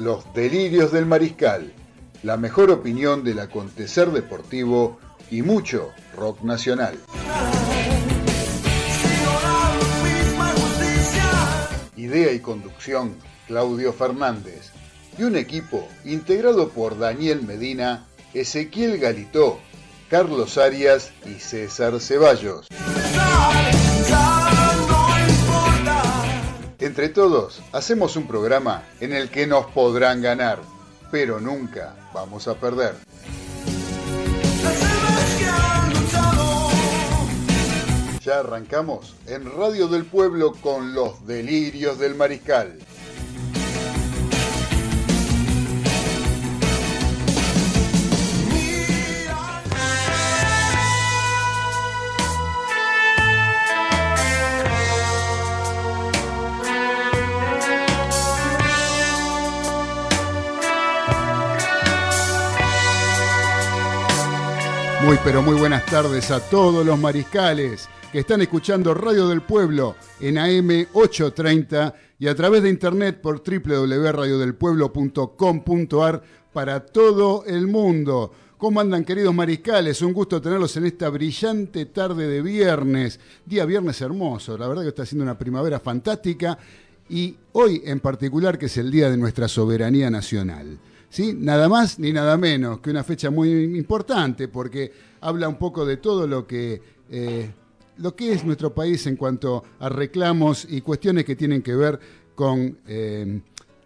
Los Delirios del Mariscal, la mejor opinión del acontecer deportivo y mucho rock nacional. Idea y conducción, Claudio Fernández. Y un equipo integrado por Daniel Medina, Ezequiel Galitó, Carlos Arias y César Ceballos. Entre todos, hacemos un programa en el que nos podrán ganar, pero nunca vamos a perder. Ya arrancamos en Radio del Pueblo con los delirios del mariscal. Muy pero muy buenas tardes a todos los mariscales que están escuchando Radio del Pueblo en AM 830 y a través de internet por www.radiodelpueblo.com.ar para todo el mundo. ¿Cómo andan queridos mariscales? Un gusto tenerlos en esta brillante tarde de viernes. Día viernes hermoso, la verdad que está siendo una primavera fantástica y hoy en particular que es el Día de nuestra Soberanía Nacional. ¿Sí? Nada más ni nada menos que una fecha muy importante porque habla un poco de todo lo que, eh, lo que es nuestro país en cuanto a reclamos y cuestiones que tienen que ver con eh,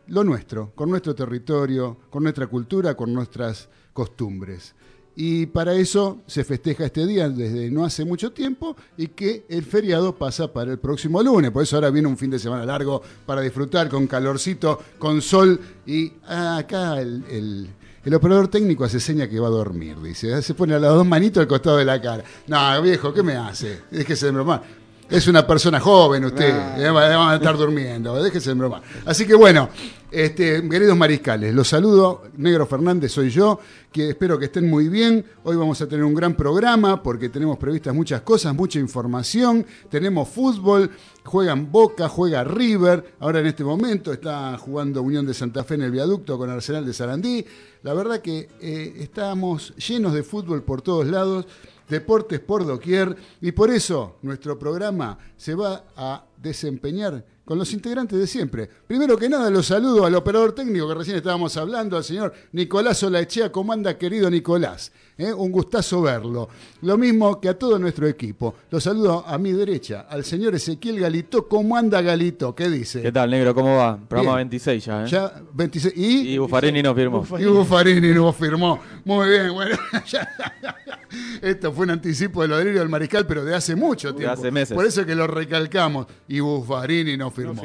lo nuestro, con nuestro territorio, con nuestra cultura, con nuestras costumbres. Y para eso se festeja este día desde no hace mucho tiempo y que el feriado pasa para el próximo lunes. Por eso ahora viene un fin de semana largo para disfrutar con calorcito, con sol y ah, acá el, el, operador técnico hace seña que va a dormir, dice. Se pone a las dos manitos al costado de la cara. No, viejo, ¿qué me hace? Déjese de bromar. Es una persona joven usted, eh, va a estar durmiendo, déjese de bromar. Así que bueno, este, queridos mariscales, los saludo, Negro Fernández soy yo, que espero que estén muy bien. Hoy vamos a tener un gran programa porque tenemos previstas muchas cosas, mucha información, tenemos fútbol, juegan Boca, juega River, ahora en este momento está jugando Unión de Santa Fe en el viaducto con Arsenal de Sarandí. La verdad que eh, estamos llenos de fútbol por todos lados deportes por doquier y por eso nuestro programa se va a desempeñar con los integrantes de siempre. Primero que nada, los saludo al operador técnico que recién estábamos hablando, al señor Nicolás Olaechea. ¿Cómo anda, querido Nicolás? ¿Eh? Un gustazo verlo. Lo mismo que a todo nuestro equipo. Los saludo a mi derecha, al señor Ezequiel Galito. ¿Cómo anda, Galito? ¿Qué dice? ¿Qué tal, negro? ¿Cómo va? Programa 26 ya, ¿eh? Ya, 26. ¿Y? Y Buffarini nos firmó. Y Buffarini nos firmó. Muy bien, bueno. Esto fue un anticipo de lo delirios del mariscal, pero de hace mucho tiempo. De hace meses. Por eso es que lo recalcamos. Y Buffarini nos firmó.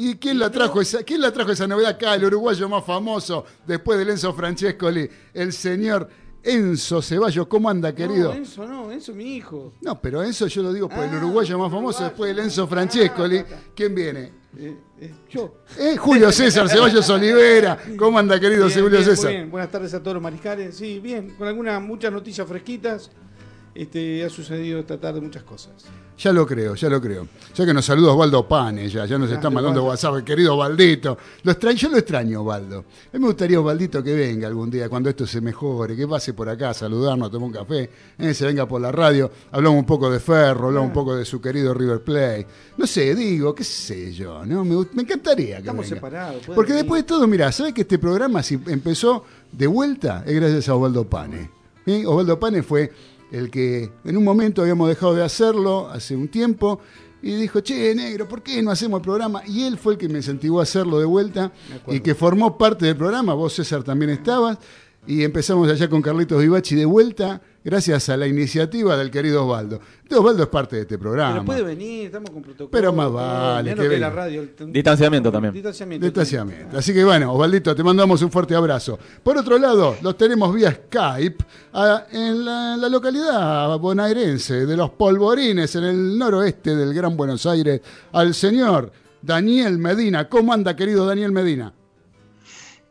¿Y quién la, trajo esa, quién la trajo esa novedad acá? El uruguayo más famoso, después de Enzo Francescoli, el señor Enzo Ceballos. ¿Cómo anda, querido? No, Enzo no, Enzo mi hijo. No, pero Enzo yo lo digo por el Ah, uruguayo más famoso, uruguayo. después del Enzo Francescoli. Ah. ¿Quién viene? Eh, eh, yo. Eh, Julio César Ceballos Olivera. ¿Cómo anda, querido Bien, Julio bien, muy César? bien. Buenas tardes a todos los mariscales. Sí, bien, con algunas muchas noticias fresquitas. Este, ha sucedido esta tarde muchas cosas. Ya lo creo, ya lo creo. Ya que nos saluda Osvaldo Pane, ya, ya nos Ah, está mandando Osvaldo. WhatsApp, querido Osvaldito. Lo extraño, yo lo extraño, Osvaldo. A mí me gustaría, Osvaldito, que venga algún día, cuando esto se mejore, que pase por acá a saludarnos, a tomar un café, eh, se venga por la radio, hablamos un poco de Ferro, hablamos un poco de su querido River Plate. No sé, digo, qué sé yo, ¿no? Me, encantaría que Estamos venga. separados. Porque venir. después de todo, mira, ¿sabes que este programa si empezó de vuelta? Es gracias a Osvaldo Pane. ¿sí? Osvaldo Pane fue el que en un momento habíamos dejado de hacerlo hace un tiempo y dijo, che, negro, ¿por qué no hacemos el programa? Y él fue el que me incentivó a hacerlo de vuelta y que formó parte del programa. Vos, César, también estabas. Y empezamos allá con Carlitos Vivachi de vuelta, gracias a la iniciativa del querido Osvaldo. Este Osvaldo es parte de este programa. Pero puede venir, estamos con protocolo. Pero más vale, menos que que la venga. radio. el- Distanciamiento también. Distanciamiento. Distanciamiento. Así que bueno, Osvaldito, te mandamos un fuerte abrazo. Por otro lado, los tenemos vía Skype a- en la, la localidad bonaerense de los Polvorines, en el noroeste del Gran Buenos Aires, al señor Daniel Medina. ¿Cómo anda, querido Daniel Medina?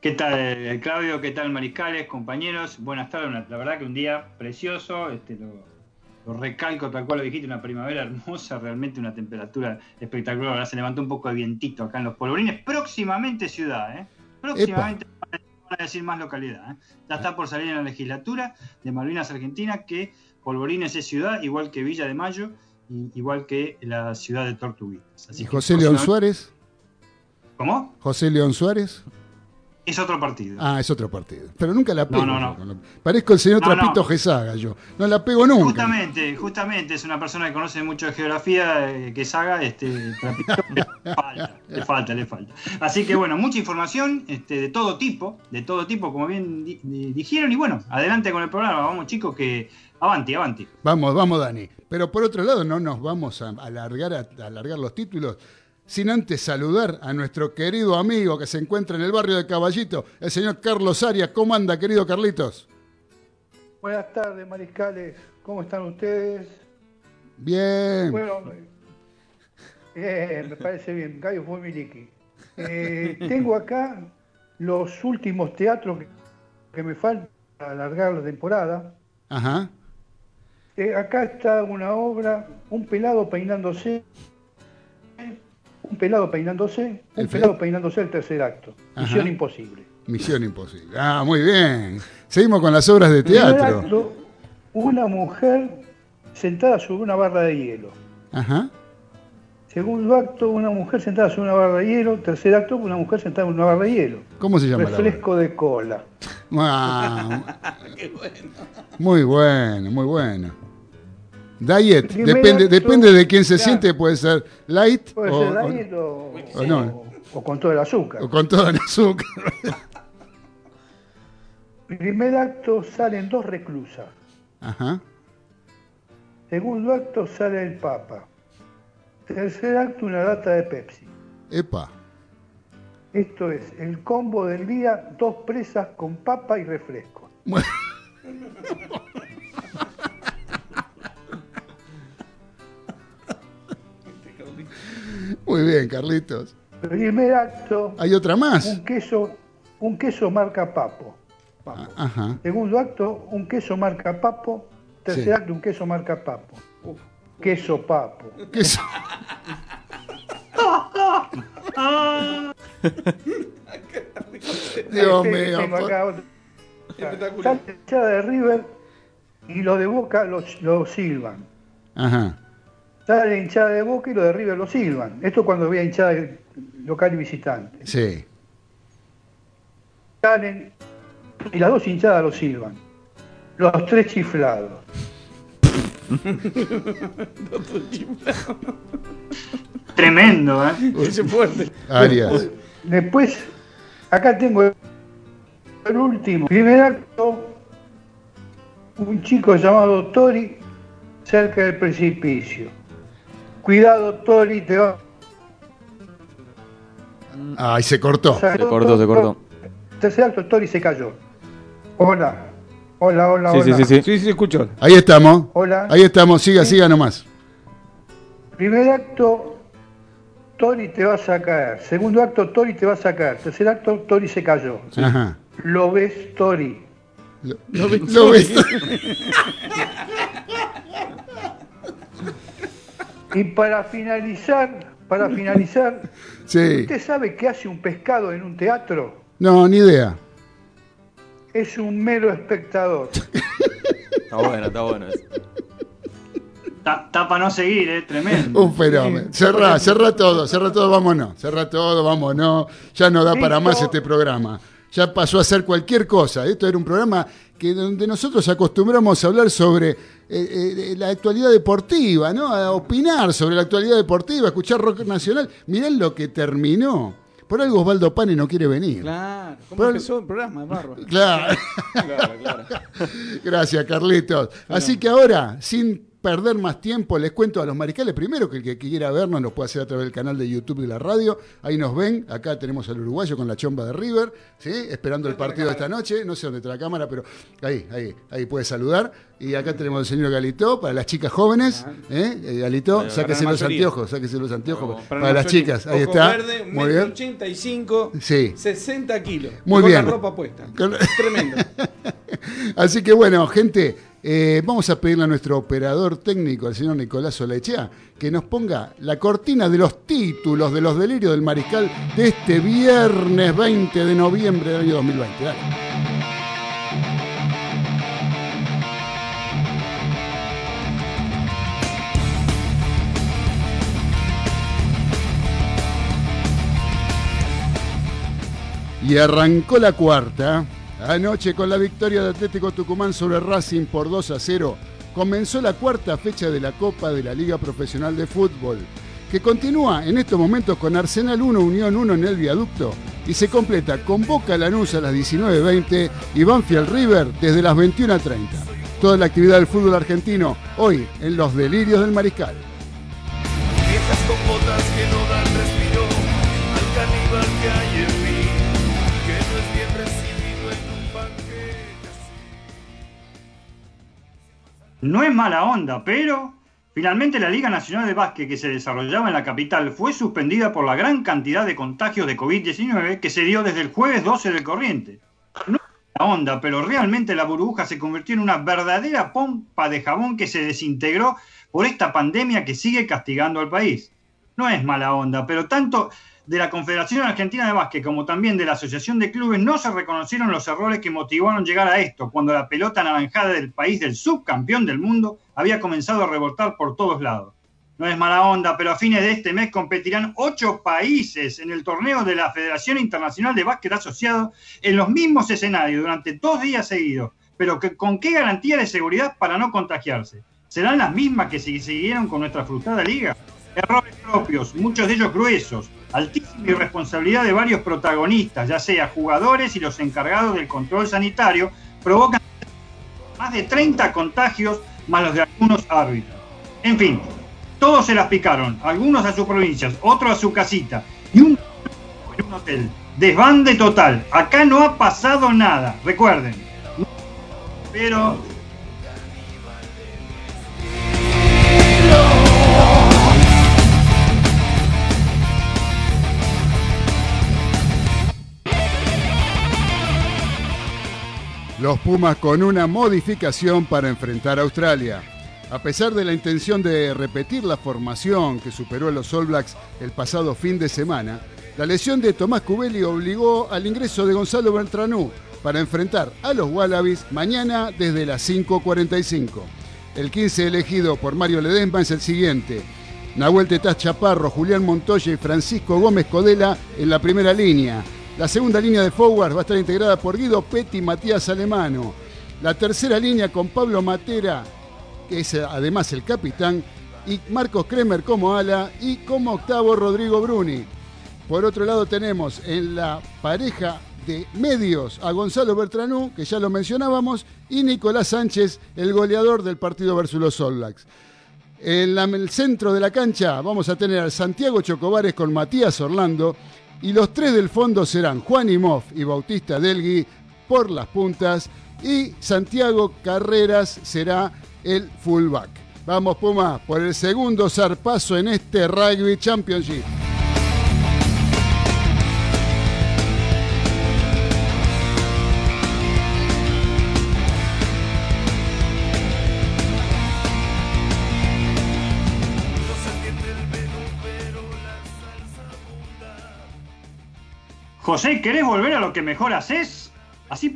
¿Qué tal, eh, Claudio? ¿Qué tal, Mariscales, compañeros? Buenas tardes. La verdad que un día precioso. Este, lo, lo recalco tal cual lo dijiste, una primavera hermosa, realmente una temperatura espectacular. Ahora se levantó un poco de vientito acá en los polvorines. Próximamente ciudad, ¿eh? Próximamente van a decir más localidad. ¿eh? Ya está por salir en la legislatura de Malvinas Argentina que Polvorines es ciudad, igual que Villa de Mayo, y igual que la ciudad de Tortuguitas. ¿Y José León Suárez? ¿Cómo? José León Suárez. Es otro partido. Ah, es otro partido. Pero nunca la pego. No, no, no. Parezco el señor Trapito Gesaga yo. No la pego nunca. Justamente, justamente es una persona que conoce mucho de geografía, eh, que Saga, este, Trapito, le falta, le falta, le falta. Así que bueno, mucha información este, de todo tipo, de todo tipo, como bien di dijeron. Y bueno, adelante con el programa. Vamos chicos, que avanti, avanti. Vamos, vamos Dani. Pero por otro lado, no nos vamos a alargar, a alargar los títulos sin antes saludar a nuestro querido amigo que se encuentra en el barrio de Caballito, el señor Carlos Arias. ¿Cómo anda, querido Carlitos? Buenas tardes, mariscales. ¿Cómo están ustedes? Bien. Bueno, me parece bien. Gallo fue Miliki. Eh, tengo acá los últimos teatros que, me faltan para alargar la temporada. Ajá. Eh, acá está una obra, Un pelado peinándose, un pelado peinándose, un pelado peinándose el tercer acto. Misión imposible. Misión imposible. Ah, muy bien. Seguimos con las obras de teatro. Acto, una mujer sentada sobre una barra de hielo. Ajá. Segundo acto, una mujer sentada sobre una barra de hielo. Tercer acto, una mujer sentada en una barra de hielo. ¿Cómo se llama? Refresco de cola. Ah, Qué bueno. Muy bueno, muy bueno. Diet, depende, depende de quién se siente, puede ser light, puede o, ser light o, o, no. o, con todo el azúcar. O con todo el azúcar. Primer acto salen dos reclusas. Ajá. Segundo acto sale el Papa. Tercer acto una lata de Pepsi. Epa. Esto es el combo del día, dos presas con papa y refresco. bien, Carlitos. Primer acto. ¿Hay otra más? Un queso, un queso marca papo. Ah, ajá. Segundo acto, un queso marca papo. Tercer acto, un queso marca papo. Queso papo. Queso. Dios mío. Sale hinchada de River y lo de Boca lo silban. Ajá sale hinchada de Boca y lo de River lo silban. Esto cuando había hinchada local y visitante. Sí. Salen y las dos hinchadas lo silban. Los tres chiflados. Tremendo, ¿eh? Ese fuerte. Arias. Después, acá tengo el último. Primer acto, un chico llamado Tori cerca del precipicio. Cuidado, Tori, te va. Ay, se cortó. Se cortó, se cortó. Tercer acto, Tori se cayó. Hola. Hola, hola, sí, hola. Sí, sí, sí. Sí, sí, escucho. Ahí estamos. Hola. Ahí estamos, siga, siga nomás. Primer acto, Tori te vas a caer. Segundo acto, Tori te vas a caer. Tercer acto, Tori se cayó. Ajá. Lo ves, Tori. Lo, lo ves, lo ves. Y para finalizar, para finalizar, sí. ¿usted sabe qué hace un pescado en un teatro? No, ni idea. Es un mero espectador. Está bueno, está bueno eso. Está para no seguir, ¿eh? Tremendo. Un fenómeno. Cerra, cerra todo, cerra todo, vámonos. Cerra todo, vámonos. Ya no da para más este programa. Ya pasó a ser cualquier cosa. Esto era un programa que donde nosotros acostumbramos a hablar sobre eh, eh, la actualidad deportiva, ¿no? A opinar sobre la actualidad deportiva, a escuchar rock nacional. Mirá lo que terminó. Por algo Osvaldo Pane no quiere venir. Claro, ¿cómo empezó el programa? Bárbaro. Claro. claro, claro. Gracias, Carlitos. Así que ahora, sin perder más tiempo, les cuento a los mariscales primero que el que quiera vernos nos puede hacer a través del canal de YouTube de la radio. Ahí nos ven. Acá tenemos al uruguayo con la chomba de River, ¿sí? esperando el partido de esta noche. No sé dónde está la cámara, pero ahí, ahí, ahí puede saludar. Y acá tenemos al señor Galito para las chicas jóvenes. ¿eh? Eh, Galito, sáquese los anteojos, sáquese los anteojos para, las chicas. Ahí está. Verde, Muy bien. 85, sí. 60 kilos. Muy con bien. la ropa puesta. Tremendo. Así que bueno, gente. Eh, vamos a pedirle a nuestro operador técnico, el señor Nicolás Olechea, que nos ponga la cortina de los títulos de los delirios del mariscal de este viernes 20 de noviembre del año 2020. Dale. Y arrancó la cuarta. Anoche con la victoria de Atlético Tucumán sobre Racing por 2 a 0, comenzó la cuarta fecha de la Copa de la Liga Profesional de Fútbol, que continúa en estos momentos con Arsenal 1, Unión 1 en el viaducto y se completa con Boca Lanús a las 19.20 y Banfield River desde las 21.30. Toda la actividad del fútbol argentino hoy en los delirios del mariscal. No es mala onda, pero finalmente la Liga Nacional de Básquet que se desarrollaba en la capital fue suspendida por la gran cantidad de contagios de COVID-19 que se dio desde el jueves 12 del corriente. No es mala onda, pero realmente la burbuja se convirtió en una verdadera pompa de jabón que se desintegró por esta pandemia que sigue castigando al país. No es mala onda, pero tanto de la Confederación Argentina de Básquet como también de la Asociación de Clubes no se reconocieron los errores que motivaron llegar a esto, cuando la pelota anaranjada del país del subcampeón del mundo había comenzado a rebotar por todos lados. No es mala onda, pero a fines de este mes competirán ocho países en el torneo de la Federación Internacional de Básquet Asociado en los mismos escenarios durante dos días seguidos, pero ¿con qué garantía de seguridad para no contagiarse? ¿Serán las mismas que se siguieron con nuestra frustrada liga? Errores propios, muchos de ellos gruesos, altísima irresponsabilidad de varios protagonistas, ya sea jugadores y los encargados del control sanitario, provocan más de 30 contagios más los de algunos árbitros. En fin, todos se las picaron, algunos a sus provincias, otros a su casita y un en un hotel. Desbande total. Acá no ha pasado nada, recuerden. Pero Los Pumas con una modificación para enfrentar a Australia. A pesar de la intención de repetir la formación que superó a los All Blacks el pasado fin de semana, la lesión de Tomás Cubelli obligó al ingreso de Gonzalo Beltranú para enfrentar a los Wallabies mañana desde las 5.45. El 15 elegido por Mario Ledesma es el siguiente. Nahuel Tetaz Chaparro, Julián Montoya y Francisco Gómez Codela en la primera línea. La segunda línea de forward va a estar integrada por Guido Petti y Matías Alemano. La tercera línea con Pablo Matera, que es además el capitán, y Marcos Kremer como ala y como octavo Rodrigo Bruni. Por otro lado tenemos en la pareja de medios a Gonzalo Bertranú, que ya lo mencionábamos, y Nicolás Sánchez, el goleador del partido versus los All Blacks. En, el centro de la cancha vamos a tener al Santiago Chocobares con Matías Orlando y los tres del fondo serán Juan Imov y Bautista Delgui por las puntas y Santiago Carreras será el fullback. Vamos Puma por el segundo zarpazo en este Rugby Championship. José, ¿querés volver a lo que mejor haces? Así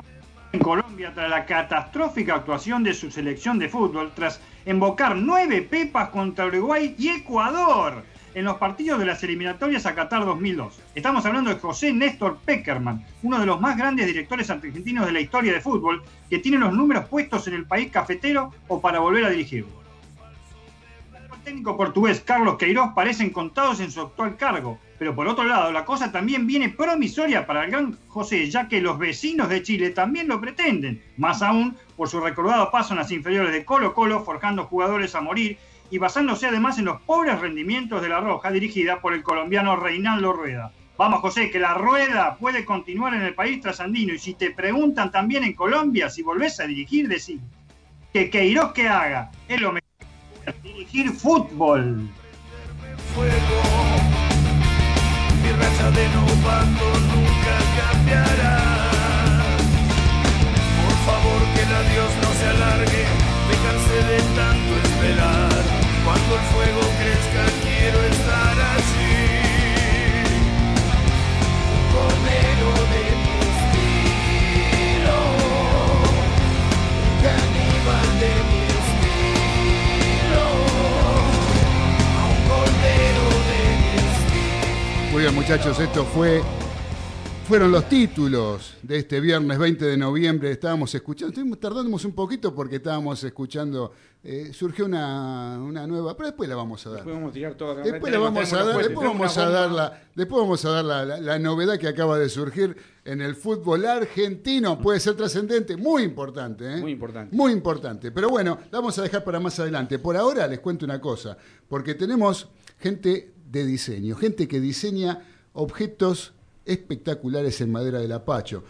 en Colombia, tras la catastrófica actuación de su selección de fútbol, tras embocar nueve pepas contra Uruguay y Ecuador en los partidos de las eliminatorias a Qatar 2002. Estamos hablando de José Néstor Peckerman, uno de los más grandes directores argentinos de la historia de fútbol, que tiene los números puestos en el país cafetero o para volver a dirigirlo técnico portugués Carlos Queiroz parecen contados en su actual cargo, pero por otro lado la cosa también viene promisoria para el gran José, ya que los vecinos de Chile también lo pretenden, más aún por su recordado paso en las inferiores de Colo Colo, forjando jugadores a morir y basándose además en los pobres rendimientos de la Roja, dirigida por el colombiano Reinaldo Rueda. Vamos, José, que la rueda puede continuar en el país trasandino. Y si te preguntan también en Colombia si volvés a dirigir, decir que Queiroz que haga es lo mejor Dirigir fútbol. Mi raza de novato nunca cambiará. Por favor que el adiós no se alargue, me cansé de tanto esperar. Cuando el fuego crezca quiero estar así. Muchachos, esto fue fueron los títulos de este viernes 20 de noviembre. Estábamos escuchando, estuvimos tardamos un poquito porque estábamos escuchando. eh, surgió una, una nueva, pero después la vamos a dar. Después vamos a tirar toda la Después, la vamos a dar, después vamos a dar, la, después vamos a dar la, la- la novedad que acaba de surgir en el fútbol argentino. Puede ser trascendente, muy importante. ¿eh? Muy importante. Muy importante. Pero bueno, la vamos a dejar para más adelante. Por ahora les cuento una cosa, porque tenemos gente de diseño, gente que diseña objetos espectaculares en madera del apacho.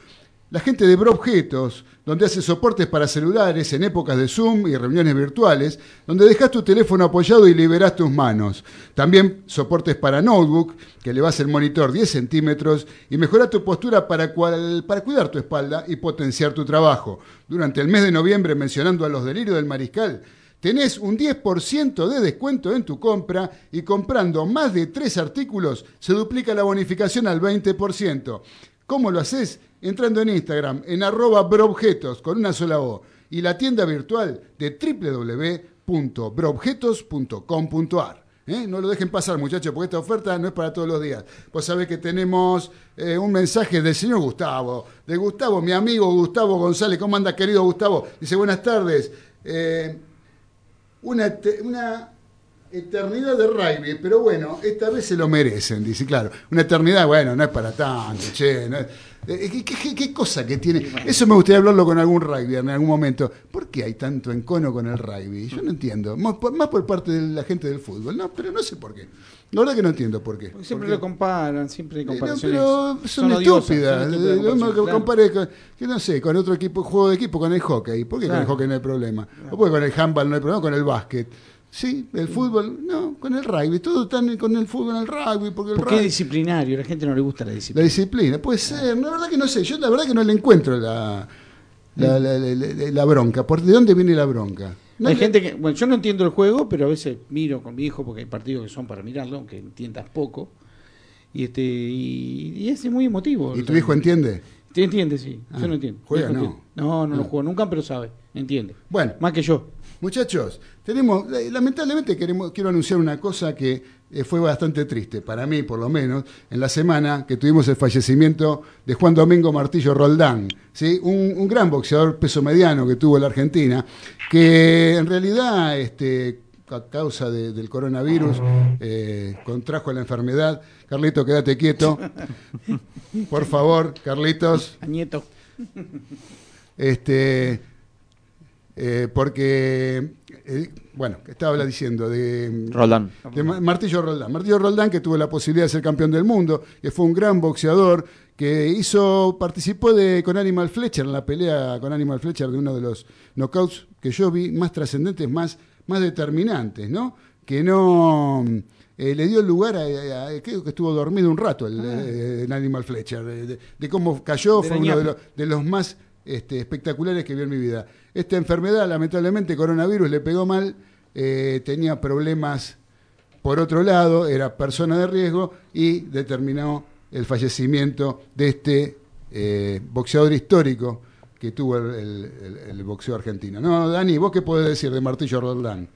La gente de Broobjetos, donde hace soportes para celulares en épocas de Zoom y reuniones virtuales, donde dejas tu teléfono apoyado y liberás tus manos. También soportes para notebook, que le vas el monitor 10 centímetros y mejora tu postura para, cual- para cuidar tu espalda y potenciar tu trabajo. Durante el mes de noviembre, mencionando a los delirios del mariscal, tenés un 10% de descuento en tu compra y comprando más de tres artículos se duplica la bonificación al 20%. ¿Cómo lo haces? Entrando en Instagram en arroba broobjetos con una sola O y la tienda virtual de www.broobjetos.com.ar. ¿Eh? No lo dejen pasar, muchachos, porque esta oferta no es para todos los días. Vos sabés que tenemos eh, un mensaje del señor Gustavo, de Gustavo, mi amigo Gustavo González. ¿Cómo anda, querido Gustavo? Dice, buenas tardes. Eh, una eternidad de rugby, pero bueno, esta vez se lo merecen, dice, claro. Una eternidad, bueno, no es para tanto, che. no es- eh, ¿qué, qué- cosa que tiene? Eso me gustaría hablarlo con algún rugby en algún momento. ¿Por qué hay tanto encono con el rugby? Yo no entiendo. Más por, más por parte de la gente del fútbol, no, pero no sé por qué. La verdad que no entiendo por qué. Porque siempre lo comparan, siempre hay eh, no, comparaciones. pero son, son Eh, estúpidas comparaciones, claro. compare con, que no sé, con otro equipo, juego de equipo, con el hockey. ¿Por qué con el hockey no hay problema? O porque con el handball no hay problema, con el básquet. Sí, el fútbol, no, con el rugby. Todos están con el fútbol, el rugby, porque el Porque es rugby. disciplinario, la gente no le gusta la La disciplina. disciplina, puede ser. La verdad que no sé. Yo la verdad que no le encuentro la, la, la- la- la- la bronca. ¿Por de dónde viene la bronca? No hay le- gente que, bueno, yo no entiendo el juego, pero a veces miro con mi hijo porque hay partidos que son para mirarlo, aunque entiendas poco. Y este y, y es muy emotivo. ¿Y tu hijo entiende? Entiende, sí. Ah, yo no entiendo. juega, no. No, no lo Ah. juego nunca, pero sabe. Entiende. Bueno, Más que yo. Muchachos, tenemos, eh, lamentablemente queremos, quiero anunciar una cosa que eh, fue bastante triste, para mí por lo menos, en la semana que tuvimos el fallecimiento de Juan Domingo Martillo Roldán, ¿sí? un, un gran boxeador peso mediano que tuvo la Argentina, que en realidad, este, a causa de- del coronavirus, eh, contrajo la enfermedad. Carlito, quédate quieto. Por favor, Carlitos. A nieto. Este, eh, porque, eh, bueno, estaba diciendo de, Roldán. de Ma- Martillo Roldán. Martillo Roldán que tuvo la posibilidad de ser campeón del mundo, que fue un gran boxeador, que hizo, participó de, con Animal Fletcher en la pelea con Animal Fletcher de uno de los knockouts que yo vi más trascendentes, más, más determinantes, ¿no? Que no eh, le dio lugar a, a- a- creo que estuvo dormido un rato el, eh, el Animal Fletcher, de, de- de cómo cayó, De fue uno los, de los más este, espectaculares que vi en mi vida. Esta enfermedad, lamentablemente, coronavirus le pegó mal, eh, tenía problemas por otro lado, era persona de riesgo y determinó el fallecimiento de este eh, boxeador histórico que tuvo el, el- el- el boxeo argentino. No, Dani, ¿vos qué podés decir de Martillo Roldán?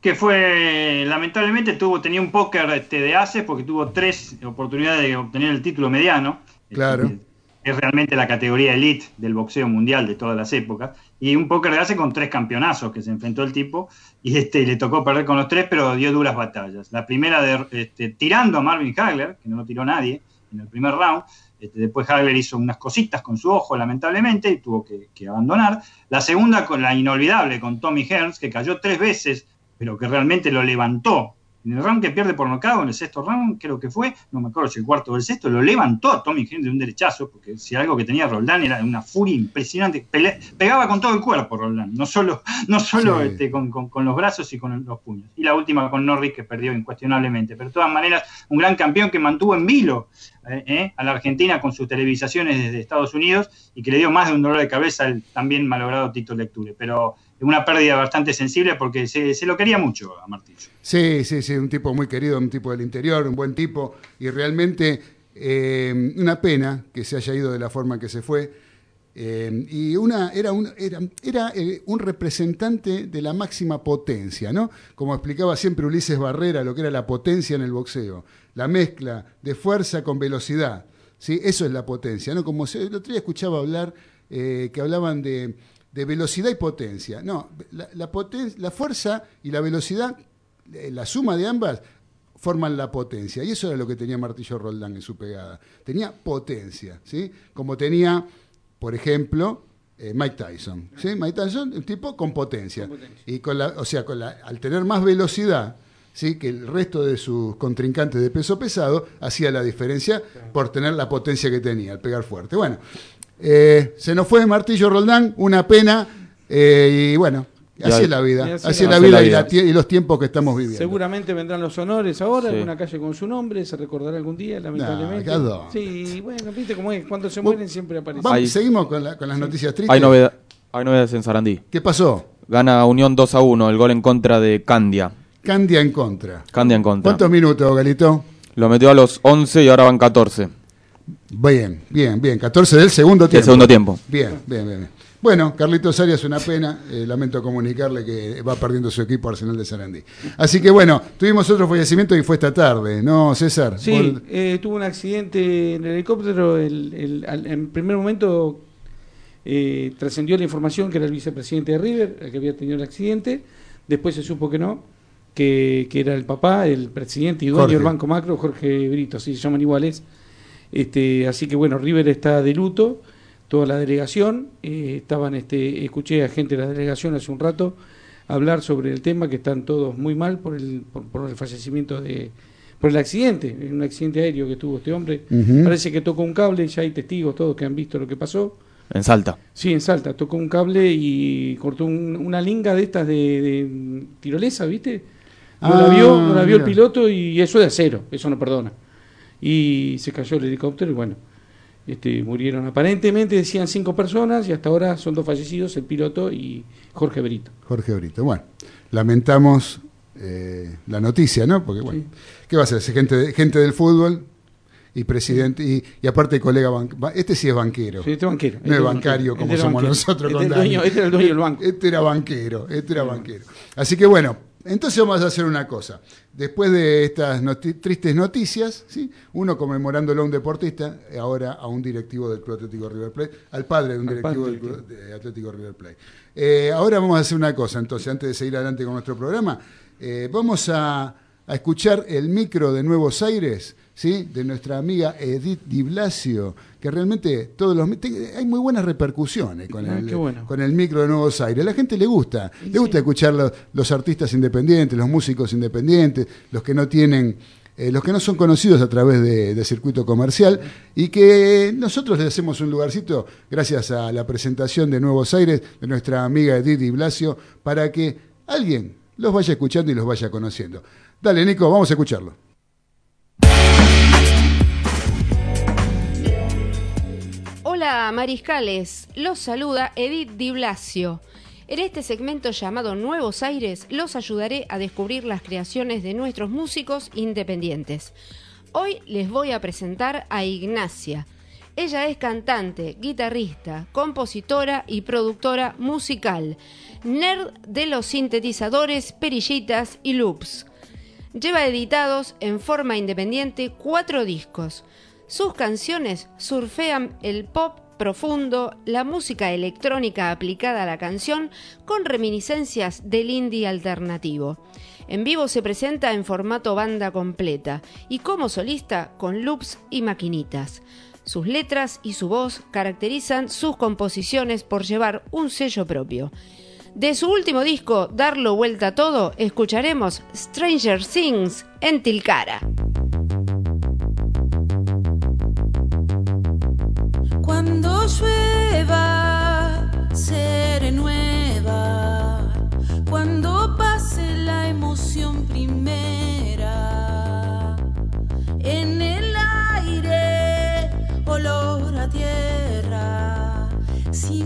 que fue lamentablemente tuvo tenía un póker este, de ases porque tuvo tres oportunidades de obtener el título mediano Claro. Este, es realmente la categoría elite del boxeo mundial de todas las épocas y un póker de ases con tres campeonazos que se enfrentó el tipo y este le tocó perder con los tres pero dio duras batallas la primera de, este, tirando a Marvin Hagler que no lo tiró nadie en el primer round este, después Hagler hizo unas cositas con su ojo, lamentablemente, y tuvo que, que abandonar. La segunda con la inolvidable, con Tommy Hearns, que cayó tres veces pero que realmente lo levantó. En el round que pierde por nocaut, en el sexto round, creo que fue, no me acuerdo si el cuarto o el sexto, lo levantó a Tommy Henry de un derechazo, porque si algo que tenía Roldán era una furia impresionante. Pele- pegaba con todo el cuerpo Roldán, no solo, no solo Sí. este, con, con- con los brazos y con los puños. Y la última con Norris, que perdió incuestionablemente. Pero de todas maneras, un gran campeón que mantuvo en vilo eh, eh, a la Argentina con sus televisaciones desde Estados Unidos y que le dio más de un dolor de cabeza al también malogrado Tito Lecture. Pero una pérdida bastante sensible porque se, lo quería mucho a Martillo. Sí, sí, sí, un tipo muy querido, un tipo del interior, un buen tipo, y realmente eh, una pena que se haya ido de la forma que se fue. Y una, era, un, era, era un representante de la máxima potencia, ¿no? Como explicaba siempre Ulises Barrera, lo que era la potencia en el boxeo, la mezcla de fuerza con velocidad, ¿sí? Eso es la potencia, ¿no? Como se, el otro día escuchaba hablar, eh, que hablaban de, de, velocidad y potencia. No, la, la, poten la fuerza y la velocidad, la suma de ambas, forman la potencia. Y eso era lo que tenía Martillo Roldán en su pegada. Tenía potencia, ¿sí? Como tenía por ejemplo, eh, Mike Tyson. ¿sí? Mike Tyson, un tipo con potencia. Con potencia. Y con la, o sea, con la, al tener más velocidad ¿sí? que el resto de sus contrincantes de peso pesado, hacía la diferencia por tener la potencia que tenía, al pegar fuerte. Bueno, eh, se nos fue Martillo Roldán, una pena, eh, y bueno, Así es la vida, así, así es la, vida, la vida. Y, y, los tiempos que estamos viviendo. Seguramente vendrán los honores ahora, sí. alguna calle con su nombre, se recordará algún día, lamentablemente. No, sí, bueno, viste cómo es, cuando se mueren siempre aparecen. Vamos, seguimos con, la, con las sí. noticias tristes. Hay, novedad, hay novedades en Sarandí. ¿Qué pasó? Gana Unión 2 a 1, el gol en contra de Candia. Candia en contra. Candia en contra. ¿Cuántos minutos, Galito? Lo metió a los 11 y ahora van 14. Bien, bien, bien. 14 del segundo tiempo. Del segundo tiempo. Bien, bien, bien. Bueno, Carlitos Arias, una pena. Eh, lamento comunicarle que va perdiendo su equipo Arsenal de Sarandí. Así que bueno, tuvimos otro fallecimiento y fue esta tarde, ¿no, César? Sí, eh, tuvo un accidente en el helicóptero. El, el, en primer momento eh, trascendió la información que era el vicepresidente de River, el que había tenido el accidente. Después se supo que no, que, que era el papá, el presidente y dueño Jorge. del Banco Macro, Jorge Brito, así se llaman iguales. Este, así que bueno, River está de luto toda la delegación. Eh, estaban, este, escuché a gente de la delegación hace un rato hablar sobre el tema, que están todos muy mal por el, por, por el fallecimiento de, por el accidente, un accidente aéreo que tuvo este hombre. Uh -huh. Parece que tocó un cable, ya hay testigos todos que han visto lo que pasó. En Salta. Sí, en Salta, tocó un cable y cortó un, una linga de estas de, de tirolesa, ¿viste? No ah, la vio, no la vio el piloto y eso de acero, eso no perdona. Y se cayó el helicóptero y bueno, este, murieron aparentemente, decían cinco personas y hasta ahora son dos fallecidos, el piloto y Jorge Brito. Jorge Brito, bueno, lamentamos eh, la noticia, ¿no? Porque bueno, sí. ¿qué va a ser? Gente, de, gente del fútbol y presidente, y, y aparte colega, este sí es banquero. Sí, este banquero. No es bancario como somos banquero. nosotros este con dueño, Este era el dueño del banco. Este era banquero, este era banquero. Así que bueno, entonces vamos a hacer una cosa. Después de estas noti tristes noticias, ¿sí? uno conmemorándolo a un deportista, ahora a un directivo del Club Atlético River Plate, al padre de un directivo del Club de Atlético River Plate. Eh, ahora vamos a hacer una cosa, entonces, antes de seguir adelante con nuestro programa, eh, vamos a, a, escuchar el micro de Nuevos Aires, ¿sí? de nuestra amiga Edith Di Blasio, que realmente todos los hay muy buenas repercusiones con, ah, el, bueno. con el micro de Nuevos Aires. La gente le gusta, sí, le gusta sí. escuchar los, los, artistas independientes, los músicos independientes, los que no tienen, eh, los que no son conocidos a través de, de, circuito comercial y que nosotros les hacemos un lugarcito gracias a la presentación de Nuevos Aires de nuestra amiga Edith Di Blasio para que alguien los vaya escuchando y los vaya conociendo. Dale, Nico, vamos a escucharlo. Hola Mariscales, los saluda Edith Di Blasio. En este segmento llamado Nuevos Aires los ayudaré a descubrir las creaciones de nuestros músicos independientes. Hoy les voy a presentar a Ignacia. Ella es cantante, guitarrista, compositora y productora musical, nerd de los sintetizadores, perillitas y loops. Lleva editados en forma independiente cuatro discos. Sus canciones surfean el pop profundo, la música electrónica aplicada a la canción con reminiscencias del indie alternativo. En vivo se presenta en formato banda completa y como solista con loops y maquinitas. Sus letras y su voz caracterizan sus composiciones por llevar un sello propio. De su último disco, Darlo Vuelta a Todo, escucharemos Stranger Things en Tilcara. Cuando llueva, seré nueva. Cuando pase la emoción primera, en el aire, olor a tierra. Si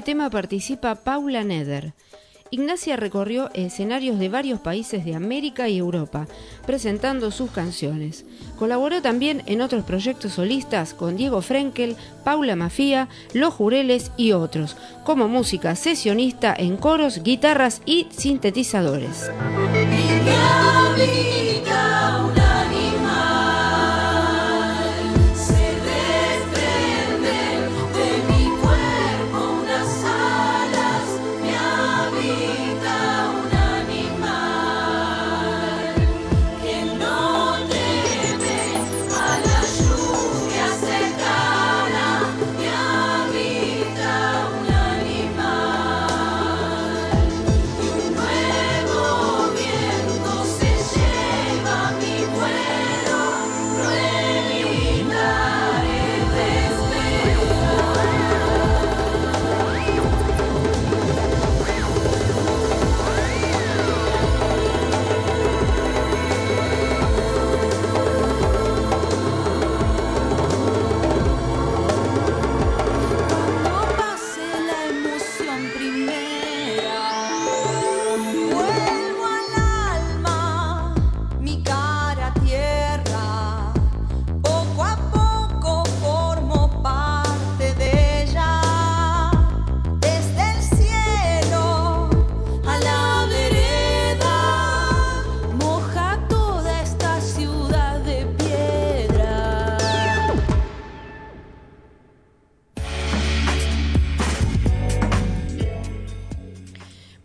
este tema participa Paula Neder. Ignacia recorrió escenarios de varios países de América y Europa, presentando sus canciones. Colaboró también en otros proyectos solistas con Diego Frenkel, Paula Mafía, Los Jureles y otros, como música sesionista en coros, guitarras y sintetizadores.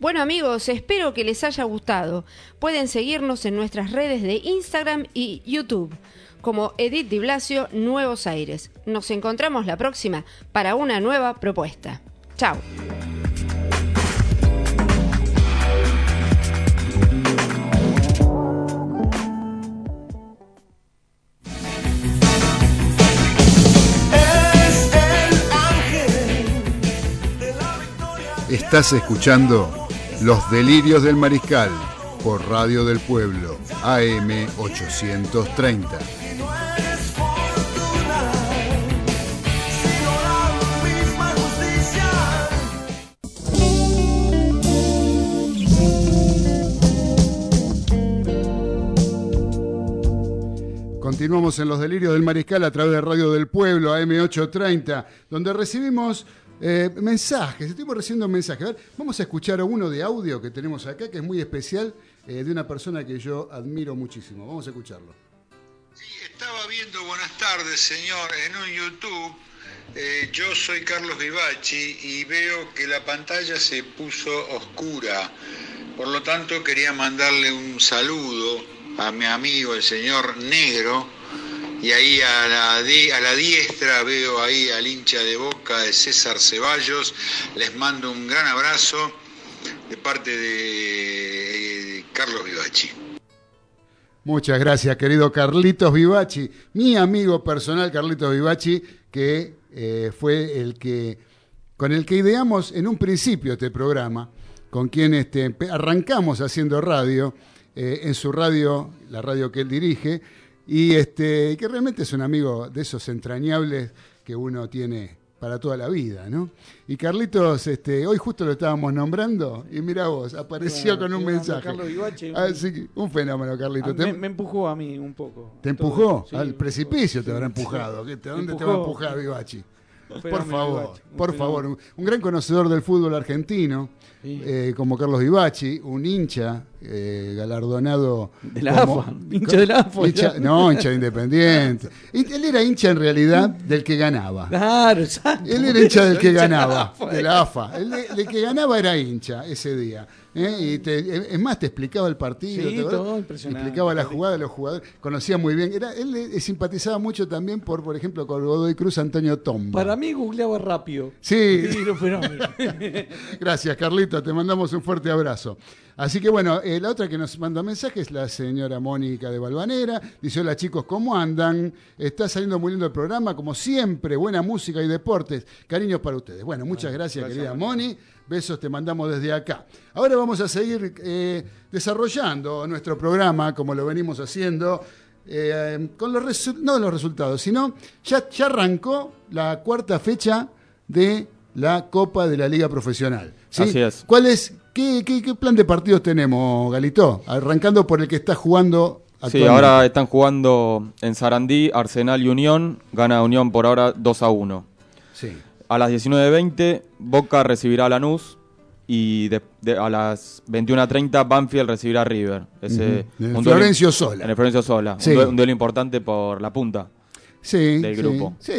Bueno amigos, espero que les haya gustado. Pueden seguirnos en nuestras redes de Instagram y YouTube como Edith Di Blasio Nuevos Aires. Nos encontramos la próxima para una nueva propuesta. Chao. Estás escuchando Los Delirios del Mariscal por Radio del Pueblo, AM 830. Continuamos en Los Delirios del Mariscal a través de Radio del Pueblo, AM 830, donde recibimos eh, mensajes, estuvimos recibiendo mensajes. A vamos a escuchar uno de audio que tenemos acá, que es muy especial, eh, de una persona que yo admiro muchísimo. Vamos a escucharlo. Sí, estaba viendo, buenas tardes, señor, en un YouTube. Eh, yo soy Carlos Vivachi y veo que la pantalla se puso oscura. Por lo tanto, quería mandarle un saludo a mi amigo, el señor Negro, y ahí a la, a la diestra veo ahí al hincha de boca de César Ceballos. Les mando un gran abrazo de parte de Carlos Vivachi. Muchas gracias, querido Carlitos Vivachi, mi amigo personal Carlitos Vivachi, que eh, fue el que con el que ideamos en un principio este programa, con quien este, arrancamos haciendo radio, eh, en su radio, la radio que él dirige, y este, que realmente es un amigo de esos entrañables que uno tiene para toda la vida, ¿no? Y Carlitos, este, hoy justo lo estábamos nombrando y mira vos, apareció con un mensaje. Así, un fenómeno, Carlitos. Ah, me, empujó a mí un poco. ¿Te empujó? Al precipicio te habrá empujado. ¿Dónde te va a empujar Vivachi? Por favor, por favor. Un gran conocedor del fútbol argentino, eh, como Carlos Vivachi, un hincha eh, galardonado. De la AFA, hincha de la AFA. no, hincha de Independiente. Él era hincha en realidad del que ganaba. Claro, exacto. Él era hincha del que ganaba, de la AFA. El, el que ganaba era hincha ese día. ¿Eh? Y es más, te explicaba el partido. Sí, todo impresionante. Explicaba la jugada de los jugadores. Conocía muy bien. Era, él simpatizaba mucho también por, por ejemplo, con Godoy Cruz, Antonio Tomba. Para mí googleaba rápido. Sí. sí Gracias, Carlito. Te mandamos un fuerte abrazo. Así que bueno, eh, la otra que nos manda mensaje es la señora Mónica de Balvanera. Dice, hola chicos, ¿cómo andan? Está saliendo muy lindo el programa, como siempre, buena música y deportes. Cariños para ustedes. Bueno, muchas gracias, querida Moni. Besos te mandamos desde acá. Ahora vamos a seguir eh, desarrollando nuestro programa como lo venimos haciendo. Eh, con los no los resultados, sino ya, ya arrancó la cuarta fecha de la Copa de la Liga Profesional. ¿sí? Así es. ¿Cuál es, qué, qué- qué plan de partidos tenemos, Galito? Arrancando por el que está jugando Sí, actualmente. ahora están jugando en Sarandí, Arsenal y Unión. Gana Unión por ahora 2 a 1. Sí. A las 19.20, Boca recibirá a Lanús. Y de- de- a las 21.30, Banfield recibirá a River. Ese. En el un duelo- Florencio Sola. En el Florencio Sola. Sí. Un, duelo, un duelo importante por la punta. sí, del grupo. Sí,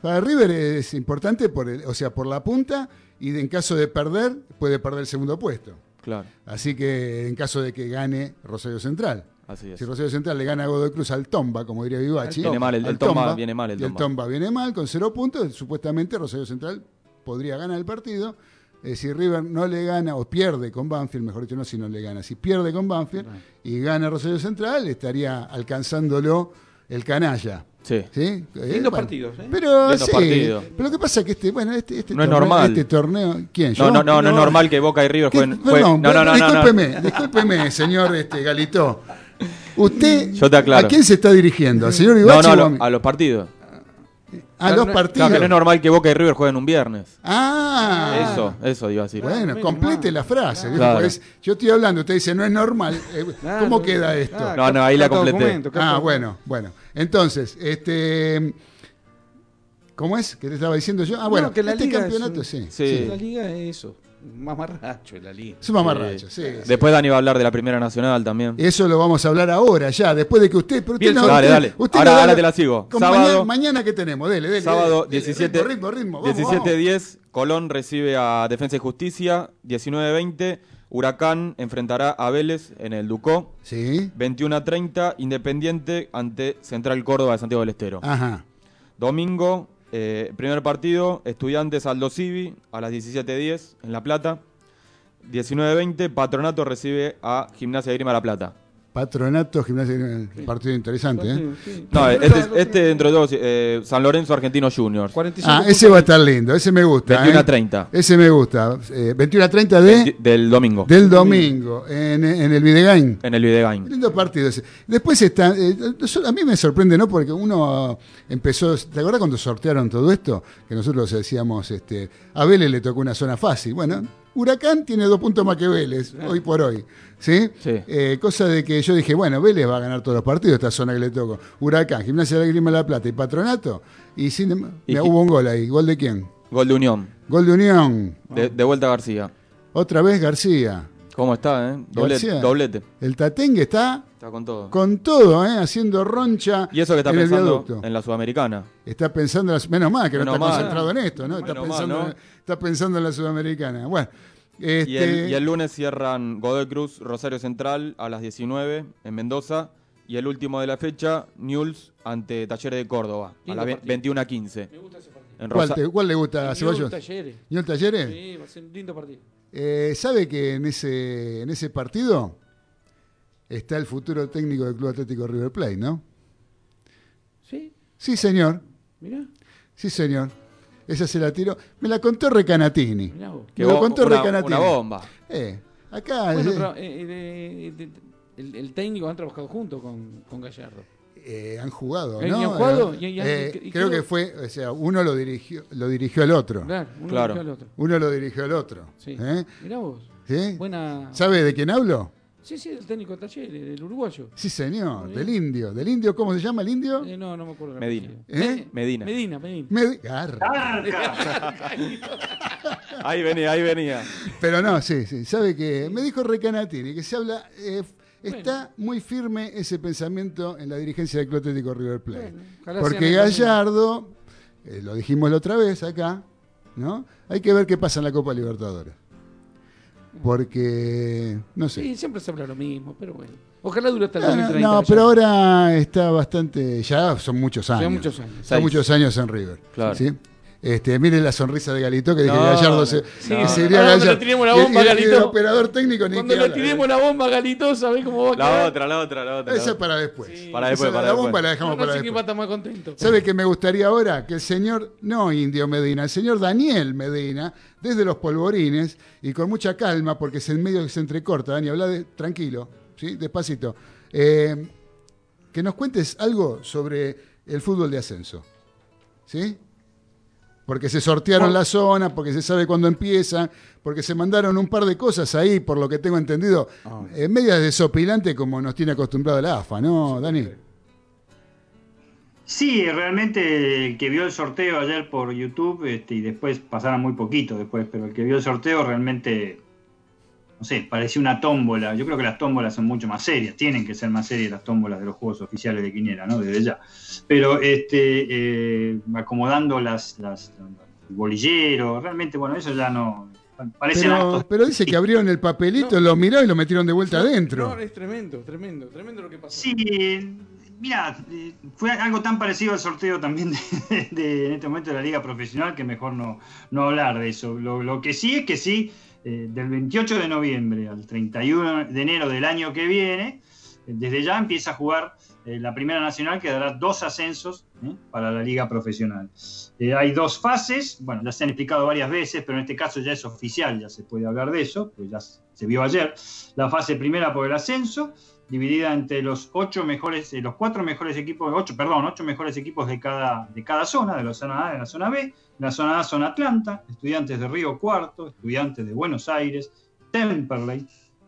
para River es importante, por el- o sea, por la punta, y de- en caso de perder, puede perder el segundo puesto. Claro, Así que en caso de que gane Rosario Central. Así es. Si Rosario Central le gana a Godoy Cruz al Tomba, como diría Vivachi. Viene mal, el- el Tomba viene mal, el y el Tomba. Tomba viene mal, con cero puntos. Supuestamente Rosario Central podría ganar el partido. Eh, si River no le gana, o pierde con Banfield, mejor dicho, no si no le gana, si pierde con Banfield y gana Rosario Central, estaría alcanzándolo el canalla. Sí. ¿Sí? Eh, Lindos partidos, ¿eh? Pero Lindos sí, partidos. pero lo que pasa es que este, bueno, este, este No es torneo, normal. este torneo, ¿quién? No, ¿Yo? no, no, no es normal que Boca y River jueguen. Perdón, no, no, no, no, no. discúlpeme, discúlpeme, señor este, Galito. Usted, Yo te aclaro. ¿a quién se está dirigiendo? ¿Al señor No, Ibachi no, a, o a lo- mí? a los partidos. A los Claro, partidos. que no es normal que Boca y River jueguen un viernes. Ah, Eso, eso iba a decir. Bueno, complete la frase. Claro. Yo estoy hablando, usted dice, no es normal. eh, Claro, ¿Cómo queda esto? claro, No, no, ahí la completé. Ah, bueno, bueno. Entonces, este. ¿Cómo es? ¿Qué te estaba diciendo yo? Ah, bueno, No, que la este liga campeonato, es sí. un- Sí. La liga es eso. Mamarracho es la liga. Es un mamarracho, sí. sí. Después Dani va a hablar de la Primera Nacional también. Eso lo vamos a hablar ahora, ya, después de que usted. Pero usted Bien, no, dale, usted- dale. usted Ahora- no da ahora la- te la sigo. Sábado- Mañana, mañana que tenemos, dele, dele. Sábado dele, dele, 17, ritmo, ritmo, ritmo. Vamos, 17-10, Colón recibe a Defensa y Justicia. 19-20, Huracán enfrentará a Vélez en el Ducó. Sí. 21-30, Independiente ante Central Córdoba de Santiago del Estero. Ajá. Domingo, eh, primer partido, Estudiantes Aldo Civi a las 17.10 en La Plata. 19.20, Patronato recibe a Gimnasia de Grima La Plata. Patronato, gimnasia, partido interesante, ¿eh? Sí. No, este, este dentro de todos, eh, San Lorenzo Argentino Juniors. 45 Ah, ese va a estar lindo, ese me gusta. 21 a ¿eh? 30. Ese me gusta. Eh, 21 a 30 de, Del domingo. del domingo en, en el Videgain. En el Videgain. Lindo partido ese. Después está, eh, a mí me sorprende, ¿no? Porque uno empezó, ¿te acuerdas cuando sortearon todo esto? Que nosotros decíamos, este, a Vélez le tocó una zona fácil. Bueno, Huracán tiene dos puntos más que Vélez, hoy por hoy. ¿Sí? Sí. Eh, cosa de que yo dije, bueno, Vélez va a ganar todos los partidos, esta zona que le tocó. Huracán, Gimnasia de la Grima de la Plata y Patronato. Y sin, Y mira, Gi- hubo un gol ahí. ¿Gol de quién? Gol de Unión. Gol de Unión. De, de vuelta García. Otra vez García. ¿Cómo está, eh? Doblete. El Tatengue está Está con todo. con todo, ¿eh? haciendo roncha Y eso que está en pensando en la Sudamericana. Está pensando, en la- menos mal que no está mal. concentrado en esto, ¿no? Está pensando, mal, ¿no? Está pensando en la sudamericana. Bueno, Y, este, el, y el lunes cierran Godoy Cruz, Rosario Central a las 19 en Mendoza. Y el último de la fecha, Newell's ante Talleres de Córdoba a las ve- partido. 21 a 15. Me gusta ese partido. ¿cuál, te- cuál le gusta a Ceballos? Talleres. ¿Unión Talleres? Sí, va a ser un lindo partido. Eh, ¿Sabe que en ese, en ese partido está el futuro técnico del Club Atlético River Plate, no? Sí, Sí, señor. mirá, Sí, señor. Esa se la tiró. Me la contó Recanatini. mirá vos. que me lo bo- contó una, Recanatini. una bomba. Eh, acá Bueno, eh, pero, eh, eh, eh, el, el técnico han trabajado junto con, con Gallardo. eh, han jugado, Eh, ¿no? ¿y han jugado? Eh, Y- y han- eh, y creo creo- que fue, o sea, uno lo dirigió, lo dirigió al otro. Claro, uno Claro. dirigió al otro. Uno lo dirigió al otro. Sí. ¿Eh? Mirá vos. ¿Sí? Buena. ¿Sabe de quién hablo? Sí, sí, el técnico de Talleres, del uruguayo. Sí, señor, del indio. ¿Del indio cómo se llama el indio? Eh, no, no me acuerdo. el Medina. ¿Eh? Medina. Medina, Medina. Me- Garra. Ahí venía, ahí venía. Pero no, sí, sí. ¿Sabe que Me dijo Recanatini que se habla. eh, está muy firme ese pensamiento en la dirigencia del Club Atlético River Plate. Bueno, Porque Gallardo, eh, lo dijimos la otra vez acá, ¿no? Hay que ver qué pasa en la Copa Libertadores. Porque, no sé. Sí, siempre se habla lo mismo, pero bueno. Ojalá dure hasta el No, no, 2030. no, ya. pero ahora está bastante. Ya son muchos años. Son muchos años. Son Seis. muchos años en River. Claro. ¿sí? Este, mire la sonrisa de Galito que dije No, Gallardo se, sí, no. se iría Ahora cuando Gallardo. le tiremos la bomba, y- y el Galito. operador técnico ni Cuando le tiremos ¿eh? la bomba, Galito, ¿sabés cómo va a La otra, la otra, la otra. Esa es para después. Para después, Esa- para la después. bomba la dejamos No, no para después. estar más contento. ¿Sabe qué me gustaría ahora? Que el señor, no Indio Medina, el señor Daniel Medina, desde los polvorines y con mucha calma, porque es en medio que se entrecorta, Dani, habla de, tranquilo, ¿sí? despacito, eh, que nos cuentes algo sobre el fútbol de ascenso. ¿Sí? Porque se sortearon la zona, porque se sabe cuándo empieza, porque se mandaron un par de cosas ahí, por lo que tengo entendido, Ah. eh, medias desopilante como nos tiene acostumbrado la AFA, ¿no, Dani? Sí, realmente el que vio el sorteo ayer por YouTube este, y después pasaron muy poquito después, pero el que vio el sorteo realmente, no sé, parecía una tómbola. Yo creo que las tómbolas son mucho más serias, tienen que ser más serias las tómbolas de los juegos oficiales de Quiniela, ¿no? Desde ya. Pero este, eh, acomodando las, las el bolillero, realmente, bueno, eso ya no. Parecen Pero, dice que abrieron el papelito, No. lo miró y lo metieron de vuelta adentro. No, es tremendo, tremendo, tremendo lo que pasó. Sí, mira, eh, fue algo tan parecido al sorteo también de, de- en este momento de la liga profesional que mejor no, no hablar de eso. Lo, lo que sí es que sí, eh, del 28 de noviembre al 31 de enero del año que viene, eh, desde ya empieza a jugar eh, la Primera Nacional que dará dos ascensos para la liga profesional. Hay dos fases, bueno, ya se han explicado varias veces, pero en este caso ya es oficial, ya se puede hablar de eso, pues ya se vio ayer. La fase primera por el ascenso, dividida entre los ocho mejores, eh, los cuatro mejores equipos, ocho, perdón, ocho mejores equipos de cada, de cada zona, de la zona A de la zona B. La zona A son Atlanta, Estudiantes de Río Cuarto, Estudiantes de Buenos Aires, Temperley,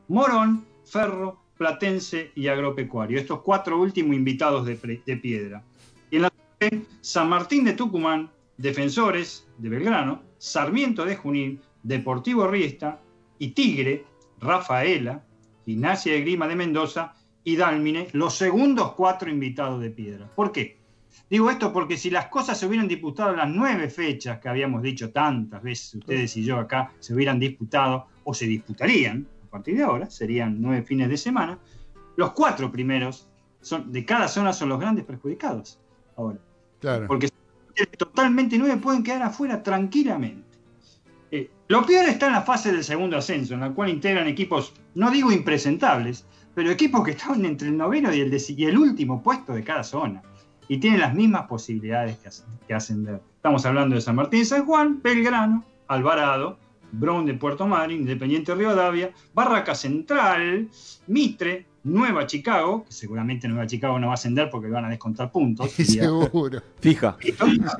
Morón, Ferro, Platense y Agropecuario. Estos cuatro últimos invitados de piedra. Y en la zona B, San Martín de Tucumán, Defensores de Belgrano, Sarmiento de Junín, Deportivo Riesta y Tigre, Rafaela, Gimnasia de Grima de Mendoza y Dálmine, los segundos cuatro invitados de piedra. ¿Por qué? Digo esto porque si las cosas se hubieran disputado en las nueve fechas que habíamos dicho tantas veces, ustedes y yo acá, se hubieran disputado o se disputarían a partir de ahora, serían nueve fines de semana, los cuatro primeros son, de cada zona son los grandes perjudicados ahora. Claro. Porque totalmente nueve pueden quedar afuera tranquilamente. Eh, lo peor está en la fase del segundo ascenso, en la cual integran equipos, no digo impresentables, pero equipos que están entre el noveno y el, y el último puesto de cada zona. Y tienen las mismas posibilidades que, as- que ascender. Estamos hablando de San Martín San Juan, Belgrano, Alvarado, Brown de Puerto Madryn, Independiente de Rivadavia, Barraca Central, Mitre, Nueva Chicago, que seguramente Nueva Chicago no va a ascender porque le van a descontar puntos. Y- Seguro. Fija.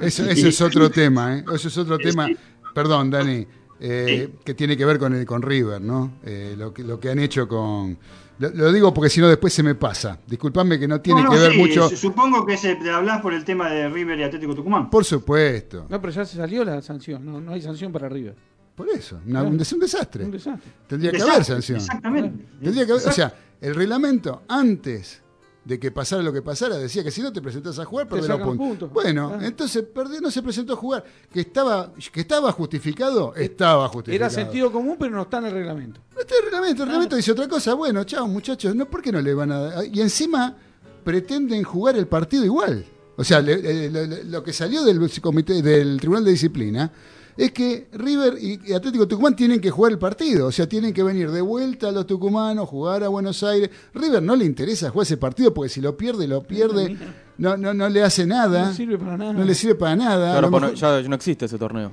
Eso, eso es otro tema, ¿eh? Eso es otro Sí, tema. Perdón, Dani, eh, que tiene que ver con, el, con River, ¿no? Eh, lo, que, lo que han hecho con. Lo, lo digo porque si no después se me pasa. Disculpame que no tiene No, no, que ver sí, mucho. su- Supongo que se hablas por el tema de River y Atlético Tucumán. Por supuesto. No, pero ya se salió la sanción, no, no hay sanción para River. Por eso. una- un, des- un desastre. Un desastre. Tendría que haber sanción. Exactamente. Tendría que haber- o sea, el reglamento antes de que pasara lo que pasara decía que si no te presentás a jugar, perdés los puntos. puntos. Bueno, Ah. entonces perdió, no se presentó a jugar. Que estaba, que estaba justificado, estaba justificado. Era sentido común, pero no está en el reglamento. No está el reglamento, el reglamento dice otra cosa. Bueno, chao, muchachos, no, ¿por qué no le van a dar? Y encima pretenden jugar el partido igual. O sea, le- le- le- le- lo que salió del comité del Tribunal de Disciplina es que River y Atlético Tucumán tienen que jugar el partido. O sea, tienen que venir de vuelta a los tucumanos, jugar a Buenos Aires. River no le interesa jugar ese partido porque si lo pierde, lo pierde. No, no, no le hace nada. No sirve para nada. No le sirve para nada. Claro, pues no- mejor- ya no existe ese torneo.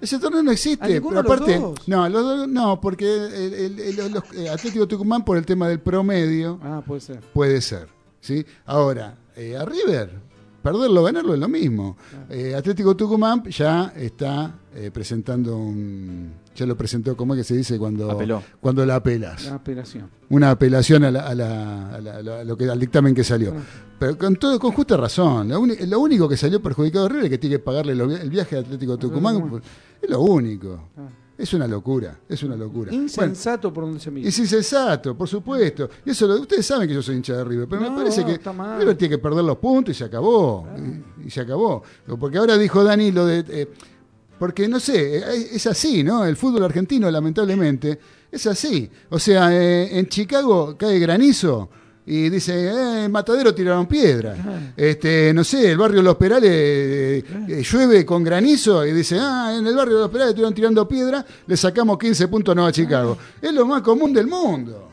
Ese torneo no ¿A existe, pero los aparte, dos? no, los dos- no, porque el, el- el- los- eh, Atlético Tucumán por el tema del promedio Ah, puede ser. puede ser, ¿sí? Ahora, eh, a River, perderlo o ganarlo es lo mismo. Eh, Atlético Tucumán ya está eh, presentando un, ya lo presentó, ¿cómo es que se dice cuando, Apeló. cuando la apelas? La apelación. Una apelación a, la- a la- a la- a la- a lo que, al dictamen que salió. Ah. Pero con todo, con justa razón. Lo, único que salió perjudicado a River es que tiene que pagarle lo el viaje a Atlético Tucumán. Tucumán. Es lo único. Ah. Es una locura, es una locura. Bueno, Insensato por donde se mira. es insensato, por supuesto. Y eso lo- ustedes saben que yo soy hincha de River, pero No, me parece que. River tiene que perder los puntos y se acabó. Y, y se acabó. Porque ahora dijo Dani lo de. eh, porque no sé, eh, es así, ¿no? El fútbol argentino, lamentablemente, es así. O sea, eh, en Chicago cae granizo. Y dice, eh, en Matadero tiraron piedra. Este, no sé, el barrio Los Perales eh, eh, llueve con granizo y dice, ah, en el barrio Los Perales estuvieron tirando piedra, le sacamos 15 puntos a Nueva Chicago. Es lo más común del mundo.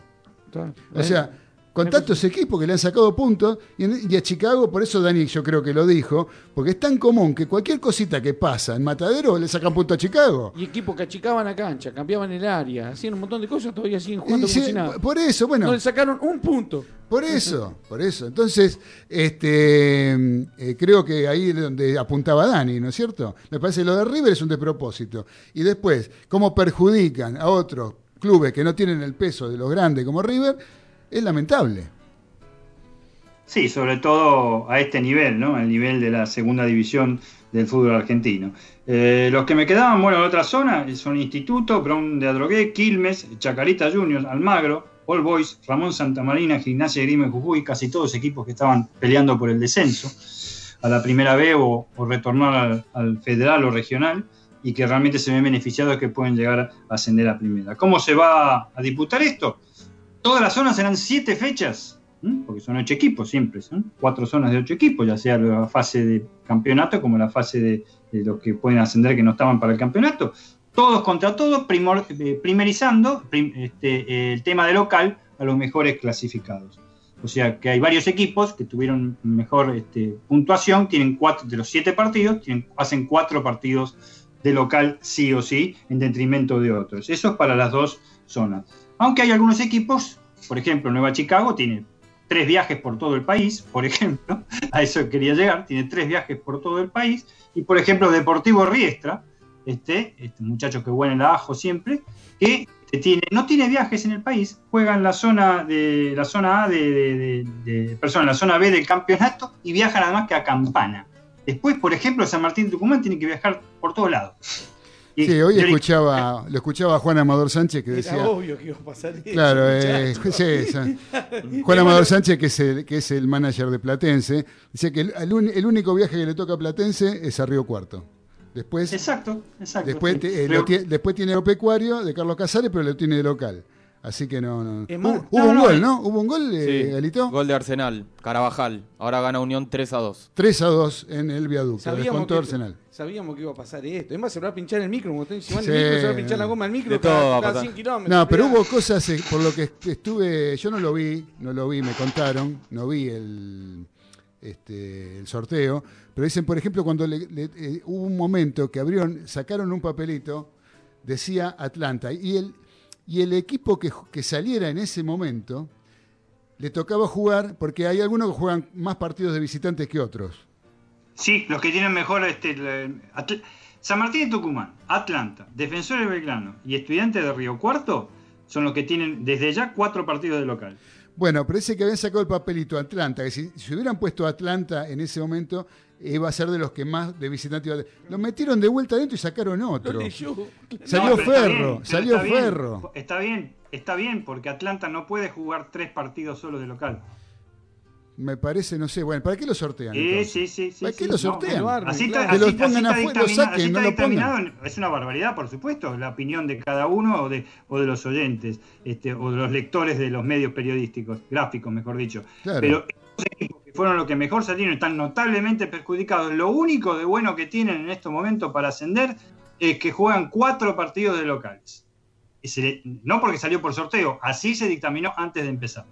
O sea, con tantos equipos que le han sacado puntos, y, a Chicago, por eso Dani yo creo que lo dijo, porque es tan común que cualquier cosita que pasa en Matadero le sacan punto a Chicago. Y equipos que achicaban la cancha, cambiaban el área, hacían un montón de cosas, todavía siguen jugando como si nada. por eso, bueno, No le sacaron un punto. por eso, por eso. Entonces, este, eh, creo que ahí es donde apuntaba Dani, ¿no es cierto? Me parece que lo de River es un despropósito. Y después, cómo perjudican a otros clubes que no tienen el peso de los grandes como River, es lamentable. Sí, sobre todo a este nivel, ¿no? El nivel de la segunda división del fútbol argentino. Eh, los que me quedaban, bueno, en otra zona son Instituto, Brown de Adrogué, Quilmes, Chacarita Juniors, Almagro, All Boys, Ramón Santamarina, Gimnasia y Jujuy, casi todos equipos que estaban peleando por el descenso a la primera B o, o retornar al, al federal o regional y que realmente se ven beneficiados que pueden llegar a ascender a primera. ¿Cómo se va a disputar esto? Todas las zonas serán siete fechas, porque son ocho equipos siempre, son cuatro zonas de ocho equipos, ya sea la fase de campeonato como la fase de, los que pueden ascender que no estaban para el campeonato. Todos contra todos, primor- eh, primerizando prim- este, el tema de local a los mejores clasificados. O sea que hay varios equipos que tuvieron mejor este, puntuación, tienen cuatro de los siete partidos, tienen- hacen cuatro partidos de local sí o sí, en detrimento de otros. Eso es para las dos zonas. Aunque hay algunos equipos, por ejemplo, Nueva Chicago tiene tres viajes por todo el país, por ejemplo, a eso quería llegar, tiene tres viajes por todo el país, y por ejemplo Deportivo Riestra, este, este muchacho que huele el ajo siempre, que este, no tiene viajes en el país, juega en la zona de la zona A de, de, en la zona B del campeonato y viaja nada más que a Campana. Después, por ejemplo, San Martín de Tucumán tiene que viajar por todos lados. Y- Sí, hoy escuchaba, lo escuchaba a Juan Amador Sánchez que Era decía. obvio que iba a pasar eso. Claro, eh, sí. Juan Amador Sánchez, que es, el, que es el manager de Platense, dice que el, el único viaje que le toca a Platense es a Río Cuarto. Después, Exacto, exacto. después, eh, Pero- lo tie- después tiene Agropecuario de Carlos Casares, pero lo tiene de local. Así que no. no. Hubo, hubo no, un no, gol, eh. ¿no? Hubo un gol, eh, Sí, Galito. Gol de Arsenal, Carabajal. Ahora gana Unión 3 a 2. 3 a 2 en el viaducto. Descontó que, Arsenal. Sabíamos que iba a pasar esto. Es más, se va a pinchar el micro. Como van Sí. el micro, se va a pinchar la goma del micro De todo cada, va a cada pasar. 100 kilómetros. No, pero Mirá. hubo cosas, eh, por lo que est- estuve, yo no lo vi, no lo vi, me contaron, no vi el, este, el sorteo, pero dicen, por ejemplo, cuando le- le- eh, hubo un momento que abrieron, sacaron un papelito, decía Atlanta, y el, y el equipo que saliera en ese momento le tocaba jugar, porque hay algunos que juegan más partidos de visitantes que otros. Sí, los que tienen mejor este, el- Atl- San Martín de Tucumán, Atlanta, Defensores de Belgrano y Estudiantes de Río Cuarto son los que tienen desde ya cuatro partidos de local. Bueno, parece que habían sacado el papelito Atlanta, que si, si hubieran puesto Atlanta en ese momento, iba a ser de los que más de visitantes iba a Lo metieron de vuelta adentro y sacaron otro. Salió No, Ferro, bien, salió está bien, Ferro. Está bien, está bien, porque Atlanta no puede jugar tres partidos solo de local. Me parece, no sé, bueno, ¿para qué lo sortean? Sí, entonces? sí, sí, sí. ¿Para qué sí, lo sortean? no, Así está, Que así- así pongan está afuera, lo dictamina- saquen, así no está lo pongan. dictaminado, Es una barbaridad, por supuesto, la opinión de cada uno o de, o de los oyentes, este, o de los lectores de los medios periodísticos, gráficos, mejor dicho. Claro. Pero estos equipos que fueron los que mejor salieron están notablemente perjudicados. Lo único de bueno que tienen en estos momentos para ascender es que juegan cuatro partidos de locales. Y se le- no porque salió por sorteo, así se dictaminó antes de empezar.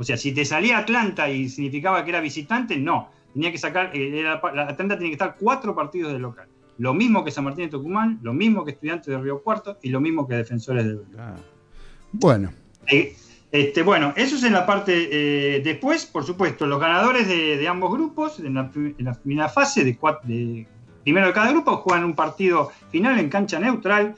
O sea, si te salía Atlanta y significaba que era visitante, no. Tenía que sacar, eh, era Atlanta tenía que estar cuatro partidos de local. Lo mismo que San Martín de Tucumán, lo mismo que Estudiantes de Río Cuarto y lo mismo que Defensores de Belgrano. Bueno, Eh, este, bueno, eso es en la parte. eh, después, por supuesto, los ganadores de, de ambos grupos, en la, prim- en la primera fase, de, cuat- de- primero de cada grupo, juegan un partido final en cancha neutral.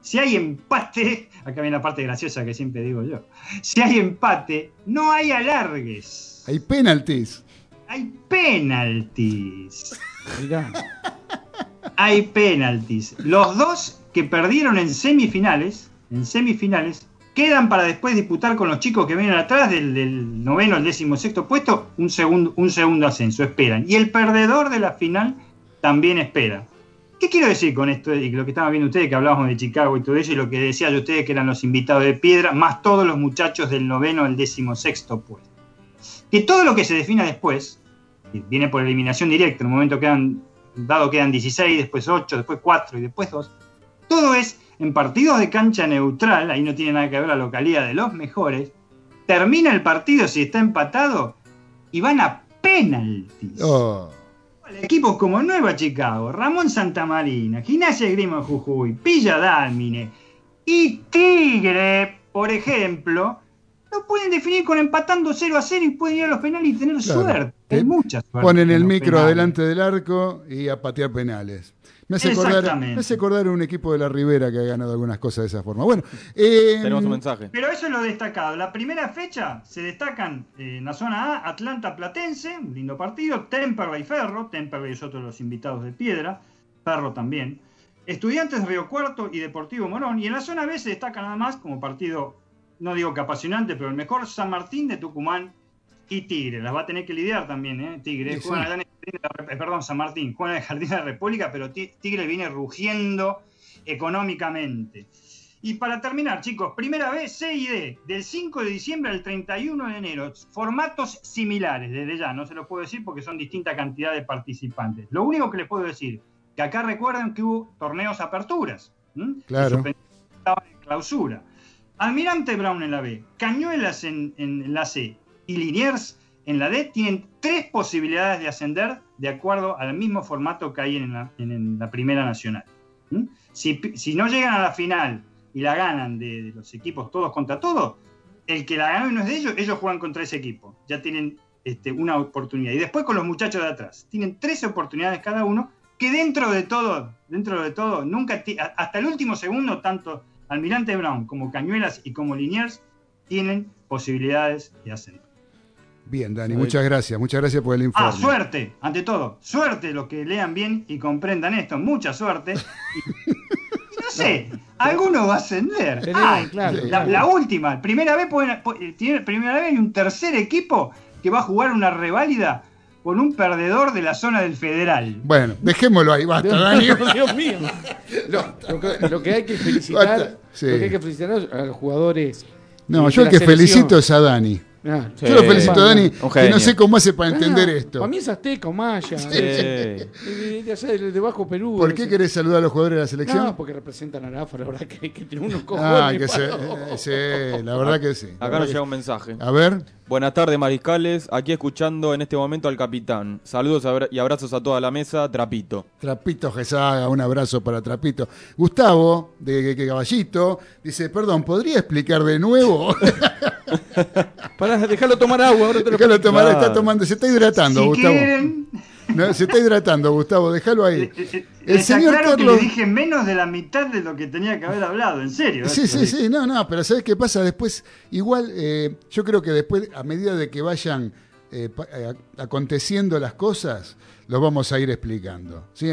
Si hay empate, acá viene la parte graciosa que siempre digo yo. Si hay empate, no hay alargues. hay penaltis. Hay penaltis. Mirá. hay penaltis. Los dos que perdieron en semifinales, en semifinales, quedan para después disputar con los chicos que vienen atrás del, del noveno al décimo sexto puesto un segundo, un segundo ascenso, esperan. Y el perdedor de la final también espera. ¿Qué quiero decir con esto? Y lo que estaban viendo ustedes, que hablábamos de Chicago y todo eso, y lo que decía yo ustedes, que eran los invitados de piedra, más todos los muchachos del noveno al décimo sexto puesto. Que todo lo que se defina después, viene por eliminación directa, en un momento quedan, dado quedan 16, después 8, después 4 y después 2, todo es en partidos de cancha neutral, ahí no tiene nada que ver la localidad de los mejores, termina el partido si está empatado y van a penaltis. Oh, Equipos como Nueva Chicago, Ramón Santamarina, Gimnasia Grima Jujuy, Pilla Dálmine y Tigre, por ejemplo, no pueden definir con empatando 0 a 0 y pueden ir a los penales y tener Claro. suerte. Te Hay mucha suerte. Ponen en el micro penales. delante del arco y a patear penales. Me hace, acordar, Exactamente. me hace acordar un equipo de la Ribera que ha ganado algunas cosas de esa forma. Bueno, eh, Tenemos un mensaje. Pero eso es lo destacado. La primera fecha se destacan eh, en la zona A, Atlanta Platense, un lindo partido, Temperley Ferro, Temperley es otro de los invitados de piedra, Ferro también, Estudiantes Río Cuarto y Deportivo Morón. Y en la zona B se destaca nada más como partido, no digo que apasionante, pero el mejor San Martín de Tucumán y Tigre. Las va a tener que lidiar también, ¿eh? Tigre. Sí, Juegan sí. allá en el Jardín de la eh, perdón, San Martín, juegan en el Jardín de la República, pero Ti- Tigre viene rugiendo económicamente. Y para terminar, chicos, primera vez C y D, del 5 de diciembre al 31 de enero, formatos similares, desde ya, no se lo puedo decir porque son distinta cantidad de participantes. Lo único que les puedo decir, que acá recuerden que hubo torneos aperturas, ¿m? Claro. Estaban en clausura. Almirante Brown en la B, Cañuelas en, en la C y Liniers en la D tienen tres posibilidades de ascender de acuerdo al mismo formato que hay en la, Primera Nacional. Si, no llegan a la final y la ganan de, los equipos todos contra todos, el que la ganó y no es de ellos, ellos juegan contra ese equipo. Ya tienen este, una oportunidad. Y después con los muchachos de atrás. Tienen 13 oportunidades cada uno, que dentro de todo, dentro de todo, nunca hasta el último segundo, tanto Almirante Brown como Cañuelas y como Liniers tienen posibilidades de ascender. Bien, Dani, muchas gracias. Muchas gracias por el informe. Ah, suerte, ante todo. Suerte los que lean bien y comprendan esto. Mucha suerte. Y, no sé, alguno va a ascender. Ay, claro, la, claro. la última, primera vez, pueden, tiene- primera vez hay un tercer equipo que va a jugar una reválida con un perdedor de la zona del Federal. Bueno, dejémoslo ahí, basta, Dani. Dios mío. Lo, que, lo que hay que felicitar, sí. lo que hay que felicitar a los jugadores. No, yo el que selección. felicito es a Dani. Ah, Sí. Yo lo felicito a Dani, que no sé cómo hace para entender Ah, esto. Para mí es azteca o maya. Sí. De, de- de allá de, de Bajo Perú. ¿Por qué ese. querés saludar a los jugadores de la selección? No, porque representan a Rafa, la verdad que tener unos cojones. ah, que se, eh, sí, la verdad que sí. Acá nos llega un mensaje. A ver, Buenas tardes, mariscales. Aquí escuchando en este momento al capitán. Saludos y abrazos a toda la mesa. Trapito. Trapito Gesaga, un abrazo para Trapito. Gustavo, de, de Caballito, dice, perdón, ¿podría explicar de nuevo? Para dejarlo tomar agua, ahora te lo Déjalo tomar, Claro. está tomando, se está hidratando, si Gustavo. quieren, No, se está hidratando, Gustavo, déjalo ahí. eh, eh, El les señor aclaro que Carlos- le dije menos de la mitad de lo que tenía que haber hablado, en serio. Sí, sí, sí, no, no, pero ¿sabes qué pasa? Después, igual, eh, yo creo que después, a medida de que vayan eh, eh, aconteciendo las cosas, los vamos a ir explicando. ¿sí?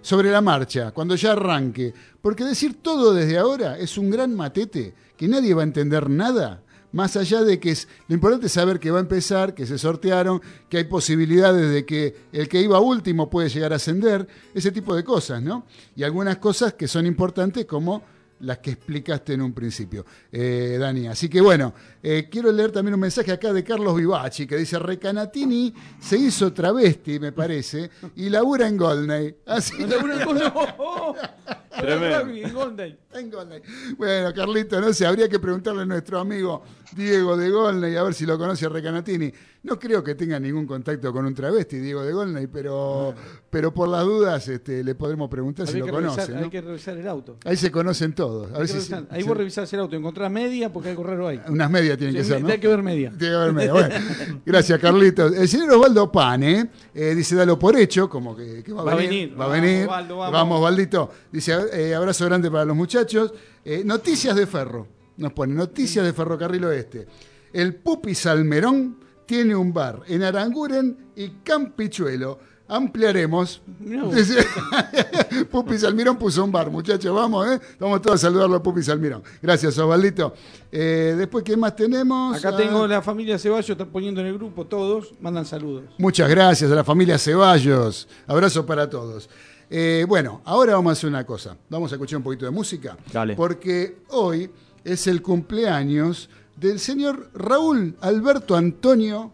Sobre la marcha, cuando ya arranque. Porque decir todo desde ahora es un gran matete, que nadie va a entender nada. Más allá de que es, lo importante es saber que va a empezar, que se sortearon, que hay posibilidades de que el que iba último puede llegar a ascender, ese tipo de cosas, ¿no? Y algunas cosas que son importantes como las que explicaste en un principio, eh, Dani. Así que bueno, eh, quiero leer también un mensaje acá de Carlos Vivaci que dice, Recanatini se hizo travesti, me parece, y labura en Goldney. Así. Golden. en Goldney. Bueno, Carlito, no sé, habría que preguntarle a nuestro amigo Diego de Goldney a ver si lo conoce a Recanatini. No creo que tenga ningún contacto con un travesti, Diego de Goldney, pero, pero por las dudas este, le podremos preguntar si lo conoce. revisar, ¿no? hay que revisar el auto. Ahí se conocen todos. A ver si Ahí se- vos revisás el auto, encontrás media porque algo raro hay. Unas medias tienen Sí, que ser, ¿no? Hay que ver media. Tiene que haber media. Bueno, gracias, Carlitos. El señor Osvaldo Pane eh, dice, dalo por hecho, como que, que va, Va a venir. Va a Vamos, venir. Osvaldo, vamos. Osvaldito. Dice, eh, abrazo grande para los muchachos. Eh, noticias de Ferro. Nos pone, noticias de Ferrocarril Oeste. El Pupi Salmerón tiene un bar en Aranguren y Campichuelo. Ampliaremos. Pupi Salmirón puso un bar, muchachos, vamos, ¿eh? Vamos todos a saludarlo a Pupi Salmirón. Gracias, Osvaldito. Eh, después, ¿qué más tenemos? Acá Ah, tengo la familia Ceballos, están poniendo en el grupo todos, mandan saludos. Muchas gracias a la familia Ceballos. Abrazo para todos. Eh, bueno, ahora vamos a hacer una cosa. Vamos a escuchar un poquito de música. Dale. Porque hoy es el cumpleaños del señor Raúl Alberto Antonio.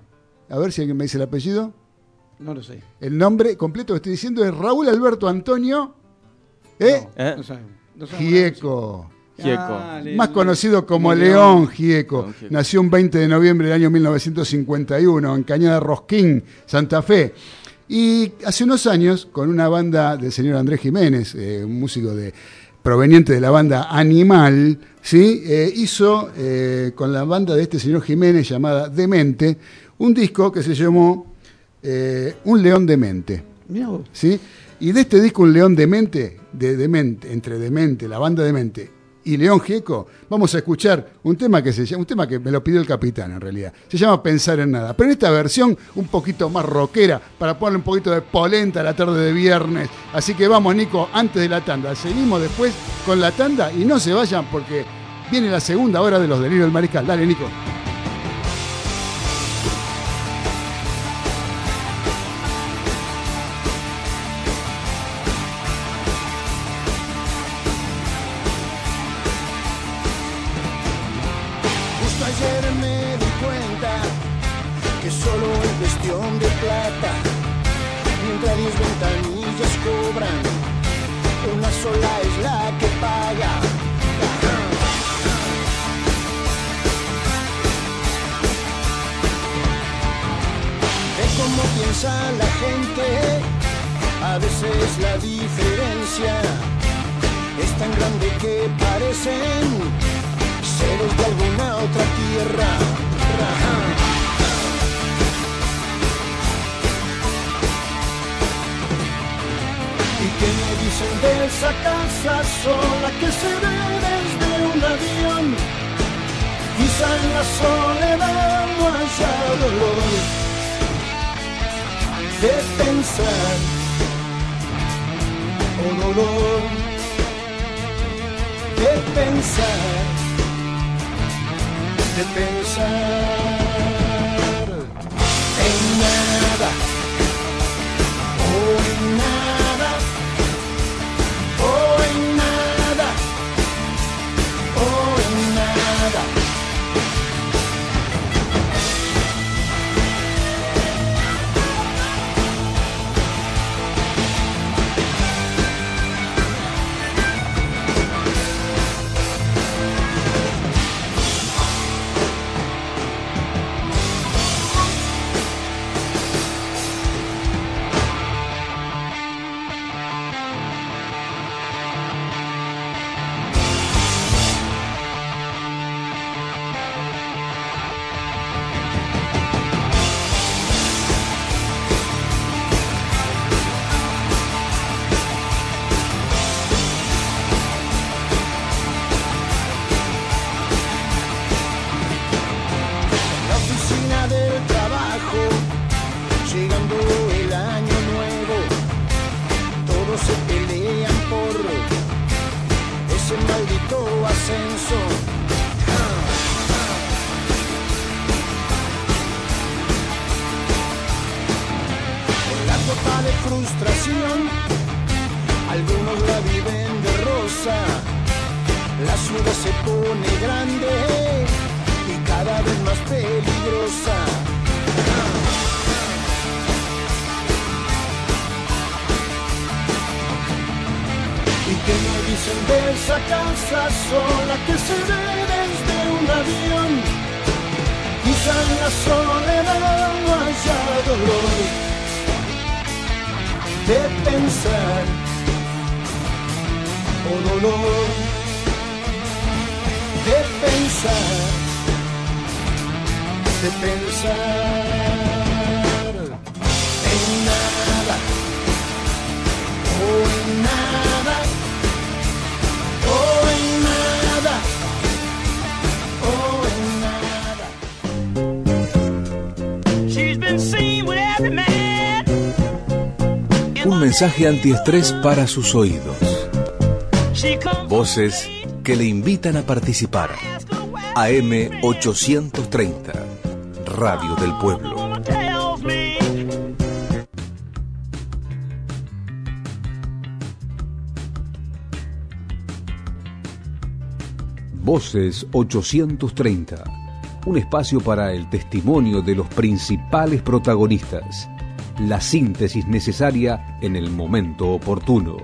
A ver si alguien me dice el apellido. No lo sé. El nombre completo que estoy diciendo es Raúl Alberto Antonio. ¿Eh? ¿Eh? No sabemos. No sabemos Gieco. Gieco. Ah, Más conocido como como León León. Gieco. León Gieco. Nació un 20 de noviembre del año 1951 en Cañada Rosquín, Santa Fe. Y hace unos años, con una banda del señor Andrés Jiménez, eh, un músico de, proveniente de la banda Animal, ¿sí? Eh, hizo eh, con la banda de este señor Jiménez llamada Demente un disco que se llamó Un León Demente. ¿sí? Y de este disco, Un León Demente, de Demente, entre Demente, la banda Demente y León Gieco, vamos a escuchar un tema que se llama, un tema que me lo pidió el capitán en realidad. Se llama Pensar en Nada. Pero en esta versión un poquito más rockera, para ponerle un poquito de polenta a la tarde de viernes. Así que vamos, Nico, antes de la tanda. Seguimos después con la tanda y no se vayan porque viene la segunda hora de los delirios del mariscal. Dale, Nico. Mensaje antiestrés para sus oídos. Voces que le invitan a participar. AM 830, Radio del Pueblo. Voces 830, un espacio para el testimonio de los principales protagonistas, la síntesis necesaria en el momento oportuno,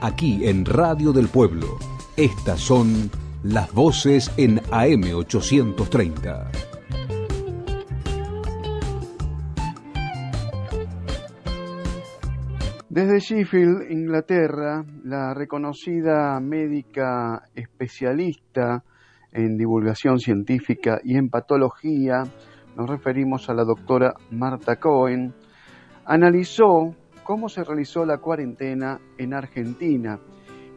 aquí en Radio del Pueblo. Estas son Las voces en AM830. Desde Sheffield, Inglaterra, la reconocida médica especialista en divulgación científica y en patología, nos referimos a la doctora Marta Cohen, analizó cómo se realizó la cuarentena en Argentina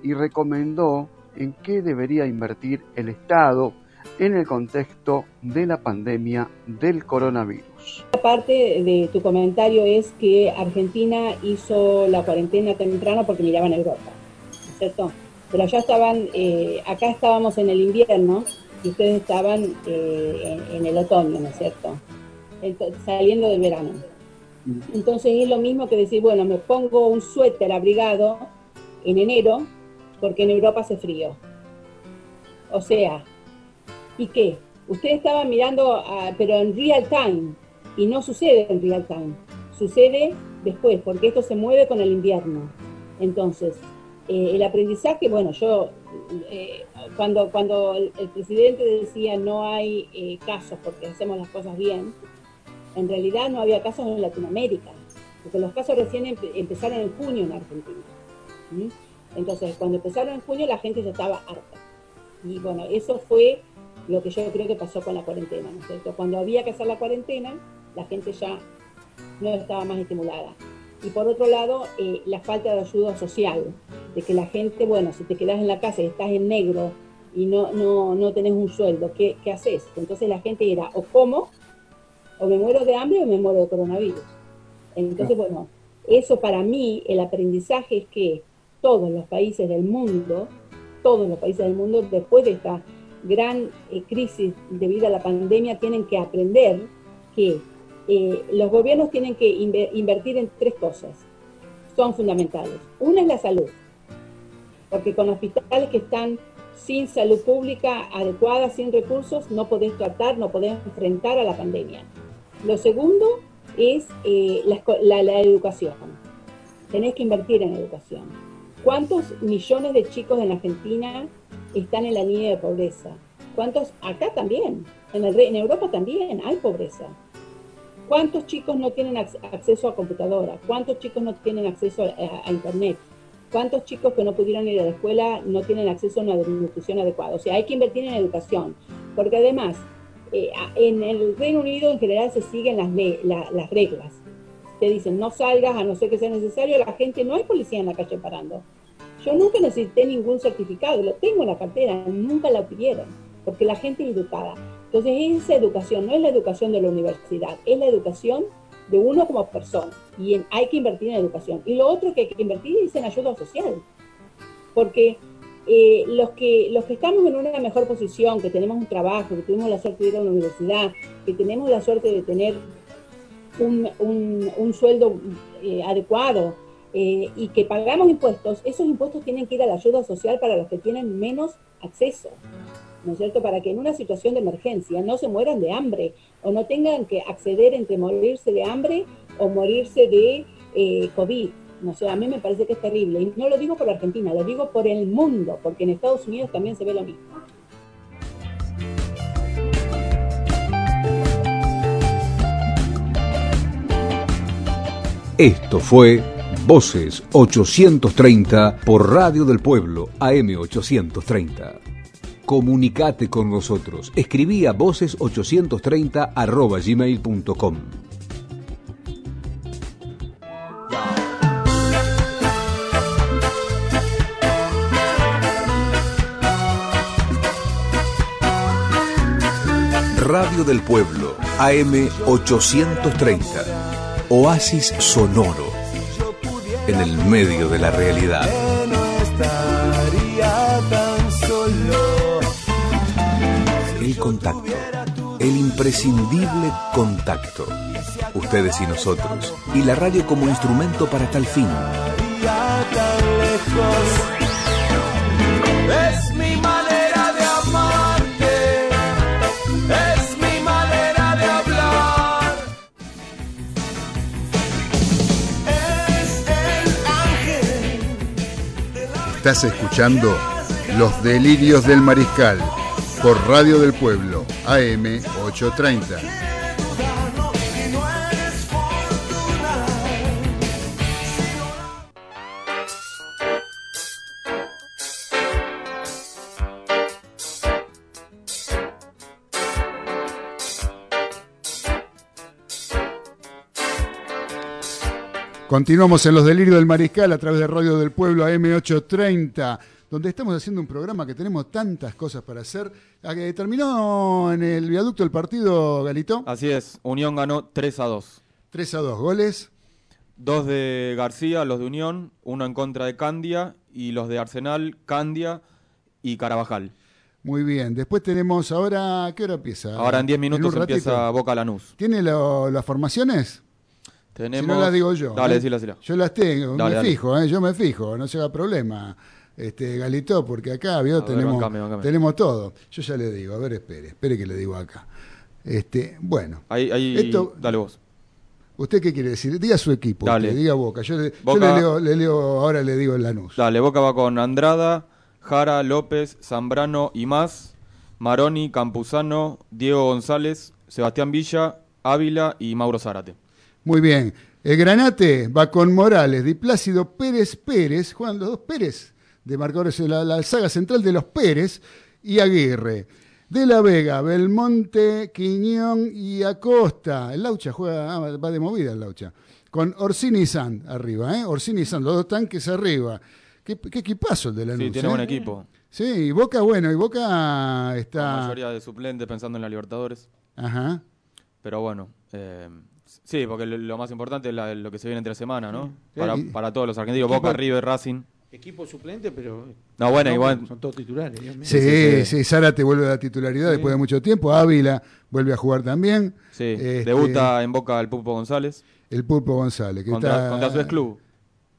y recomendó en qué debería invertir el Estado en el contexto de la pandemia del coronavirus. Parte de tu comentario es que Argentina hizo la cuarentena temprano porque miraban Europa, ¿cierto? Pero ya estaban, eh, acá estábamos en el invierno y ustedes estaban eh, en, en, el otoño, ¿no es cierto? Entonces, saliendo del verano. Entonces es lo mismo que decir, bueno, me pongo un suéter abrigado en enero porque en Europa hace frío. O sea, ¿y qué? Usted estaba mirando, a, pero en real time, y no sucede en real time, sucede después, porque esto se mueve con el invierno. Entonces, eh, el aprendizaje, bueno, yo, eh, cuando, cuando el, el, presidente decía no hay eh, casos porque hacemos las cosas bien, en realidad no había casos en Latinoamérica, porque los casos recién empe empezaron en junio en Argentina. Entonces, cuando empezaron en junio, la gente ya estaba harta. Y bueno, eso fue lo que yo creo que pasó con la cuarentena, ¿no es cierto? Cuando había que hacer la cuarentena, la gente ya no estaba más estimulada. Y por otro lado, eh, la falta de ayuda social, de que la gente, bueno, si te quedas en la casa y estás en negro y no, no, no tenés un sueldo, ¿qué, ¿qué haces? Entonces la gente era, o como, o me muero de hambre o me muero de coronavirus. Entonces, bueno, eso para mí, el aprendizaje es que todos los países del mundo, todos los países del mundo, después de esta gran eh, crisis debido a la pandemia, tienen que aprender que eh, los gobiernos tienen que inver invertir en tres cosas, son fundamentales. Una es la salud, porque con hospitales que están sin salud pública adecuada, sin recursos, no podés tratar, no podés enfrentar a la pandemia. Lo segundo es eh, la, la, educación. Tenés que invertir en educación. ¿Cuántos millones de chicos en Argentina están en la línea de pobreza? ¿Cuántos acá también? En, el, en Europa también hay pobreza. ¿Cuántos chicos no tienen acceso a computadora? ¿Cuántos chicos no tienen acceso a, a, Internet? ¿Cuántos chicos que no pudieron ir a la escuela no tienen acceso a una nutrición adecuada? O sea, hay que invertir en educación, porque además eh, en el Reino Unido en general se siguen las, la, las reglas. Te dicen, no salgas a no ser que sea necesario, la gente, no hay policía en la calle parando. Yo nunca necesité ningún certificado, lo tengo en la cartera, nunca la pidieron, porque la gente es educada. Entonces esa educación no es la educación de la universidad, es la educación de uno como persona. Y en, hay que invertir en educación. Y lo otro que hay que invertir es en ayuda social. Porque eh, los, que, los que estamos en una mejor posición, que tenemos un trabajo, que tuvimos la suerte de ir a la universidad, que tenemos la suerte de tener un, un, sueldo eh, adecuado eh, y que pagamos impuestos, esos impuestos tienen que ir a la ayuda social para los que tienen menos acceso. ¿no es cierto? Para que en una situación de emergencia no se mueran de hambre o no tengan que acceder entre morirse de hambre o morirse de COVID. No sé, a mí me parece que es terrible. Y no lo digo por Argentina, lo digo por el mundo, porque en Estados Unidos también se ve lo mismo. Esto fue Voces 830 por Radio del Pueblo AM830. Comunicate con nosotros. Escribí a voces830 arroba gmail.com. Radio del Pueblo, AM830. Oasis sonoro en el medio de la realidad. El contacto, el imprescindible contacto. Ustedes y nosotros, y la radio como instrumento para tal fin. Estás escuchando Los Delirios del Mariscal, por Radio del Pueblo, AM 830. Continuamos en Los Delirios del Mariscal a través de Radio del Pueblo AM830, donde estamos haciendo un programa que tenemos tantas cosas para hacer. Terminó en el viaducto el partido, Galito. Así es, Unión ganó 3 a 2. 3 a 2 goles. Dos de García, los de Unión, uno en contra de Candia y los de Arsenal, Candia y Carabajal. Muy bien, después tenemos ahora, ¿qué hora empieza? Ahora en 10 minutos empieza Boca Lanús. ¿Tiene lo- las formaciones? Tenemos... Si no las digo yo. Dale, ¿eh? decila, decila. Yo las tengo, Dale, me dale. fijo, ¿eh? yo me fijo, no se haga problema. Este, Galito, porque acá ¿vio? Ver, tenemos, bancame, bancame. tenemos todo. Yo ya le digo, a ver, espere, espere que le digo acá. Este, bueno, Ahí, ahí, Esto- dale vos. ¿usted qué quiere decir? Diga su equipo, Dale. usted, diga Boca. Yo, le, yo Boca- le leo, le leo, ahora le digo Lanús. Dale, Boca va con Andrada, Jara, López, Zambrano y más, Maroni, Campuzano, Diego González, Sebastián Villa, Ávila y Mauro Zárate. Muy bien. El Granate va con Morales, Di Plácido Pérez Pérez, juegan los dos Pérez de marcadores la, la saga central de los Pérez y Aguirre. De la Vega, Belmonte, Quiñón y Acosta. El Laucha juega, ah, va de movida el Laucha. Con Orsini y Sand arriba, ¿eh? Orsini y Sand, los dos tanques arriba. Qué, qué equipazo el de la Sí, tiene buen equipo. Sí, y Boca, bueno, y Boca La está. mayoría de suplentes pensando en la Libertadores. Ajá. Pero bueno, eh, sí, porque lo, lo más importante es la- lo que se viene entre semana, ¿no? Sí. Para, Y- para todos los argentinos, Equipo- Boca, River, Racing. Equipo suplente, pero. No, bueno, igual- Son todos titulares. Dios mío. Sí, sí, sí, Zárate vuelve a la titularidad Sí. después de mucho tiempo. Ávila vuelve a jugar también. Sí, Este, debuta en Boca el Pulpo González El Pulpo González. Que contra, está, contra su ex club,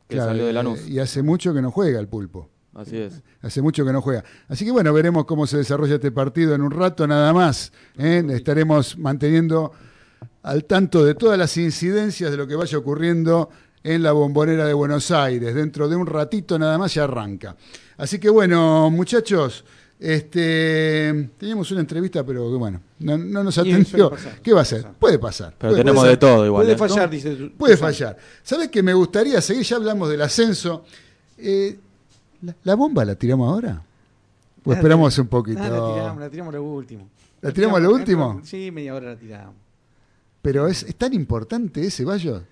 que Claro, salió de Lanús. Y hace mucho que no juega el Pulpo. Así es. Hace mucho que no juega. Así que bueno, veremos cómo se desarrolla este partido en un rato nada más. ¿eh? Estaremos manteniendo al tanto de todas las incidencias de lo que vaya ocurriendo en la bombonera de Buenos Aires. Dentro de un ratito nada más ya arranca. Así que bueno, muchachos, este, teníamos una entrevista, pero que bueno, no, no nos atendió. pasar, ¿Qué va a ser? Puede pasar. Pero Puede- tenemos puede de todo igual. Puede ¿eh? fallar, dice. tu- Puede tu- fallar. ¿Sabes que me gustaría seguir? Ya hablamos del ascenso. Eh, ¿la, la bomba la tiramos ahora? ¿O esperamos un poquito? Ah, la tiramos, la tiramos a lo último. ¿La tiramos a lo último? Sí, media hora la tiramos. Pero es, es tan importante ese Bayo.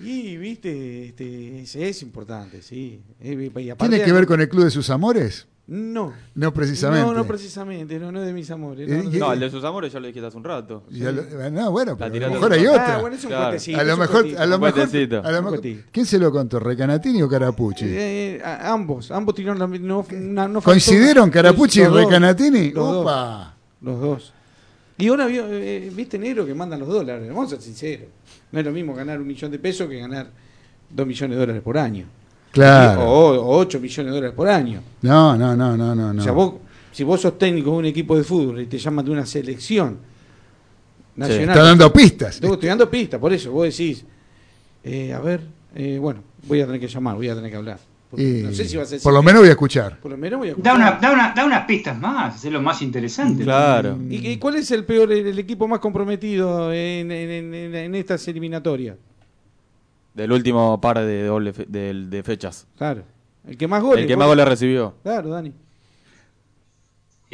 Y, viste, este, ese es importante, sí. Eh, y aparte- ¿Tiene que ver con el Club de sus Amores? No. No precisamente. No, no precisamente, no, no es de mis amores. Eh, no, No, el de sus amores ya lo dijiste hace un rato. Lo- no, bueno, pero a lo mejor hay Ah, otra. bueno, es un Claro. cuentecito, a lo mejor, a lo mejor, a lo mejor-. ¿quién se lo contó? ¿Recanatini o Carapucci? Eh, a- ambos, ambos tiraron la no, una- no faltó- ¿Coincidieron Carapucci y Recanatini? Los dos, Upa. los dos. Y ahora eh, viste negro que mandan los dólares, vamos a ser sinceros. No es lo mismo ganar un millón de pesos que ganar dos millones de dólares por año. Claro. O, o ocho millones de dólares por año. No, no, no, no, no. O sea, vos, si vos sos técnico de un equipo de fútbol y te llaman de una selección nacional. Está dando pistas. Te estoy dando pistas, por eso vos decís, eh, a ver, eh, bueno, voy a tener que llamar, voy a tener que hablar. Porque Y no sé si va a ser por lo menos voy a escuchar. Por lo menos voy a Da, una, da, una- da unas pistas más, es lo más interesante. Claro. ¿Y, y cuál es el peor, el, el equipo más comprometido en, en- en- en- en estas eliminatorias? Del último par de, doble fe- del- de fechas. Claro. El que más goles. El que más goles recibió. Claro, Dani.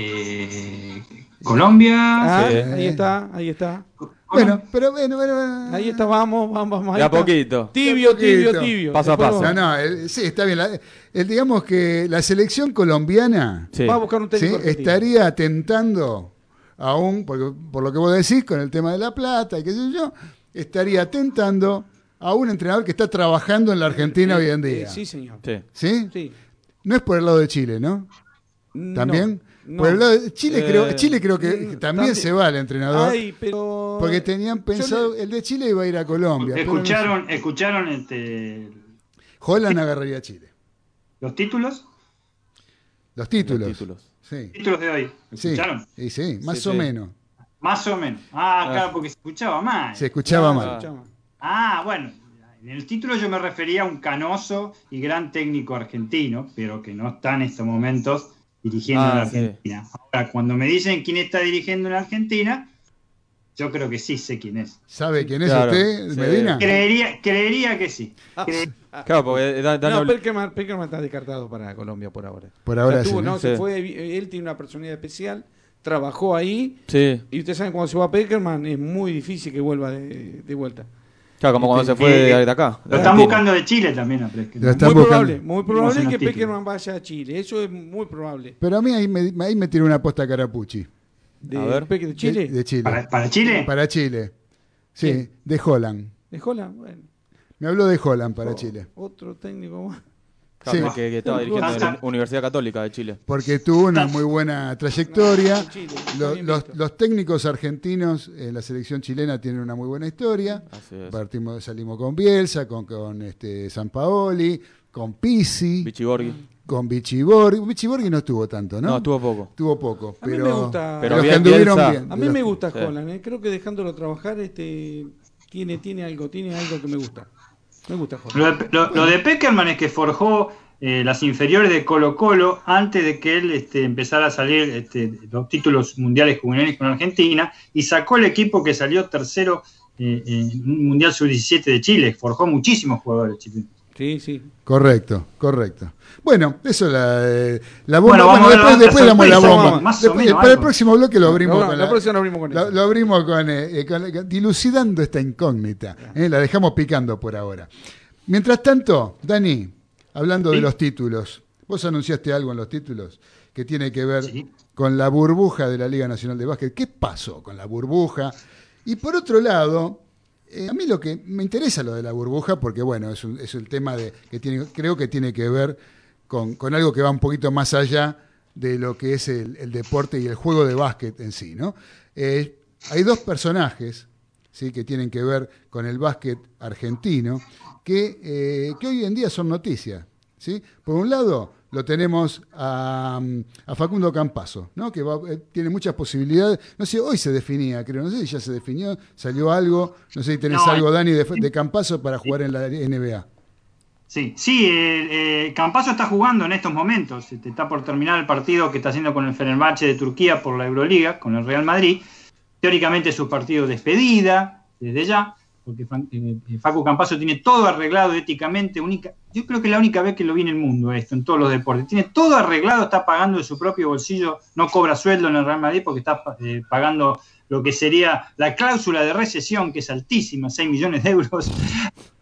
Eh, Colombia. Ah, Sí. ahí está, ahí está. Bueno, pero bueno, bueno, bueno. Ahí está, vamos, vamos, vamos. De a poquito. Tibio, tibio, tibio. Paso a paso. No, no, el- sí, está bien. La- el- digamos que la selección colombiana Sí. Va a buscar un técnico estaría atentando aún, porque, por lo que vos decís, con el tema de la plata y qué sé yo, estaría atentando a un entrenador que está trabajando en la Argentina hoy en Eh, día. sí, señor. Sí. ¿Sí? Sí. No es por el lado de Chile, ¿no? ¿También? No, Por el lado de Chile, Eh, creo, Chile creo que mm, también, también. se va el entrenador. Ay, pero... porque tenían pensado, el de Chile iba a ir a Colombia. no. Escucharon, escucharon este, Holland agarraría a Chile. los títulos, Los títulos. Los títulos. Sí. títulos de hoy. Sí, ¿Escucharon? y sí, más Sí, o sí. menos. Más o menos. Ah, Ah. claro, porque se escuchaba mal. Se escuchaba Ah, mal. Ah, bueno. En el título yo me refería a un canoso y gran técnico argentino, pero que no está en estos momentos dirigiendo Ah, en la sí. Argentina. Ahora, cuando me dicen quién está dirigiendo en la Argentina, yo creo que sí sé quién es. ¿Sabe quién es Claro, usted, sí. Medina? Creería, creería que sí. Cre- Claro, porque da- dan No, Peckerman, Peckerman está descartado para Colombia por ahora. Por ahora O sea, tuvo- sí, ¿no? no, se fue, él tiene una personalidad especial, trabajó ahí. Sí. Y ustedes saben, cuando se va Peckerman es muy difícil que vuelva de, de vuelta. Claro, como cuando se fue Eh, de, de acá. Lo están buscando de Chile también a Presque. Lo están Muy buscando. probable, muy probable que. Peckerman vaya a Chile. Eso es muy probable. Pero a mí ahí me, ahí me tiró una aposta Carapucci. De, A ver. Peque- de Chile. De, de Chile. ¿Para, para Chile? Para Chile. Sí, de Holland. De Holland, bueno. Me habló de Holland para Oh, Chile. Otro técnico más. Claro, Sí. que, que estaba dirigiendo en la Universidad Católica de Chile. Porque tuvo una muy buena trayectoria. Los, técnicos argentinos en la selección chilena tienen una muy buena historia. Así es. Partimos, salimos con Bielsa, con, con este San Paoli, con Pisi, Bichiborghi. con Bichiborghi. Bichiborghi no estuvo tanto, ¿no? No, estuvo poco. Estuvo poco, A mí pero, me gusta- Pero los que bien anduvieron Bielsa. bien. A mí los- me gusta Sí. Holland, eh. creo que dejándolo trabajar este tiene tiene algo, tiene algo que me gusta. Lo de Peckerman es que forjó eh, las inferiores de Colo Colo antes de que él este, empezara a salir este, los títulos mundiales juveniles con Argentina y sacó el equipo que salió tercero eh, en un Mundial Sub-17 de Chile. Forjó muchísimos jugadores chilenos. Sí, sí. Correcto, correcto. Bueno, eso es la, eh, la bomba. Bueno, Bueno, vamos a ver después, después damos la bomba. más o menos, para el próximo bloque lo abrimos La- con la próxima lo abrimos con lo, abrimos con, eh, eh, con- dilucidando esta incógnita. eh, la dejamos picando por ahora. Mientras tanto, Dani, hablando de los títulos, vos anunciaste algo en los títulos que tiene que ver Sí. con la burbuja de la Liga Nacional de Básquet. ¿Qué pasó con la burbuja? Y por otro lado, eh, a mí lo que me interesa lo de la burbuja, porque bueno, es, un- es el tema de que tiene, creo que tiene que ver con, con algo que va un poquito más allá de lo que es el, deporte y el juego de básquet en sí, ¿no? Eh, hay dos personajes ¿sí? que tienen que ver con el básquet argentino que, eh, que hoy en día son noticias. ¿sí? Por un lado, lo tenemos a, a Facundo Campazo, ¿no? que va- eh, tiene muchas posibilidades. No sé, hoy se definía, creo, no sé si ya se definió, salió algo, no sé si tenés No, algo, Dani, de, de Campazo para jugar en la NBA. Sí, sí, eh, eh, Campazzo está jugando en estos momentos. Este, está por terminar el partido que está haciendo con el Fenerbahce de Turquía por la Euroliga, con el Real Madrid. Teóricamente es su partido de despedida, desde ya, porque eh, eh, Facu Campazzo tiene todo arreglado éticamente. Única, yo creo que es la única vez que lo vi en el mundo esto, en todos los deportes. Tiene todo arreglado, está pagando de su propio bolsillo, no cobra sueldo en el Real Madrid porque está eh, pagando lo que sería la cláusula de recesión, que es altísima, 6 millones de euros,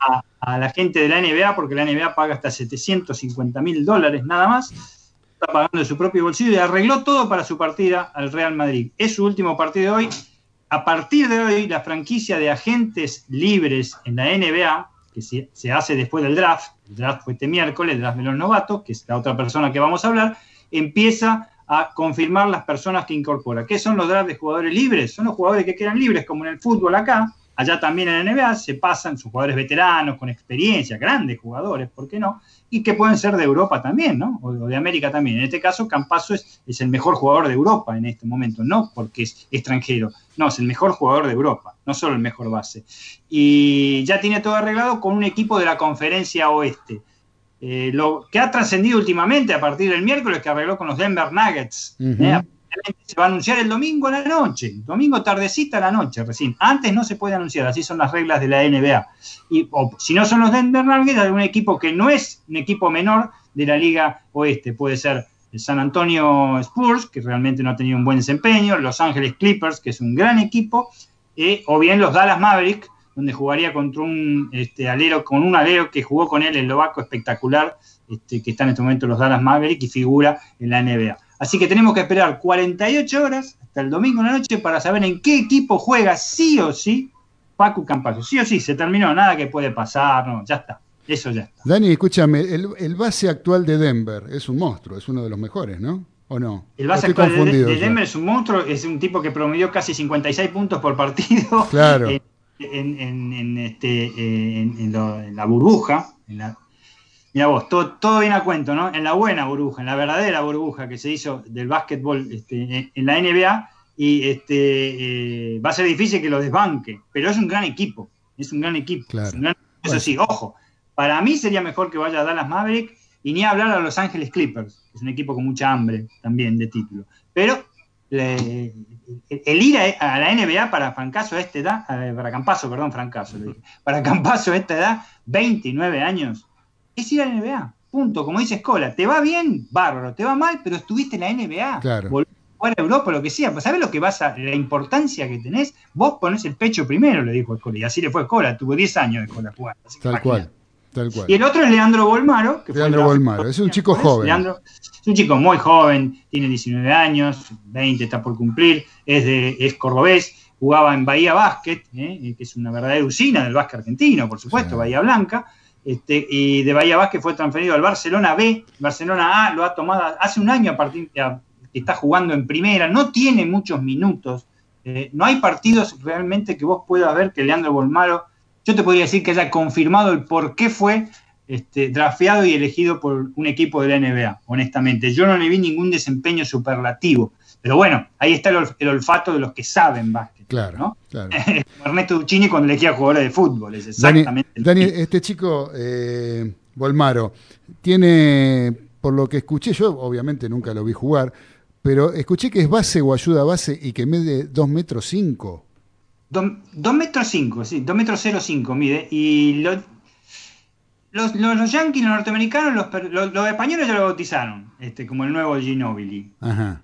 a, a la gente de la NBA, porque la NBA paga hasta 750 mil dólares nada más, está pagando de su propio bolsillo y arregló todo para su partida al Real Madrid. Es su último partido de hoy. A partir de hoy, la franquicia de agentes libres en la NBA, que se, hace después del draft, el draft fue este miércoles, el draft de los novatos, que es la otra persona que vamos a hablar, empieza a confirmar las personas que incorpora. ¿Qué son los drafts de jugadores libres? Son los jugadores que quedan libres, como en el fútbol acá, allá también en la NBA, se pasan, son jugadores veteranos, con experiencia, grandes jugadores, ¿por qué no? Y que pueden ser de Europa también, ¿no? O, de América también. En este caso, Campazo es, es el mejor jugador de Europa en este momento, no porque es extranjero, no, es el mejor jugador de Europa, no solo el mejor base. Y ya tiene todo arreglado con un equipo de la conferencia oeste. Eh, lo que ha trascendido últimamente a partir del miércoles que arregló con los Denver Nuggets. ¿eh? Se va a anunciar el domingo a la noche, domingo tardecita a la noche recién. Antes no se puede anunciar, así son las reglas de la NBA. Y, o, si no son los Denver Nuggets, algún equipo que no es un equipo menor de la Liga Oeste. Puede ser el San Antonio Spurs, que realmente no ha tenido un buen desempeño, Los Ángeles Clippers, que es un gran equipo, eh, o bien los Dallas Mavericks, donde jugaría contra un este, alero, con un alero que jugó con él, el Lobaco espectacular, este, que está en este momento los Dallas Mavericks y figura en la NBA. Así que tenemos que esperar 48 horas hasta el domingo en la noche para saber en qué equipo juega sí o sí Paco Campazo. Sí o sí, se terminó, nada que puede pasar, no, ya está. Eso ya está. Dani, escúchame, el, el base actual de Denver es un monstruo, es uno de los mejores, ¿no? ¿O no? El base ¿O estoy actual de? Denver es un monstruo, es un tipo que promedió casi 56 puntos por partido. Claro. En, en- este, eh, en, en lo- en la burbuja. En la, mira vos, todo, todo viene a cuento, ¿no? En la buena burbuja, en la verdadera burbuja que se hizo del básquetbol este, en, la NBA. Y este, eh, va a ser difícil que lo desbanque, pero es un gran equipo. Es un gran equipo. Claro. es un gran- eso Bueno. sí, ojo, para mí sería mejor que vaya a Dallas Maverick Y ni hablar a Los Ángeles Clippers, que es un equipo con mucha hambre también de título. Pero le- el ir a, a la NBA para Francaso a esta edad, eh, para Campaso, perdón, Francaso, para Campaso a esta edad, 29 años, es ir a la NBA. Punto, como dice Escola, te va bien, bárbaro, te va mal, pero estuviste en la NBA. Claro. Volvés a jugar a Europa, lo que sea. Pues, ¿Sabes lo que vas a, la importancia que tenés? Vos ponés el pecho primero, le dijo Escola. Y así le fue a Escola, tuvo 10 años de Escola jugando. Tal imagínate. cual. Tal cual. Y el otro es Leandro Bolmaro. Que fue Leandro draft- Bolmaro, es un chico joven. Leandro es un chico muy joven, tiene 19 años, 20 está por cumplir, es, de, es cordobés, jugaba en Bahía Básquet, ¿eh? que es una verdadera usina del básquet argentino, por supuesto, Bahía Blanca. Este, y de Bahía Básquet fue transferido al Barcelona B. Barcelona A lo ha tomado hace un año a partir que está jugando en primera, no tiene muchos minutos. eh, no hay partidos realmente que vos puedas ver que Leandro Bolmaro, yo te podría decir que haya confirmado el por qué fue este, drafeado y elegido por un equipo de la NBA, honestamente. Yo no le vi ningún desempeño superlativo. Pero bueno, ahí está el, olf- el olfato de los que saben básquet. Claro, ¿no? claro. Ernesto Duccini cuando elegía jugadores de fútbol. Es Dani, exactamente. Dani, mismo. este chico, eh, Bolmaro, tiene, por lo que escuché, yo obviamente nunca lo vi jugar, pero escuché que es base o ayuda a base y que mide 2 metros 5. Dos, dos metros cinco, sí, dos metros cero cinco mide. Y lo- los, los, los yanquis, los norteamericanos, los, los, los españoles ya lo bautizaron este, como el nuevo Ginobili. Ajá.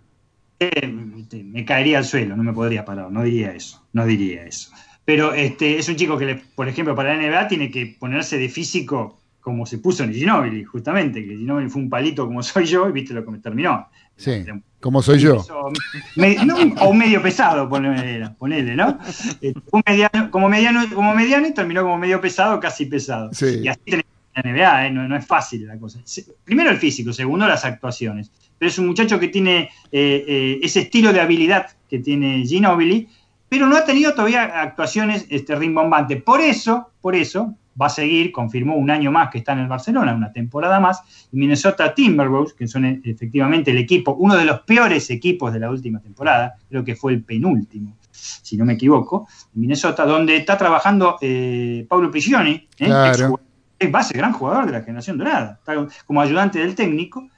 Eh, este, me caería al suelo, no me podría parar, no diría eso, no diría eso. Pero este, es un chico que, le- por ejemplo, para la NBA tiene que ponerse de físico como se puso en Ginobili, justamente, que Ginobili fue un palito como soy yo y viste lo que me terminó. Sí, como soy yo. Eso, me- no, o medio pesado, ponele, ponele, ¿no? Eh, un mediano, como, mediano, como mediano y terminó como medio pesado, casi pesado. Sí. Y así tenés la NBA, ¿eh? no, no es fácil la cosa. Primero el físico, segundo las actuaciones. Pero es un muchacho que tiene eh, eh, ese estilo de habilidad que tiene Ginobili, pero no ha tenido todavía actuaciones este, rimbombantes. Por eso, por eso, va a seguir, confirmó un año más que está en el Barcelona, una temporada más, y Minnesota Timberwolves, que son efectivamente el equipo, uno de los peores equipos de la última temporada, creo que fue el penúltimo, si no me equivoco, Minnesota, donde está trabajando eh, Pablo Prigioni, ¿eh? Claro. Exjugador- es base, gran jugador de la generación dorada, como ayudante del técnico,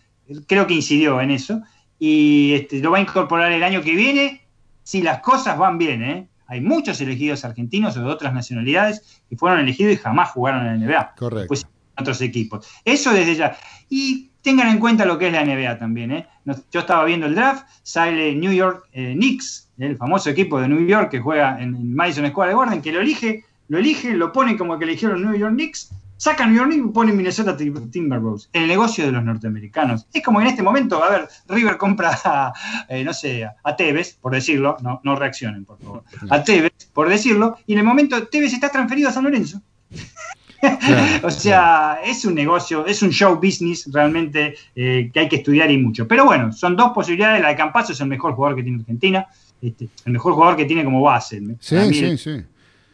creo que incidió en eso, y este, lo va a incorporar el año que viene, si las cosas van bien, ¿eh? Hay muchos elegidos argentinos o de otras nacionalidades que fueron elegidos y jamás jugaron en la NBA. Correcto. Pues en otros equipos. Eso desde ya. Y tengan en cuenta lo que es la NBA también. ¿eh? Yo estaba viendo el draft, sale New York eh, Knicks, el famoso equipo de New York que juega en, en Madison Square Garden, que lo elige, lo elige, lo pone como que eligieron New York Knicks, saca New y pone Minnesota Tim- Timberwolves. El negocio de los norteamericanos. Es como en este momento, a ver, River compra a, eh, no sé, a Tevez, por decirlo, no, no reaccionen, por favor, a Tevez, por decirlo, y en el momento Tevez está transferido a San Lorenzo. o sea, es un negocio, es un show business realmente eh, que hay que estudiar y mucho. Pero bueno, son dos posibilidades. La de Campazo es el mejor jugador que tiene Argentina, este, el mejor jugador que tiene como base. Sí, sí, el- sí.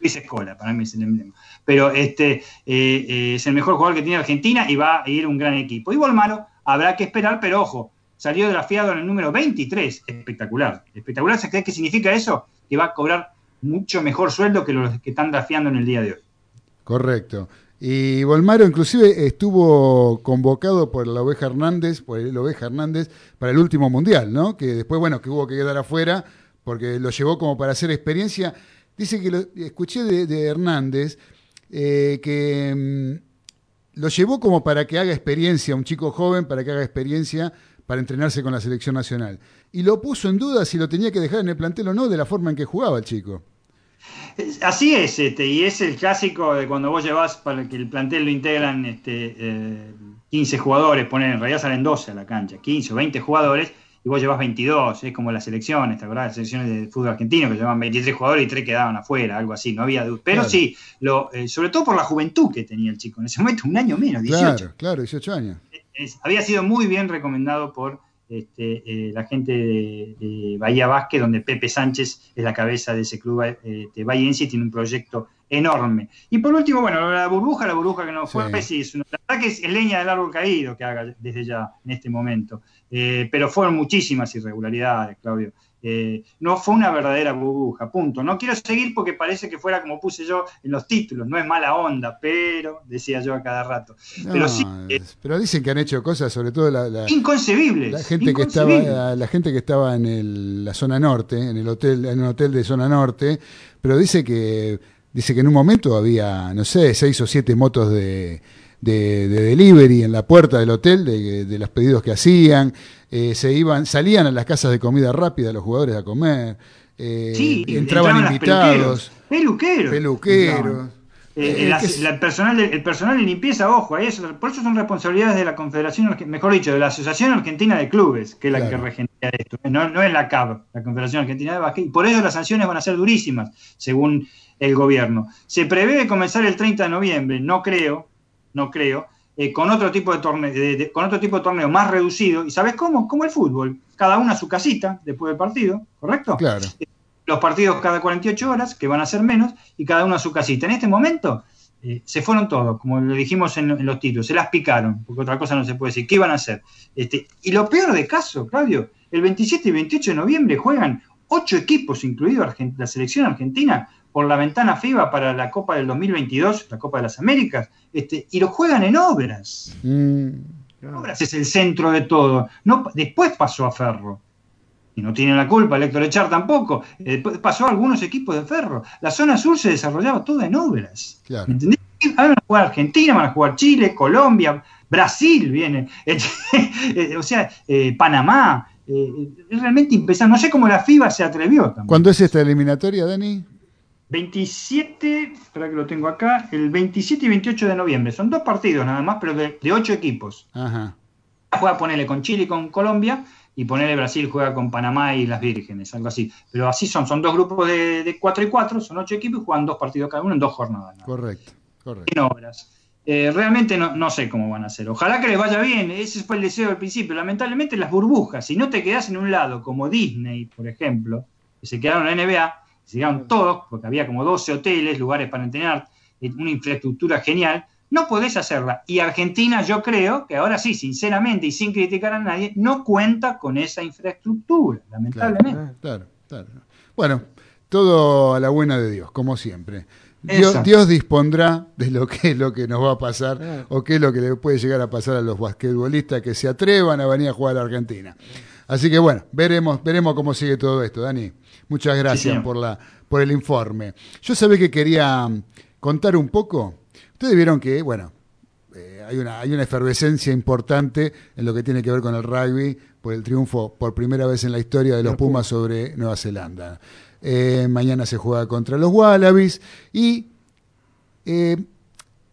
Luis Escola, para mí es el emblema. Pero este eh, eh, es el mejor jugador que tiene Argentina y va a ir un gran equipo. Y Volmaro habrá que esperar, pero ojo, salió drafeado en el número 23. Espectacular. Espectacular, ¿sabes qué significa eso? Que va a cobrar mucho mejor sueldo que los que están drafeando en el día de hoy. Correcto. Y Volmaro inclusive estuvo convocado por la Oveja Hernández, por el Oveja Hernández, para el último mundial, ¿no? Que después, bueno, que hubo que quedar afuera porque lo llevó como para hacer experiencia. Dice que lo, escuché de, de Hernández eh, que mm, lo llevó como para que haga experiencia, un chico joven, para que haga experiencia para entrenarse con la selección nacional. Y lo puso en duda si lo tenía que dejar en el plantel o no, de la forma en que jugaba el chico. Así es, este, y es el clásico de cuando vos llevas para que el plantel lo integran este, eh, 15 jugadores, ponen, en realidad salen 12 a la cancha, 15 o 20 jugadores, y vos llevas 22, es como las selecciones, ¿te acordás? Las selecciones de fútbol argentino que llevaban 23 jugadores y 3 quedaban afuera, algo así, no había duda. Pero Claro. sí, lo, eh, sobre todo por la juventud que tenía el chico, en ese momento un año menos, 18. Claro, claro, 18 años. Es- había sido muy bien recomendado por este, eh, la gente de, de Bahía Vázquez, donde Pepe Sánchez es la cabeza de ese club eh, de Bahiense y tiene un proyecto enorme. Y por último, bueno, la burbuja, la burbuja que no fue, Sí. sí, es una, la verdad que es leña del árbol caído que haga desde ya, en este momento. Eh, pero fueron muchísimas irregularidades, Claudio. Eh, no fue una verdadera burbuja, punto. No quiero seguir porque parece que fuera como puse yo en los títulos, no es mala onda, pero, decía yo a cada rato. Pero No, sí, eh, pero dicen que han hecho cosas, sobre todo la, la- inconcebibles. la gente que estaba, la, la gente que estaba en el- la zona norte, en el hotel, en un hotel de zona norte, pero dice que dice que en un momento había, no sé, seis o siete motos de, de, de delivery en la puerta del hotel de, de los pedidos que hacían, eh, se iban, salían a las casas de comida rápida los jugadores a comer, eh, Sí, entraban las invitados, Peluqueros. peluqueros. Entraban. Eh, el, la- personal de, el personal de limpieza, ojo, ahí eso, por eso son responsabilidades de la Confederación, mejor dicho, de la Asociación Argentina de Clubes, que es la Claro. que regenera esto, no, no es la CAB, la Confederación Argentina de Básquet, y por eso las sanciones van a ser durísimas, según el gobierno. Se prevé comenzar el 30 de noviembre, no creo, no creo, eh, con otro tipo de torneo, con otro tipo de torneo más reducido, y ¿sabes cómo? Como el fútbol, cada uno a su casita después del partido, ¿correcto? Claro. los partidos cada 48 horas, que van a ser menos, y cada uno a su casita. En este momento eh, se fueron todos, como lo dijimos en, en los títulos, se las picaron, porque otra cosa no se puede decir. ¿Qué iban a hacer? Este, y lo peor de caso, Claudio, el 27 y 28 de noviembre juegan ocho equipos, incluido la selección argentina, por la ventana FIBA para la Copa del 2022, la Copa de las Américas, este, y lo juegan en obras. Mm, Obras es el centro de todo. No, después pasó a Ferro. Y no tiene la culpa, el Héctor Echar tampoco. Eh, Después pasó a algunos equipos de Ferro. La zona sur se desarrollaba toda en obras. claro. ¿Me entendés? Ahora van a jugar Argentina, van a jugar Chile, Colombia, Brasil viene. Eh, o sea, eh, Panamá. Eh, es realmente impensable. No sé cómo la FIBA se atrevió también. ¿Cuándo es esta eliminatoria, Dani? 27, espera que lo tengo acá, el 27 y 28 de noviembre. Son dos partidos nada más, pero de, de ocho equipos. Ajá. juega ponerle con Chile y con Colombia y ponerle Brasil juega con Panamá y las Vírgenes, algo así. Pero así son, son dos grupos de, de cuatro y cuatro, son ocho equipos y juegan dos partidos cada uno en dos jornadas. ¿no? Correcto, correcto. En obras. Eh, realmente no, no sé cómo van a hacer. Ojalá que les vaya bien, ese fue el deseo del principio. Lamentablemente las burbujas, si no te quedas en un lado, como Disney, por ejemplo, que se quedaron en la NBA, se quedaron todos, porque había como 12 hoteles, lugares para entrenar, eh, una infraestructura genial, no podés hacerla. Y Argentina, yo creo que ahora sí, sinceramente y sin criticar a nadie, no cuenta con esa infraestructura, lamentablemente. Claro, claro. Bueno, todo a la buena de Dios, como siempre. Dios. Dios dispondrá de lo que es lo que nos va a pasar o qué es lo que le puede llegar a pasar a los basquetbolistas que se atrevan a venir a jugar a la Argentina. Así que bueno, veremos, veremos cómo sigue todo esto, Dani. Muchas gracias por la, por el informe. Yo sabía que quería mm, contar un poco. Ustedes vieron que, bueno, eh, hay, una, hay una efervescencia importante en lo que tiene que ver con el rugby por el triunfo por primera vez en la historia de los Pumas sobre Nueva Zelanda. Eh, mañana se juega contra los Wallabies y eh,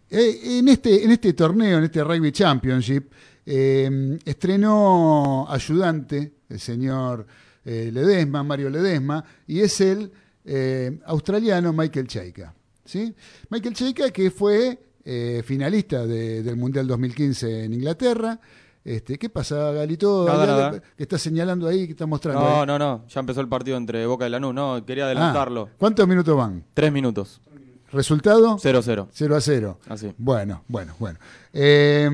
en, este, en este torneo, en este Rugby Championship, estrenó ayudante el señor eh, Ledesma, Mario Ledesma, y es el eh, australiano Michael Cheika. ¿sí? Michael Cheika que fue eh, finalista de- del Mundial 2015 en Inglaterra. Este, ¿Qué pasa, Galito? Nada, Que está señalando ahí, que está mostrando. No, ahí. no, no. Ya empezó el partido entre Boca y Lanús. No, quería Ah, adelantarlo. ¿Cuántos minutos van? Tres minutos. ¿Resultado? 0-0. 0 a 0. Así. Bueno, bueno, bueno. Eh,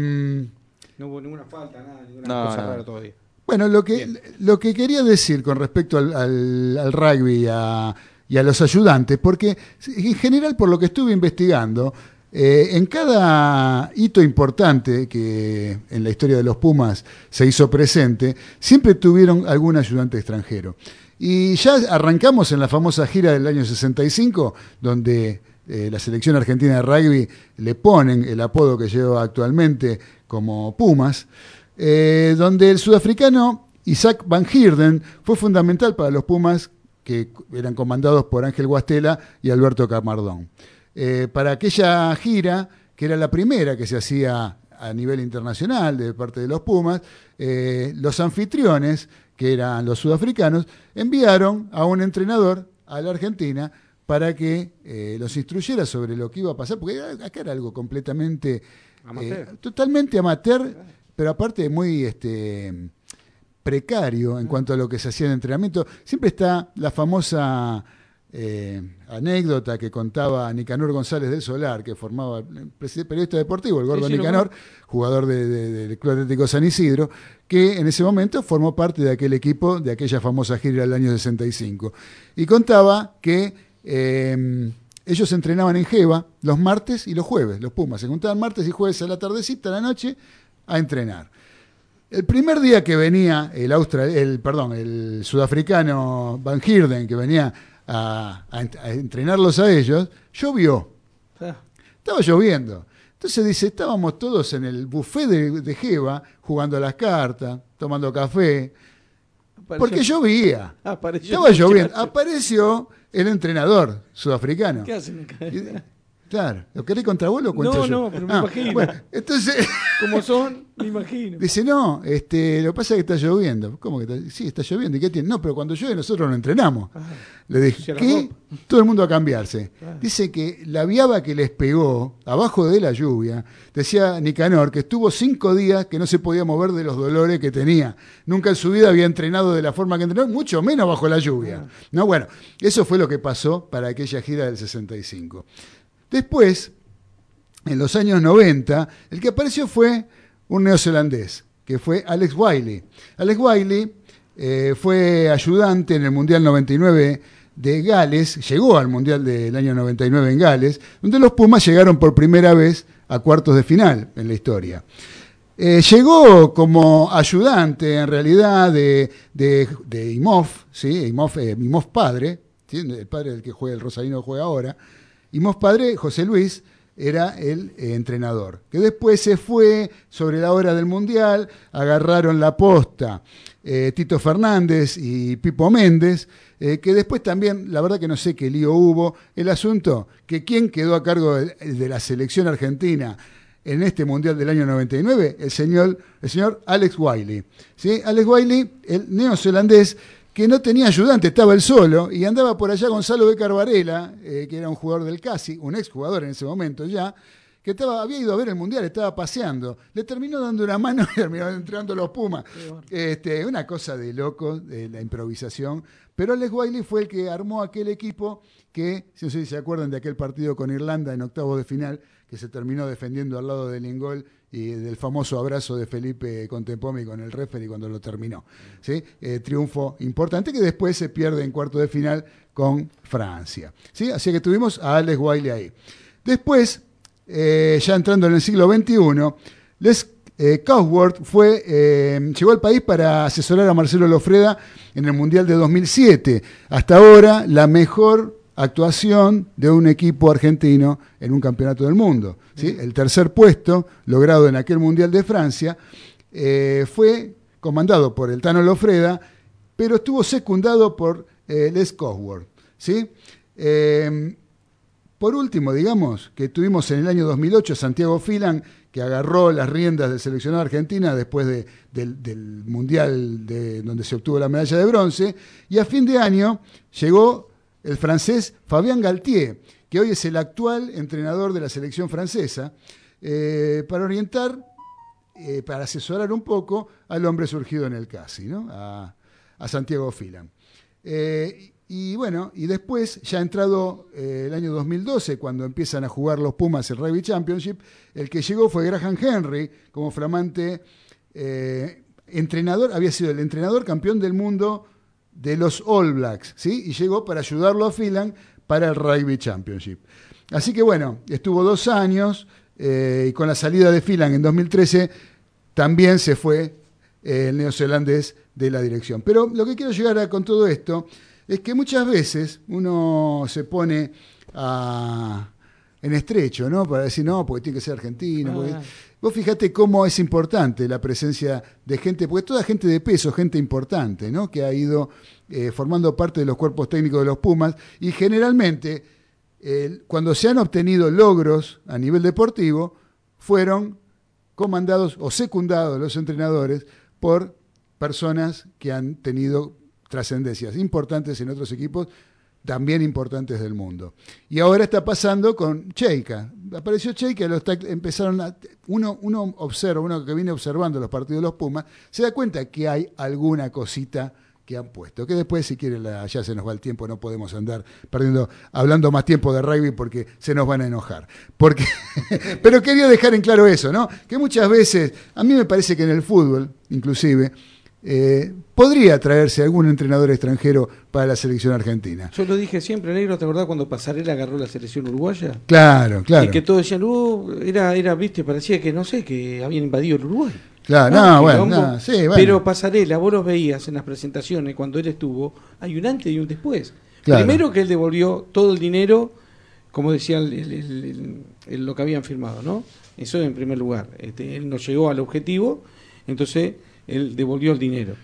No hubo ninguna falta, nada, ninguna No, cosa no. rara todavía. Bueno, lo que, lo que quería decir con respecto al, al- al rugby y a, y a los ayudantes, porque en general por lo que estuve investigando, eh, en cada hito importante que en la historia de los Pumas se hizo presente, siempre tuvieron algún ayudante extranjero. Y ya arrancamos en la famosa gira del año 65, donde eh, la selección argentina de rugby le ponen el apodo que lleva actualmente como Pumas, eh, donde el sudafricano Isaac Van Heerden fue fundamental para los Pumas, que eran comandados por Ángel Guastela y Alberto Camardón. Eh, para aquella gira, que era la primera que se hacía a nivel internacional de parte de los Pumas, eh, los anfitriones, que eran los sudafricanos, enviaron a un entrenador a la Argentina para que eh, los instruyera sobre lo que iba a pasar, porque acá era algo completamente, Amateur. totalmente amateur, pero aparte muy este, precario en cuanto a lo que se hacía en entrenamiento. Siempre está la famosa eh, anécdota que contaba Nicanor González del Solar, que formaba periodista deportivo, el gordo Sí, sí, lo Nicanor, jugador de- de- del Club Atlético San Isidro, que en ese momento formó parte de aquel equipo, de aquella famosa gira del año 65. Y contaba que eh, ellos entrenaban en Jeva los martes y los jueves, los Pumas. Se juntaban martes y jueves a la tardecita, a la noche, a entrenar. El primer día que venía el, Austra- el, perdón, el sudafricano Van Heerden, que venía a, a ent- a entrenarlos a ellos, llovió. Ah, Estaba lloviendo. Entonces dice, estábamos todos en el buffet de, de Jeva, jugando a las cartas, tomando café, apareció- porque llovía. apareció Estaba lloviendo. Apareció el entrenador sudafricano. Claro, ¿lo querés contra vos lo cuento No, yo? no, pero me Ah, imagino. Bueno, entonces Como son, me imagino. dice, no, este, lo que pasa es que está lloviendo. ¿Cómo que está? Sí, está lloviendo. ¿Y qué tiene? No, pero cuando llueve nosotros no entrenamos. Le dije, ¿qué? Todo el mundo a cambiarse. Ah. Dice que la viaba que les pegó, abajo de la lluvia, decía Nicanor, que estuvo cinco días que no se podía mover de los dolores que tenía. Nunca en su vida había entrenado de la forma que entrenó, mucho menos bajo la lluvia. No, bueno, eso fue lo que pasó para aquella gira del 65. Después, en los años 90, el que apareció fue un neozelandés, que fue Alex Wiley. Alex Wiley eh, fue ayudante en el Mundial 99 de Gales, llegó al Mundial del año 99 en Gales, donde los Pumas llegaron por primera vez a cuartos de final en la historia. Eh, llegó como ayudante, en realidad, de, de, de Imhoff, ¿sí? Imhoff, eh, Imhoff padre, el padre del que juega el Rosalino que juega ahora. Imhoff padre, José Luis, era el eh, entrenador, que después se fue sobre la hora del Mundial, agarraron la posta eh, Tito Fernández y Pipo Méndez, eh, que después también, la verdad que no sé qué lío hubo, el asunto que quién quedó a cargo de, de la selección argentina en este Mundial del año 99, el señor, el señor Alex Wiley. ¿sí? Alex Wiley, el neozelandés, que no tenía ayudante, estaba él solo, y andaba por allá Gonzalo Becar Varela, eh, que era un jugador del Casi, un exjugador en ese momento ya, que estaba, había ido a ver el Mundial, estaba paseando. Le terminó dando una mano y terminó entrando los Pumas. Este, una cosa de loco, de la improvisación. Pero Alex Wiley fue el que armó aquel equipo que, si no sé si se acuerdan de aquel partido con Irlanda en octavos de final, que se terminó defendiendo al lado del Ingol y del famoso abrazo de Felipe Contempomi con el referee cuando lo terminó. ¿sí? Eh, triunfo importante que después se pierde en cuarto de final con Francia. ¿sí? Así que tuvimos a Alex Wiley ahí. Después, eh, ya entrando en el siglo XXI, Les eh, Cosworth fue, eh, llegó al país para asesorar a Marcelo Lofreda en el Mundial de 2007. Hasta ahora, la mejor actuación de un equipo argentino en un campeonato del mundo. ¿sí? El tercer puesto, logrado en aquel Mundial de Francia, eh, fue comandado por el Tano Lofreda, pero estuvo secundado por eh, Les Cosworth. ¿sí? Eh, por último, digamos, que tuvimos en el año 2008 Santiago Filan, que agarró las riendas del seleccionado argentina después de- del, del Mundial de, donde se obtuvo la medalla de bronce, y a fin de año llegó el francés Fabien Galtier, que hoy es el actual entrenador de la selección francesa, eh, para orientar, eh, para asesorar un poco al hombre surgido en el CASI, a, Santiago Filan. Eh, y bueno, y después, ya entrado el año 2012, cuando empiezan a jugar los Pumas el Rugby Championship, el que llegó fue Graham Henry como flamante entrenador, había sido el entrenador campeón del mundo de los All Blacks, ¿sí? Y llegó para ayudarlo a Phelan para el Rugby Championship. Así que bueno, estuvo dos años eh, y con la salida de Phelan en 2013 también se fue eh, el neozelandés de la dirección. Pero lo que quiero llegar a con todo esto es que muchas veces uno se pone en estrecho, ¿no? Para decir, no, porque tiene que ser argentino. Vos fíjate cómo es importante la presencia de gente, porque toda gente de peso, gente importante, ¿no? Que ha ido eh, formando parte de los cuerpos técnicos de los Pumas y generalmente cuando se han obtenido logros a nivel deportivo fueron comandados o secundados los entrenadores por personas que han tenido trascendencias importantes en otros equipos, también importantes del mundo. Y ahora está pasando con Cheika. Apareció Cheika, los tac- empezaron a, uno, uno observa, uno que viene observando los partidos de los Pumas, se da cuenta que hay alguna cosita que han puesto. Que después, si quieren, ya se nos va el tiempo, no podemos andar perdiendo, hablando más tiempo de rugby porque se nos van a enojar. Porque, pero quería dejar en claro eso, ¿no? Que muchas veces, a mí me parece que en el fútbol, inclusive, eh, podría traerse algún entrenador extranjero para la selección argentina. Yo lo dije siempre, negro, ¿te acordás cuando Pasarela agarró la selección uruguaya? Claro, claro. Y que todos decían, uh, era, era, viste, parecía que no sé, que habían invadido el Uruguay. Claro, no, bueno, no, sí, bueno. Pero Pasarela, vos los veías en las presentaciones cuando él estuvo, hay un antes y un después. Claro. Primero que él devolvió todo el dinero, como decía el- lo que habían firmado, ¿no? Eso en primer lugar. Este, él no llegó al objetivo, entonces él devolvió el dinero.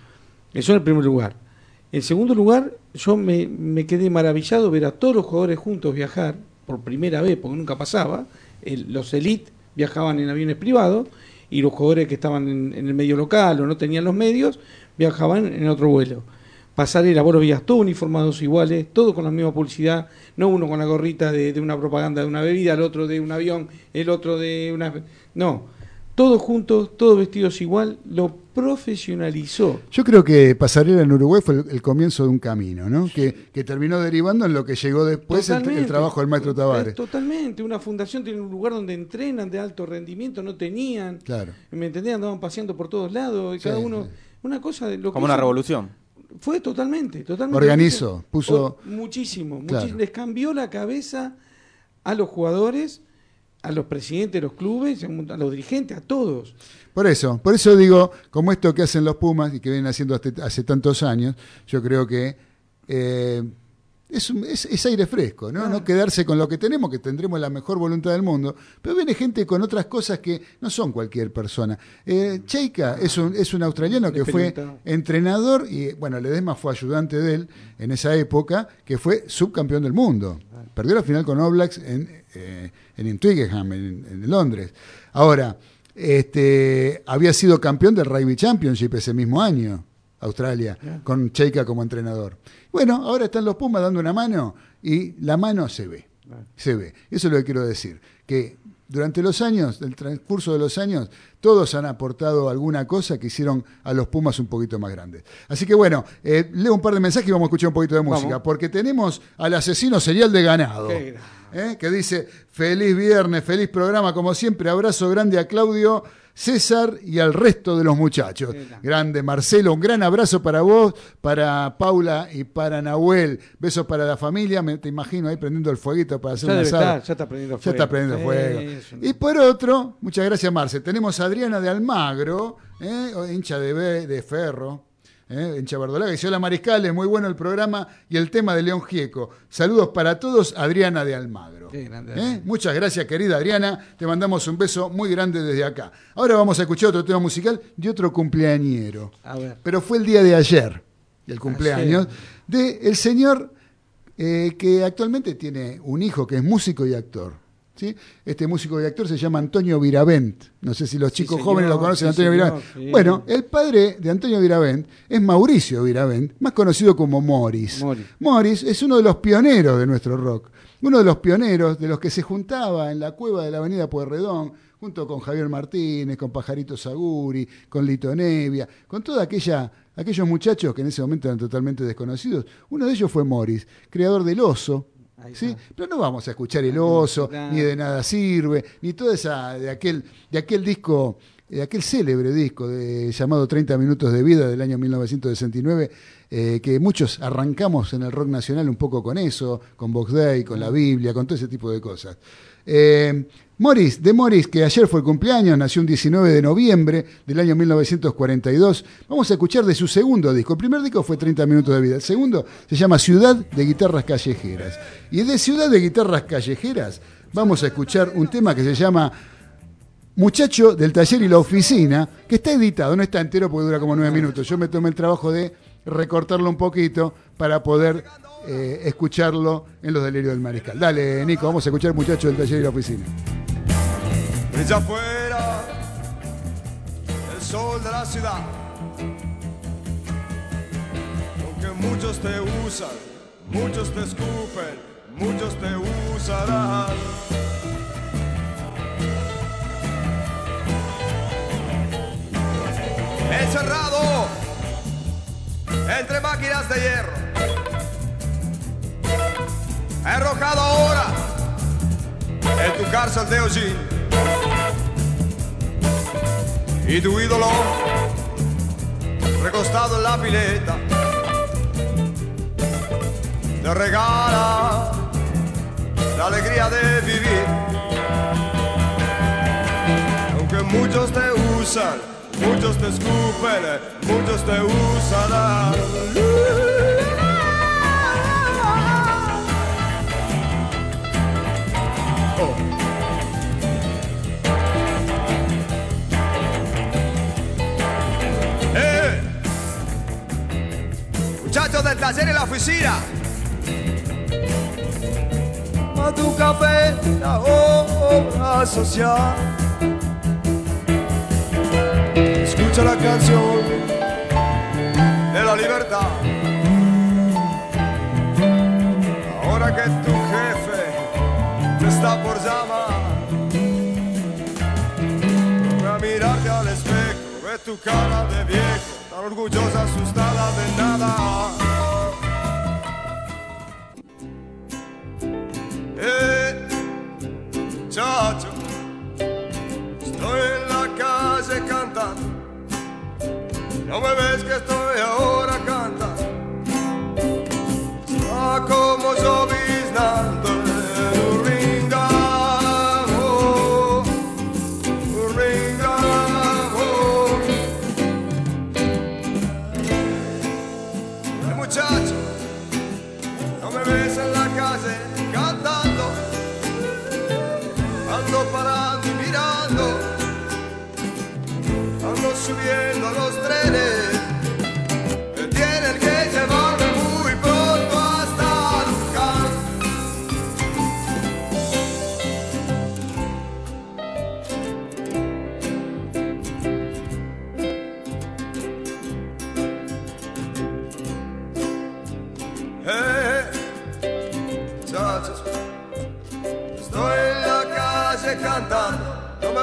Eso en el primer lugar. En segundo lugar, yo me, me quedé maravillado ver a todos los jugadores juntos viajar por primera vez, porque nunca pasaba. El- los elite viajaban en aviones privados y los jugadores que estaban en, el medio local o no tenían los medios viajaban en otro vuelo. Pasarela, vos los veías todos uniformados iguales, todos con la misma publicidad, no uno con la gorrita de, de una propaganda de una bebida, el otro de un avión, el otro de una... No, todos juntos, todos vestidos igual, lo profesionalizó. Yo creo que Pasarela en Uruguay fue el, el comienzo de un camino, ¿no? Que, que terminó derivando en lo que llegó después el, trabajo del maestro Tavares. Eh, Totalmente, una fundación tiene un lugar donde entrenan de alto rendimiento, no tenían. Claro. ¿Me entendés? Andaban paseando por todos lados y cada Sí, uno. Una cosa de lo que Como una hizo- revolución. Fue totalmente, totalmente. Organizó, puso- O- muchísimo, Claro. muchis- les cambió la cabeza a los jugadores, a los presidentes de los clubes, a los dirigentes, a todos. Por eso, por eso digo, como esto que hacen los Pumas y que vienen haciendo hace, hace tantos años, yo creo que eh, es, un- es- es aire fresco, ¿no? No quedarse con lo que tenemos, que tendremos la mejor voluntad del mundo, pero viene gente con otras cosas que no son cualquier persona. Eh, Cheika es un, es un australiano que fue entrenador y, bueno, Ledesma fue ayudante de él en esa época, que fue subcampeón del mundo. Perdió la final con Oblaks en, eh, en Twickenham, en, en Londres. Ahora, este, había sido campeón del Rugby Championship ese mismo año, Australia, con Cheika como entrenador. Bueno, ahora están los Pumas dando una mano y la mano se ve. Se ve. Eso es lo que quiero decir. Que durante los años, el transcurso de los años, todos han aportado alguna cosa que hicieron a los Pumas un poquito más grandes. Así que bueno, eh, leo un par de mensajes y vamos a escuchar un poquito de música, Vamos. porque tenemos al asesino serial de ganado. ¿eh? que dice, feliz viernes, feliz programa, como siempre, abrazo grande a Claudio, César y al resto de los muchachos. Grande Marcelo, un gran abrazo para vos, para Paula y para Nahuel. Besos para la familia, me te imagino ahí prendiendo el fueguito para hacer Ya un debe asado. estar, ya está prendiendo Ya fuego. está prendiendo fuego. Y por otro, muchas gracias Marce, tenemos a Adriana de Almagro, ¿eh? hincha de, de Ferro. ¿Eh? hincha verdolaga, dice, hola Mariscales, muy bueno el programa y el tema de León Gieco. Saludos para todos, Adriana de Almagro. Qué grande. ¿Eh? Muchas gracias, querida Adriana. Te mandamos un beso muy grande desde acá. Ahora vamos a escuchar otro tema musical de otro cumpleañero. A ver. Pero fue el día de ayer, el cumpleaños, de el señor eh, que actualmente tiene un hijo que es músico y actor. ¿Sí? Este músico y actor se llama Antonio Viravent. No sé si los chicos jóvenes lo conocen, sí, Antonio señor, Viravent. sí. Bueno, el padre de Antonio Viravent es Mauricio Viravent, más conocido como Morris. Morris. Morris es uno de los pioneros de nuestro rock, uno de los pioneros de los que se juntaba en la cueva de la avenida Pueyrredón, junto con Javier Martínez, con Pajarito Saguri, con Lito Nevia, con toda aquella aquellos muchachos que en ese momento eran totalmente desconocidos. Uno de ellos fue Morris, creador del Oso. ¿Sí? Pero no vamos a escuchar el oso, ni de nada sirve, ni toda esa de aquel, de aquel disco, de aquel célebre disco de, llamado 30 minutos de vida del año 1969, eh, que muchos arrancamos en el rock nacional un poco con eso, con Box Day, con la Biblia, con todo ese tipo de cosas. Eh, Morris, de Morris, que ayer fue el cumpleaños, nació un 19 de noviembre del año 1942. Vamos a escuchar de su segundo disco. El primer disco fue 30 minutos de vida. El segundo se llama Ciudad de Guitarras Callejeras. Y de Ciudad de Guitarras Callejeras vamos a escuchar un tema que se llama Muchacho del Taller y la Oficina, que está editado, no está entero porque dura como nueve minutos. Yo me tomé el trabajo de recortarlo un poquito para poder eh, escucharlo en los delirios del mariscal. Dale, Nico, vamos a escuchar Muchacho del Taller y la Oficina. Desde afuera, el sol de la ciudad. Aunque muchos te usan, muchos te escupen, muchos te usarán. Encerrado entre máquinas de hierro. Enrocado ahora en tu cárcel de hollín. Y tu ídolo recostado en la pileta te regala la alegría de vivir. Aunque muchos te usan, muchos te escupen, muchos te usarán. Eh, Del taller y la oficina. A tu café, la obra social. Escucha la canción de la libertad. Ahora que tu jefe te está por llamar, voy a mirarte al espejo, ve tu cara de viejo, orgullosa, asustada de nada. Eh, chacho, estoy en la calle cantando. No me ves que estoy ahora cantando. Está como lloviznando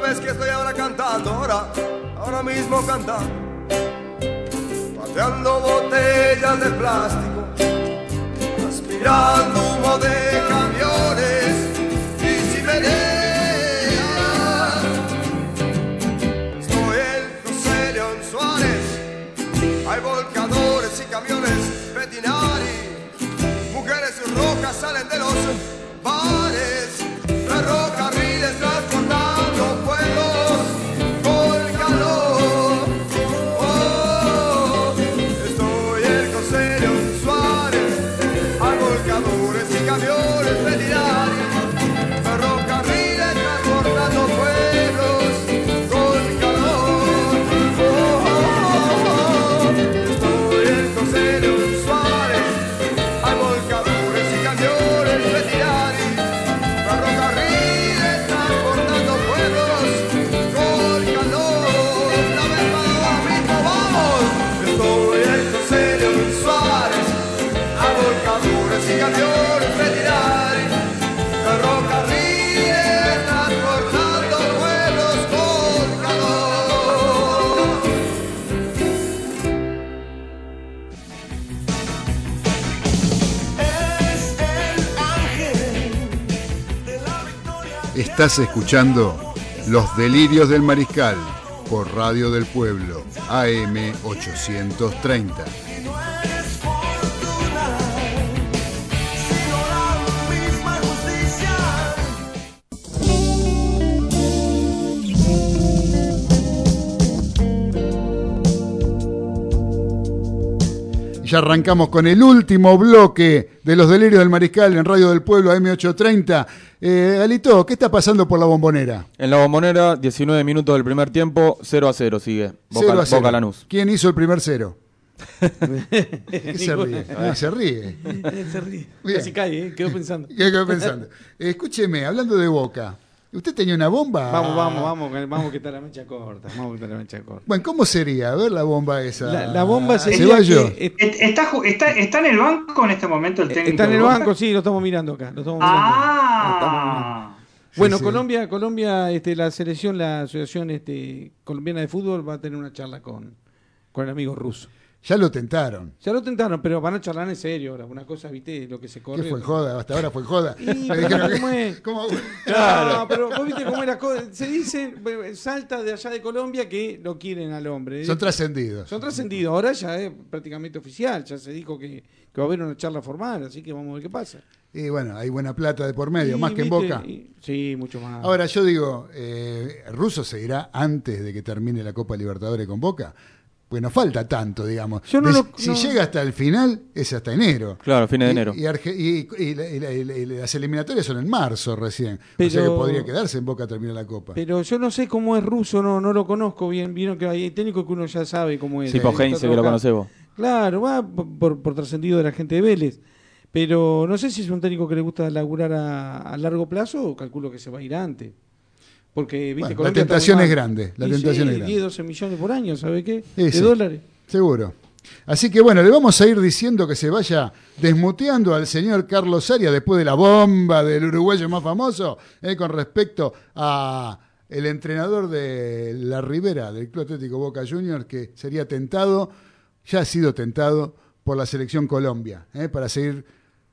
me ves que estoy ahora cantando, ahora, ahora mismo cantando. Pateando botellas de plástico, aspirando humo de camiones y chimeneas. Estoy en José León Suárez, hay volcadores y camiones Bettinari. Mujeres rojas salen de los bares, Estás escuchando Los Delirios del Mariscal por Radio del Pueblo, AM 830. Ya arrancamos con el último bloque de Los Delirios del Mariscal en Radio del Pueblo AM830. Eh, Galito, ¿qué está pasando por la bombonera? En la bombonera, 19 minutos del primer tiempo, 0 a 0 sigue. Boca, Cero a cero. Boca Lanús. ¿Quién hizo el primer cero? ¿Qué se Ninguno. ríe? Ah, se ríe. Se ríe. Bien. Casi cae, ¿eh? quedó pensando. ¿Qué quedó pensando? Escúcheme, hablando de Boca, ¿usted tenía una bomba? Vamos, vamos, vamos, vamos que está la mecha corta. Vamos que está la mecha corta. Bueno, ¿cómo sería? A ver la bomba esa. La, la bomba sería Ceballos. que, eh, ¿Está, está, ¿Está en el banco en este momento el técnico? está en el banco, sí, lo estamos mirando acá. Lo estamos mirando. Lo estamos mirando. Ah, Bueno, sí. Colombia, Colombia, este, la selección, la asociación este, colombiana de fútbol va a tener una charla con, con el amigo ruso. Ya lo tentaron. Ya lo tentaron, pero van a charlar en serio ahora. Una cosa, viste, lo que se corre. ¿Qué fue joda? Hasta ahora fue joda. Y, pero ¿cómo es? ¿cómo? No, pero vos viste cómo es la cosa. Se dice, bueno, salta de allá de Colombia que lo quieren al hombre. Son trascendidos. Son trascendidos. Ahora ya es prácticamente oficial. Ya se dijo que, que va a haber una charla formal, así que vamos a ver qué pasa. Y bueno, hay buena plata de por medio, más que en Boca. y- sí, mucho más. Ahora yo digo, eh, ¿Russo seguirá antes de que termine la Copa Libertadores con Boca? Pues no falta tanto, digamos. Yo no De- lo- si no. llega hasta el final, es hasta enero. Claro, fines de Y- enero. Y, Arge- y- y la- y la- y la- y las eliminatorias son en marzo recién. O sea que Pero- podría quedarse en Boca a terminar la Copa. Pero yo no sé cómo es ruso, no, no lo conozco bien. Vieron que hay técnicos que uno ya sabe cómo es. Está Heinze, que lo conocés vos. Claro, va por, por- por trascendido de la gente de Vélez. Pero no sé si es un técnico que le gusta laburar a, a largo plazo o calculo que se va a ir antes. Porque, viste, Bueno, la tentación es grande, la Y tentación sí, es grande. 10, 12 millones por año, ¿sabe qué? Sí, de sí, dólares. Seguro. Así que bueno, le vamos a ir diciendo que se vaya desmuteando al señor Carlos Arias después de la bomba del uruguayo más famoso eh, con respecto a el entrenador de la Ribera del Club Atlético Boca Juniors que sería tentado, ya ha sido tentado por la selección Colombia eh, para seguir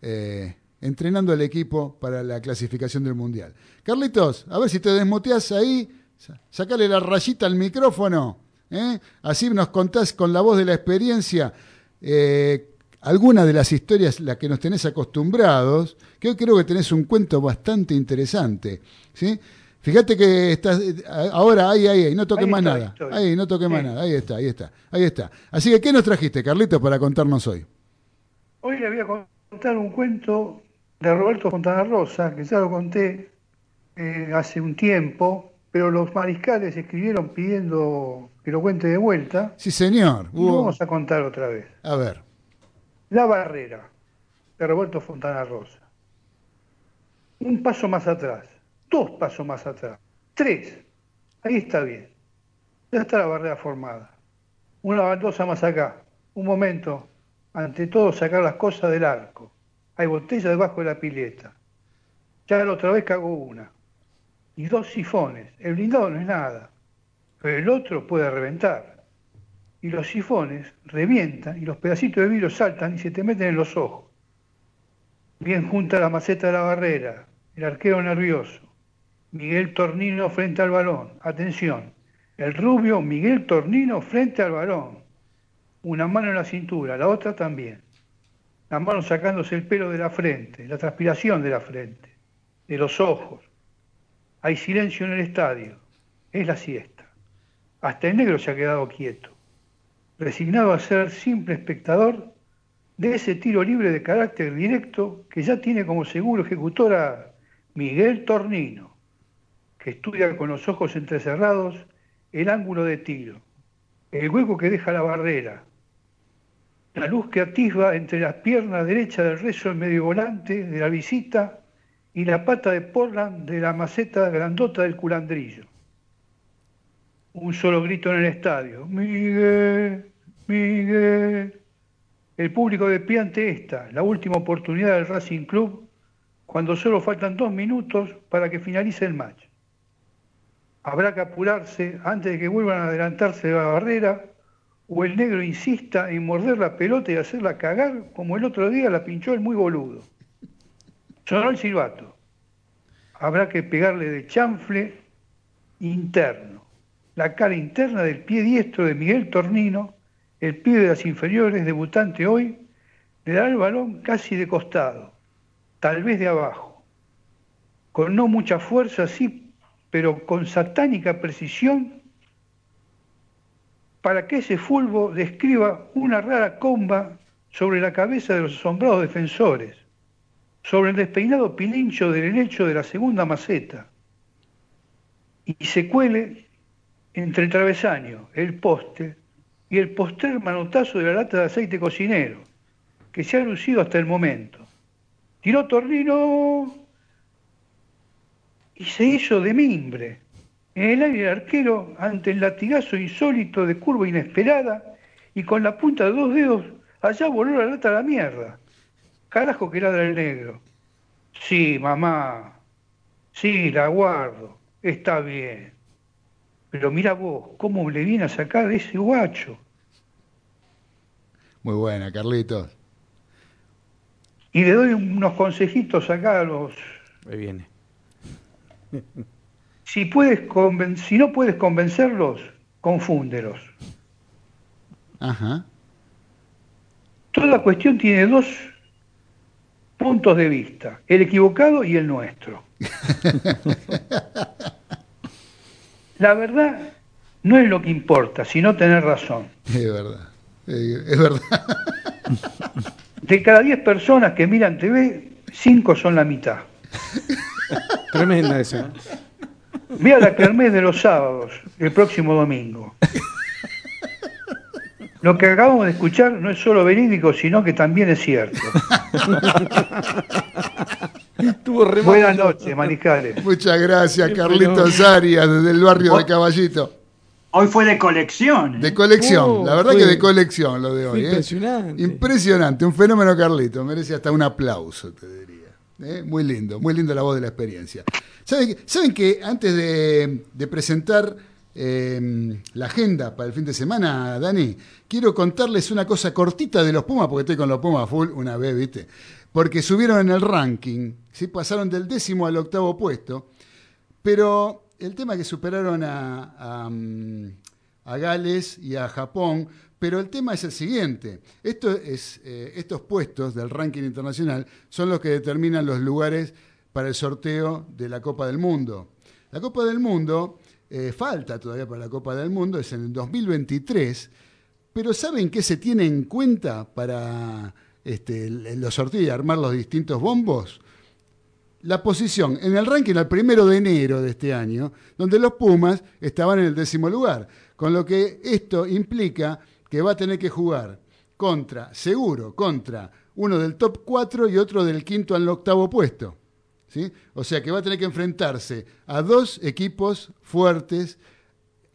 eh, entrenando al equipo para la clasificación del Mundial. Carlitos, a ver si te desmuteas ahí, sa- sacale la rayita al micrófono. ¿eh? Así nos contás con la voz de la experiencia eh, algunas de las historias las que nos tenés acostumbrados, que hoy creo que tenés un cuento bastante interesante. ¿sí? Fíjate que estás eh, ahora ahí, ahí, ahí, no toques más estoy, nada. estoy. Ahí, no toques más Sí. nada. Ahí está, ahí está, ahí está. Así que, ¿qué nos trajiste, Carlitos, para contarnos hoy? Hoy le voy a contar un cuento de Roberto Fontana Rosa, que ya lo conté eh, hace un tiempo, pero los mariscales escribieron pidiendo que lo cuente de vuelta. Sí, señor. Y lo vamos a contar otra vez. A ver. La barrera, de Roberto Fontana Rosa. Un paso más atrás, dos pasos más atrás, tres. Ahí está bien. Ya está la barrera formada. Una baldosa más acá. Un momento. Ante todo, sacar las cosas del arco. Hay botella debajo de la pileta. Ya la otra vez cagó una. Y dos sifones. El blindado no es nada. Pero el otro puede reventar y los sifones revientan y los pedacitos de vidrio saltan y se te meten en los ojos. Bien junta la maceta de la barrera, el arquero nervioso. Miguel Tornino frente al balón. Atención, el rubio Miguel Tornino frente al balón. Una mano en la cintura, la otra también. La mano sacándose el pelo de la frente, la transpiración de la frente, de los ojos. Hay silencio en el estadio. Es la siesta. Hasta el negro se ha quedado quieto resignado a ser simple espectador de ese tiro libre de carácter directo que ya tiene como seguro ejecutor a Miguel Tornino, que estudia con los ojos entrecerrados el ángulo de tiro, el hueco que deja la barrera, la luz que atisba entre las piernas derecha del rezo en medio volante de la visita y la pata de Portland de la maceta grandota del culandrillo un solo grito en el estadio. Miguel, Miguel. El público de ante esta, la última oportunidad del Racing Club, cuando solo faltan dos minutos para que finalice el match. Habrá que apurarse antes de que vuelvan a adelantarse de la barrera o el negro insista en morder la pelota y hacerla cagar como el otro día la pinchó el muy boludo. Sonó el silbato. Habrá que pegarle de chanfle interno la cara interna del pie diestro de Miguel Tornino, el pie de las inferiores, debutante hoy, le dará el balón casi de costado, tal vez de abajo. Con no mucha fuerza, sí, pero con satánica precisión, para que ese fulbo describa una rara comba sobre la cabeza de los asombrados defensores, sobre el despeinado pilincho del helecho de la segunda maceta, y se cuele entre el travesaño, el poste y el postrer manotazo de la lata de aceite cocinero, que se ha lucido hasta el momento. Tiró Tornino y se hizo de mimbre. En el aire el arquero, ante el latigazo insólito de curva inesperada, y con la punta de dos dedos, allá voló la lata a la mierda. Carajo que ladra el negro. Sí, mamá. Sí, la guardo. Está bien. Pero mira vos, cómo le viene a sacar ese guacho. Muy buena, Carlitos. Y le doy unos consejitos acá a los... Ahí viene. Si, puedes conven- si no puedes convencerlos, confúndelos. Ajá. Toda cuestión tiene dos puntos de vista, el equivocado y el nuestro. La verdad no es lo que importa, sino tener razón. Es verdad. Eh, Es verdad. De cada 10 personas que miran TV, 5 son la mitad. Tremenda esa. Ve a la kermés de los sábados, el próximo domingo. Lo que acabamos de escuchar no es solo verídico, sino que también es cierto. Buenas noches, Mariscales. Muchas gracias, Carlitos. Arias, desde el barrio de. Caballito. Hoy fue de colección. ¿eh? De colección, Oh, la verdad fue- que de colección lo de hoy. ¿eh? impresionante. Impresionante, un fenómeno Carlito, merece hasta un aplauso, te diría. ¿Eh? Muy lindo, muy lindo la voz de la experiencia. ¿Saben, saben que antes de, presentar eh, la agenda para el fin de semana, Dani, quiero contarles una cosa cortita de los Pumas, porque estoy con los Pumas full una vez, ¿viste? Porque subieron en el ranking, ¿sí? pasaron del décimo al octavo puesto. Pero el tema que superaron a, mm, a Gales y a Japón. Pero el tema es el siguiente. Eh, estos puestos del ranking internacional son los que determinan los lugares para el sorteo de la Copa del Mundo. La Copa del Mundo, eh, falta todavía para la Copa del Mundo, es en el 2023. Pero ¿saben qué se tiene en cuenta para este, los sorteos y armar los distintos bombos? la posición en el ranking al primero de enero de este año, donde los Pumas estaban en el décimo lugar. Con lo que esto implica que va a tener que jugar contra, seguro, contra uno del top 4 y otro del quinto al octavo puesto. ¿sí? O sea que va a tener que enfrentarse a dos equipos fuertes,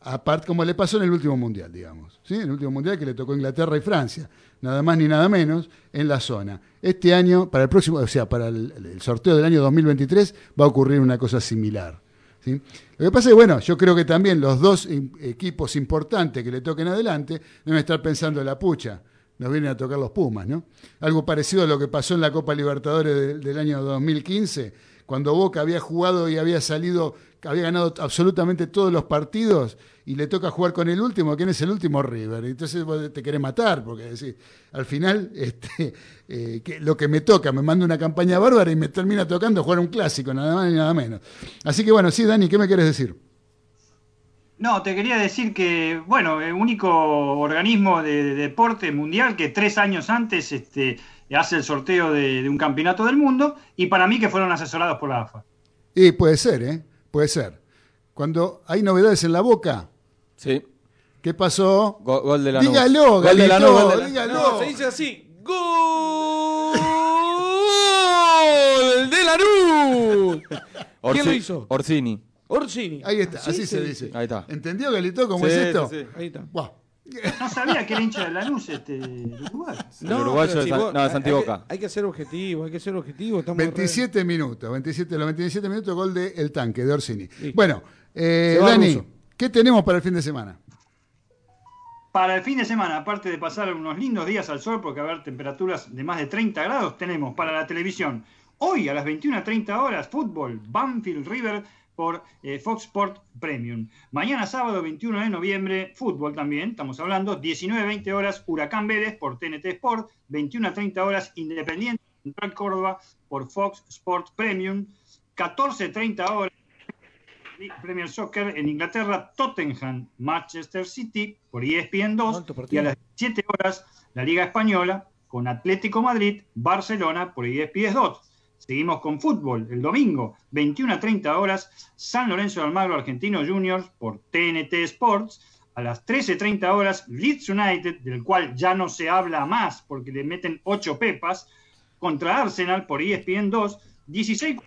aparte, como le pasó en el último mundial, digamos. ¿sí? En el último mundial que le tocó Inglaterra y Francia, nada más ni nada menos, en la zona. Este año, para el próximo, o sea, para el, el sorteo del año 2023, va a ocurrir una cosa similar. Lo que pasa es bueno, yo creo que también los dos equipos importantes que le toquen adelante deben estar pensando en la pucha. Nos vienen a tocar los Pumas, ¿no? Algo parecido a lo que pasó en la Copa Libertadores de- del año 2015, cuando Boca había jugado y había salido, había ganado absolutamente todos los partidos y le toca jugar con el último, ¿quién es el último? River. Entonces vos te querés matar, porque decís, al final este, eh, que lo que me toca, me manda una campaña bárbara y me termina tocando jugar un clásico, nada más ni nada menos. Así que bueno, sí, Dani, ¿qué me quieres decir? No, te quería decir que, bueno, el único organismo de, de deporte mundial que tres años antes este, hace el sorteo de, de un campeonato del mundo y para mí que fueron asesorados por la AFA. Y puede ser, ¿eh? Puede ser. Cuando hay novedades en la boca. Sí. ¿Qué pasó? Go- gol de la Dígalo, Gol de Galito, Lanús, gol de la- dígalo. No, se dice así. ¡Gol de Lanús! ¿Quién lo hizo? Orsini. Orsini. Ahí está, Así así se se dice. Ahí está. ¿Entendió, Galito, cómo Sí, es esto? sí, sí. Ahí está. Buah. No sabía que era hincha de la luz este Uruguay. El uruguayo de vos- no, de Santiboca. Hay, que- hay que ser objetivo, hay que ser objetivo. Estamos 27 minutos, 27, los 27 minutos, gol de El Tanque, de Orsini. Bueno, eh, Dani. ¿Qué tenemos para el fin de semana? Para el fin de semana, aparte de pasar unos lindos días al sol, porque va a haber temperaturas de más de 30 grados, tenemos para la televisión hoy a las 21.30 horas fútbol Banfield River por eh, Fox Sport Premium. Mañana sábado 21 de noviembre, fútbol también, estamos hablando, 19.20 horas Huracán Vélez por TNT Sport, 21.30 horas Independiente Central Córdoba por Fox Sport Premium, 14.30 horas Premier Soccer en Inglaterra, Tottenham, Manchester City por ESPN 2 Alto y a las 7 horas la Liga Española con Atlético Madrid, Barcelona por ESPN 2. Seguimos con fútbol el domingo, 21 a 30 horas, San Lorenzo de Almagro Argentino Juniors por TNT Sports. A las 13.30 horas, Leeds United, del cual ya no se habla más porque le meten 8 pepas, contra Arsenal por ESPN 2. 16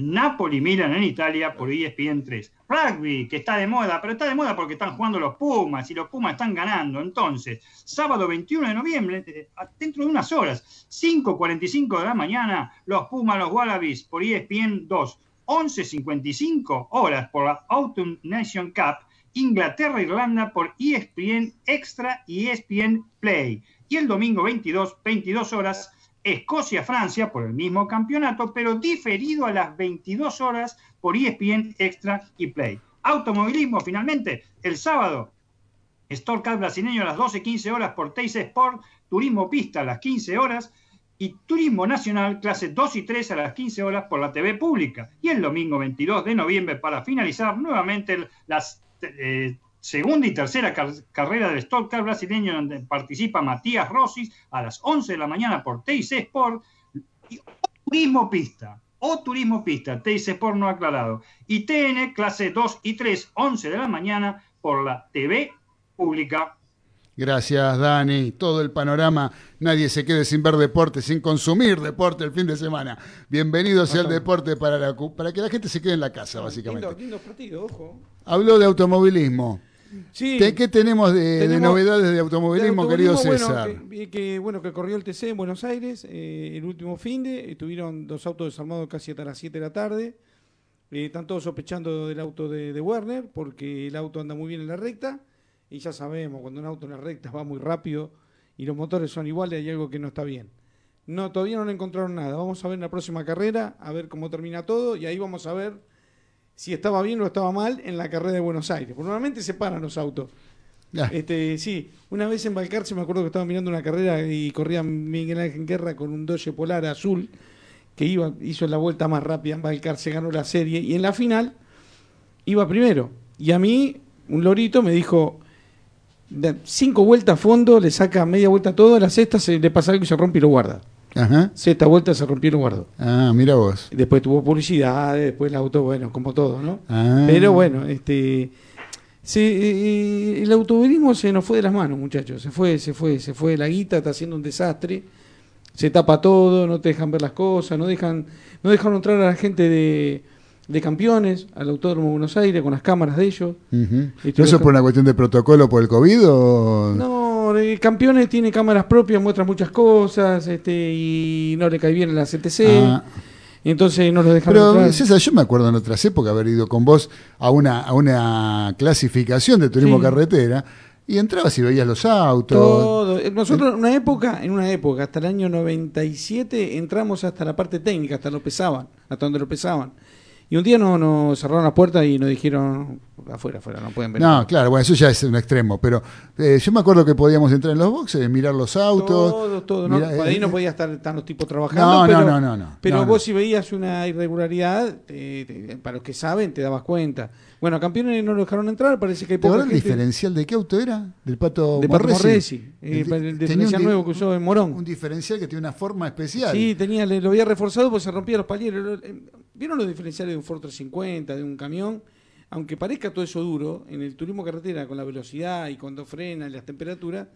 Napoli Milan en Italia por E ESPN 3. Rugby, que está de moda, pero está de moda porque están jugando los Pumas y los Pumas están ganando. Entonces, sábado 21 de noviembre, eh, dentro de unas horas, 5.45 de la mañana, los Pumas, los Wallabies por ESPN 2. 11.55 horas por la Autumn Nation Cup Inglaterra-Irlanda por ESPN Extra y ESPN Play. Y el domingo 22, 22 horas, Escocia-Francia por el mismo campeonato, pero diferido a las 22 horas por ESPN Extra y Play. Automovilismo, finalmente, el sábado, Store Cup brasileño a las 12.15 horas por Teis Sport, Turismo Pista a las 15 horas y Turismo Nacional clase 2 y 3 a las 15 horas por la TV pública. Y el domingo 22 de noviembre, para finalizar nuevamente las eh, segunda y tercera car- carrera del Stock Car brasileño, donde participa Matías Rossi a las 11 de la mañana por TIC Sport. Y o Turismo Pista, o Turismo Pista, TIC Sport no aclarado. Y TN, clase 2 y 3, 11 de la mañana por la TV pública. Gracias, Dani. Todo el panorama. Nadie se quede sin ver deporte, sin consumir deporte el fin de semana. Bienvenido sea el deporte para, la cu- para que la gente se quede en la casa, básicamente. Lindo, lindo partido, ojo. Habló de automovilismo. Sí. ¿Qué, tenemos de, novedades de automovilismo, De querido César? Bueno, que, que, bueno, que corrió el TC en Buenos Aires eh, el último fin de, tuvieron dos autos desarmados casi hasta las 7 de la tarde. Eh, están todos sospechando del auto de, de Werner porque el auto anda muy bien en la recta. Y ya sabemos, cuando un auto en la recta va muy rápido y los motores son iguales, hay algo que no está bien. No, todavía no encontraron nada. Vamos a ver en la próxima carrera, a ver cómo termina todo y ahí vamos a ver si estaba bien o estaba mal en la carrera de Buenos Aires. Porque normalmente se paran los autos. Este, sí, una vez en Balcarce me acuerdo que estaba mirando una carrera y corría Miguel Ángel Guerra con un Dodge Polar azul que iba, hizo la vuelta más rápida en Balcarce, ganó la serie y en la final iba primero. Y a mí, un lorito me dijo, "Da- cinco vueltas a fondo, le saca media vuelta a todo, a la sexta se le pasa algo y se rompe y lo guarda. Ajá. Sexta vuelta se rompió y lo guardó. Ah, mira vos. Después tuvo publicidad, después el auto, bueno, como todo, ¿no? Ah. Pero bueno, este se, el automovilismo se nos fue de las manos, muchachos. Se fue, se fue, se fue la guita, está haciendo un desastre. Se tapa todo, no te dejan ver las cosas, no dejan, no dejaron entrar a la gente de, de campeones al Autódromo de Buenos Aires con las cámaras de ellos. Ujú. Y ¿Pero ¿Eso es por una cuestión de protocolo por el COVID o...? No, campeones tiene cámaras propias, muestra muchas cosas, este, y no le cae bien a la CTC. Ah. Entonces no los dejan Pero entrar. César, yo me acuerdo en otras épocas haber ido con vos a una, a una clasificación de turismo Sí. carretera y entrabas y veías los autos. Todo. Eh, Nosotros en una época, en una época, hasta el año 97, entramos hasta la parte técnica, hasta lo pesaban, hasta donde lo pesaban. Y un día no- nos cerraron la puerta y nos dijeron, afuera, afuera, no pueden venir. No, claro, bueno, eso ya es un extremo, pero eh, yo me acuerdo que podíamos entrar en los boxes, mirar los autos. Todo, todo. ¿no? ahí eh, no podía estar tan los tipos trabajando. No, no, pero, no, no, no. Pero No, vos si veías una irregularidad, te- te- para los que saben, te dabas cuenta. Bueno, a campeones no lo dejaron entrar, parece que hay ¿Te poca el gente. diferencial de qué auto era? ¿Del Pato De Pato Morresi? Eh, El- el diferencial nuevo que usó en Morón. Un diferencial que tiene una forma especial. Sí, tenía, lo había reforzado porque se rompía los palieres. ¿Vieron los diferenciales de un Ford 350, de un camión? Aunque parezca todo eso duro, en el turismo carretera, con la velocidad y cuando frena y las temperaturas,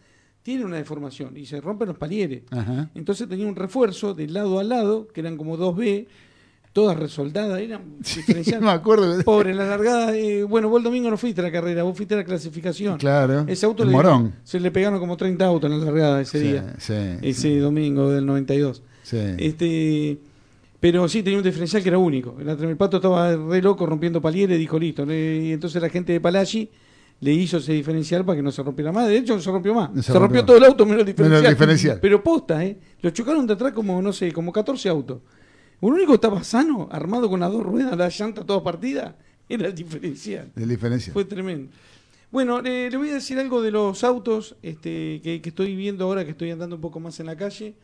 tiene una deformación y se rompen los palieres. Ajá. Entonces tenía un refuerzo de lado a lado, que eran como 2B, todas resoldadas, eran diferenciales. me acuerdo. Pobre, en la largada, eh, bueno, vos el domingo no fuiste a la carrera, vos fuiste a la clasificación. Claro, Ese auto el le- Morón. se le pegaron como 30 autos en la largada ese Sí, día. sí, ese domingo del 92. Sí. Este, pero sí tenía un diferencial que era único. El, el pato estaba re loco rompiendo palieres, dijo listo. Y entonces la gente de Palagi le hizo ese diferencial para que no se rompiera más. De hecho, no se rompió más. No se se, rompió. rompió todo el auto menos el diferencial. Menos el diferencial. Pero posta, ¿eh? Lo chocaron de atrás como, no sé, como 14 autos. El único estaba sano, armado con las dos ruedas, la llanta toda partida, era el diferencial. El diferencial. Fue tremendo. Bueno, eh, le voy a decir algo de los autos este, que, que estoy viendo ahora que estoy andando un poco más en la calle.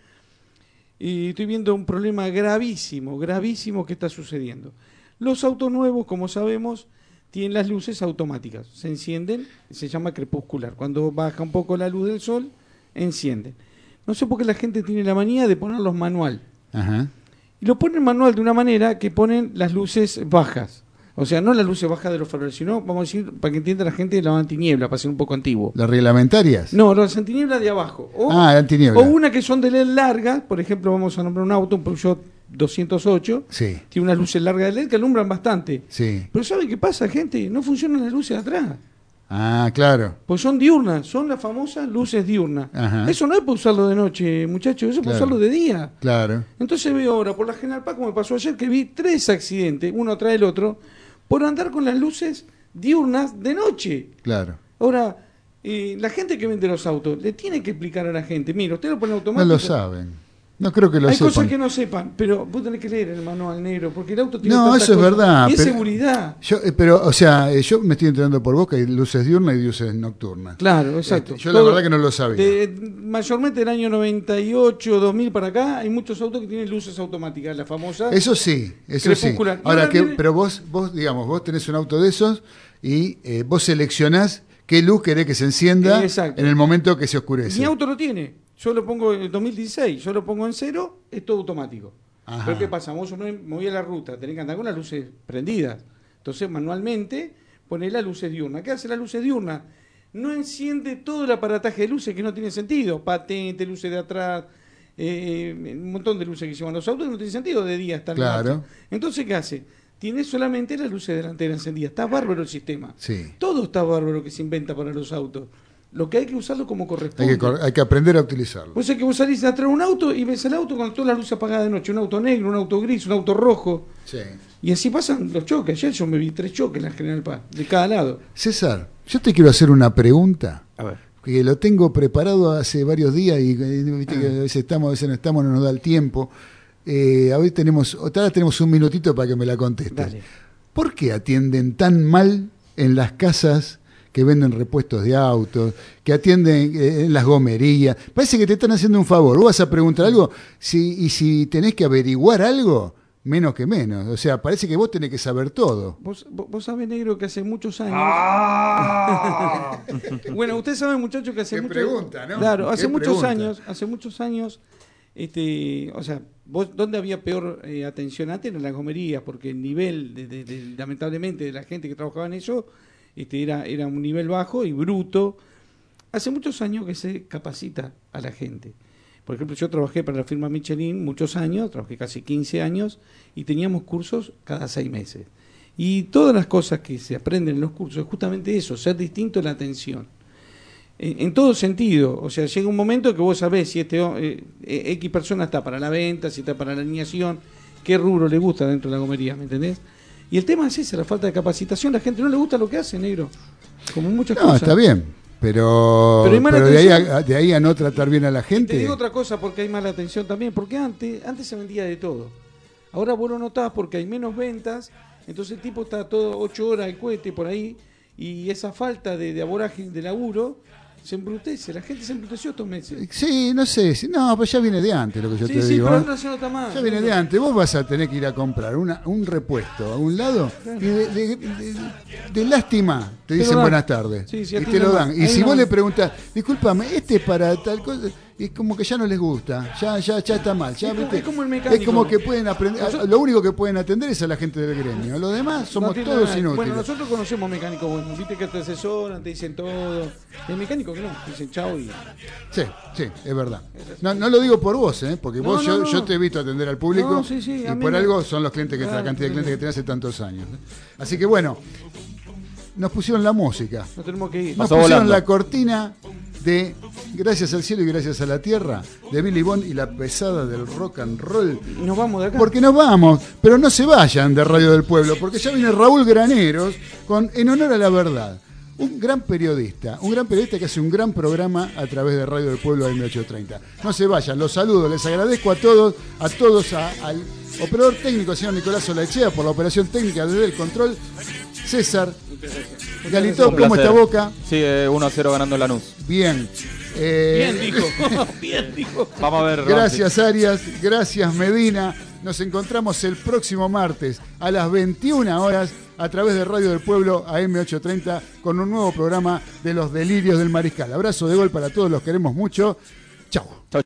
Y estoy viendo un problema gravísimo, gravísimo que está sucediendo. Los autos nuevos, como sabemos, tienen las luces automáticas. Se encienden, se llama crepuscular. Cuando baja un poco la luz del sol, encienden. No sé por qué la gente tiene la manía de ponerlos manual. Ajá. Y lo ponen manual de una manera que ponen las luces bajas. O sea, no las luces bajas de los faroles, sino, vamos a decir, para que entienda la gente, la antiniebla, para ser un poco antiguo. ¿Las reglamentarias? No, las antinieblas de abajo. O, Ah, antiniebla. o una que son de LED largas, por ejemplo, vamos a nombrar un auto, un Peugeot 208, Sí, tiene unas luces largas de LED que alumbran bastante. sí. Pero ¿saben qué pasa, gente? No funcionan las luces de atrás. Ah, claro. Pues son diurnas, son las famosas luces diurnas. Ajá. Eso no es para usarlo de noche, muchachos, eso es para usarlo de día. Claro. Entonces veo ahora por la General Paz, como me pasó ayer, que vi tres accidentes, uno tras el otro, por andar con las luces diurnas de noche. Claro. Ahora, eh, la gente que vende los autos le tiene que explicar a la gente, mira, usted lo pone No automático. lo saben. No creo que lo Hay sepan. cosas que no sepan, pero vos tenés que leer el manual negro, porque el auto tiene No, eso es verdad. Y es pero- seguridad. Yo, eh, pero, o sea, eh, yo me estoy enterando por vos que hay luces diurnas y luces nocturnas. Claro, exacto. Este, yo la verdad que no lo sabía. de- mayormente del año 98, 2000 para acá, hay muchos autos que tienen luces automáticas, la famosa. Eso sí, eso sí. Ahora ahora que, pero vos, vos, digamos, vos tenés un auto de esos y eh, vos seleccionás qué luz querés que se encienda Exacto. en el momento que se oscurece. Mi auto lo tiene. Yo lo pongo en el 2016, yo lo pongo en cero, es todo automático. Ajá. Pero ¿qué pasa? Vos movía la ruta, tenés que andar con las luces prendidas. Entonces, manualmente, ponés las luces diurnas. ¿Qué hace la luces diurna? No enciende todo el aparataje de luces que no tiene sentido. Patente, luces de atrás, eh, un montón de luces que llevan los autos que no tiene sentido de día hasta Claro. Entonces, ¿qué hace? Tiene solamente las luces delanteras encendidas. Está bárbaro el sistema. Sí. Todo está bárbaro que se inventa para los autos. Lo que hay que usarlo como Hay corresponde. que, hay que aprender a utilizarlo. Vos sabés que vos salís atrás de un auto y ves el auto con todas las luces apagadas de noche. Un auto negro, un auto gris, un auto rojo. Sí. Y así pasan los choques. Ayer yo me vi tres choques en la General Paz, de cada lado. César, yo te quiero hacer una pregunta. A ver. Que lo tengo preparado hace varios días y viste Ah. que a veces estamos, a veces no estamos, no nos da el tiempo. Eh, a ver, tenemos, ahora tenemos un minutito para que me la contestes. Dale. ¿Por qué atienden tan mal en las casas que venden repuestos de autos, que atienden eh, en las gomerías? Parece que te están haciendo un favor. Vos vas a preguntar algo si, y si tenés que averiguar algo, menos que menos. O sea, parece que vos tenés que saber todo. Vos, vos, vos sabés, negro, que hace muchos años. Ah. bueno, usted sabe, muchacho, que hace Qué muchos pregunta, ¿no? Claro, hace Qué muchos pregunta. años, hace muchos años, este, o sea, vos, ¿dónde había peor eh, atención antes? En las gomerías, porque el nivel, de, de- de- lamentablemente, de la gente que trabajaba en eso, este, era, era un nivel bajo y bruto. Hace muchos años que se capacita a la gente. Por ejemplo, yo trabajé para la firma Michelin muchos años, trabajé casi 15 años y teníamos cursos cada seis meses. Y todas las cosas que se aprenden en los cursos es justamente eso, ser distinto en la atención. En, todo sentido, o sea, llega un momento que vos sabés si este eh, eh, X persona está para la venta, si está para la alineación, qué rubro le gusta dentro de la gomería, ¿me entendés? Y el tema es ese, la falta de capacitación, la gente no le gusta lo que hace, negro. Como muchas No, cosas. está bien, pero, Pero de, ahí a, de ahí a no tratar bien a la Te gente. digo otra cosa porque hay mala atención también, porque antes, antes se vendía de todo. Ahora vos lo notás porque hay menos ventas, entonces el tipo está todo ocho horas al cohete por ahí, y esa falta de, de aboraje de laburo se embrutece, la gente se embruteció estos meses. Sí, no sé, no, pues ya viene de antes lo que yo sí, te sí, digo. pero ¿eh? más. Ya viene de antes. Vos vas a tener que ir a comprar una, un repuesto a un lado y de, de- de- de lástima te dicen buenas tardes. Sí, sí, y te lo dan. Y Ahí si vos le preguntás, discúlpame, este es para tal cosa, es como que ya no les gusta, ya, ya, ya está mal. Ya, Es como- ¿viste? es como el mecánico. Es como que pueden aprender, Nosotros- lo único que pueden atender es a la gente del gremio. Los demás somos No todos nada. inútiles. Bueno, nosotros conocemos mecánicos buenos, viste que te asesoran, te dicen todo. El mecánico que no, te dicen chao y. Sí, sí, es verdad. No, no lo digo por vos, ¿eh? porque No, vos, no, yo, no. yo te he visto atender al público No, sí, sí, y por me- algo son los clientes que la Claro, cantidad de clientes que tenés hace tantos años. Así que bueno, nos pusieron la música. No tenemos que ir. Nos pusieron la cortina de Gracias al cielo y gracias a la tierra de Billy Bond y la pesada del rock and roll. Nos vamos de acá. Porque nos vamos, pero no se vayan de Radio del Pueblo, porque ya viene Raúl Graneros con En Honor a la Verdad. Un gran periodista, un gran periodista que hace un gran programa a través de Radio del Pueblo M830. No se vayan, los saludo, les agradezco a todos, a todos, a- al operador técnico, señor Nicolás Olachea, por la operación técnica desde el control. César, Galito, ¿cómo está Boca? Sigue 1 a 0 ganando Lanús. Bien. Eh, Bien, dijo. Bien, dijo. Vamos a ver. Ramsey. Gracias Arias, gracias Medina. Nos encontramos el próximo martes a las 21 horas a través de Radio del Pueblo AM830 con un nuevo programa de los delirios del mariscal. Abrazo de gol para todos, los queremos mucho. Chau.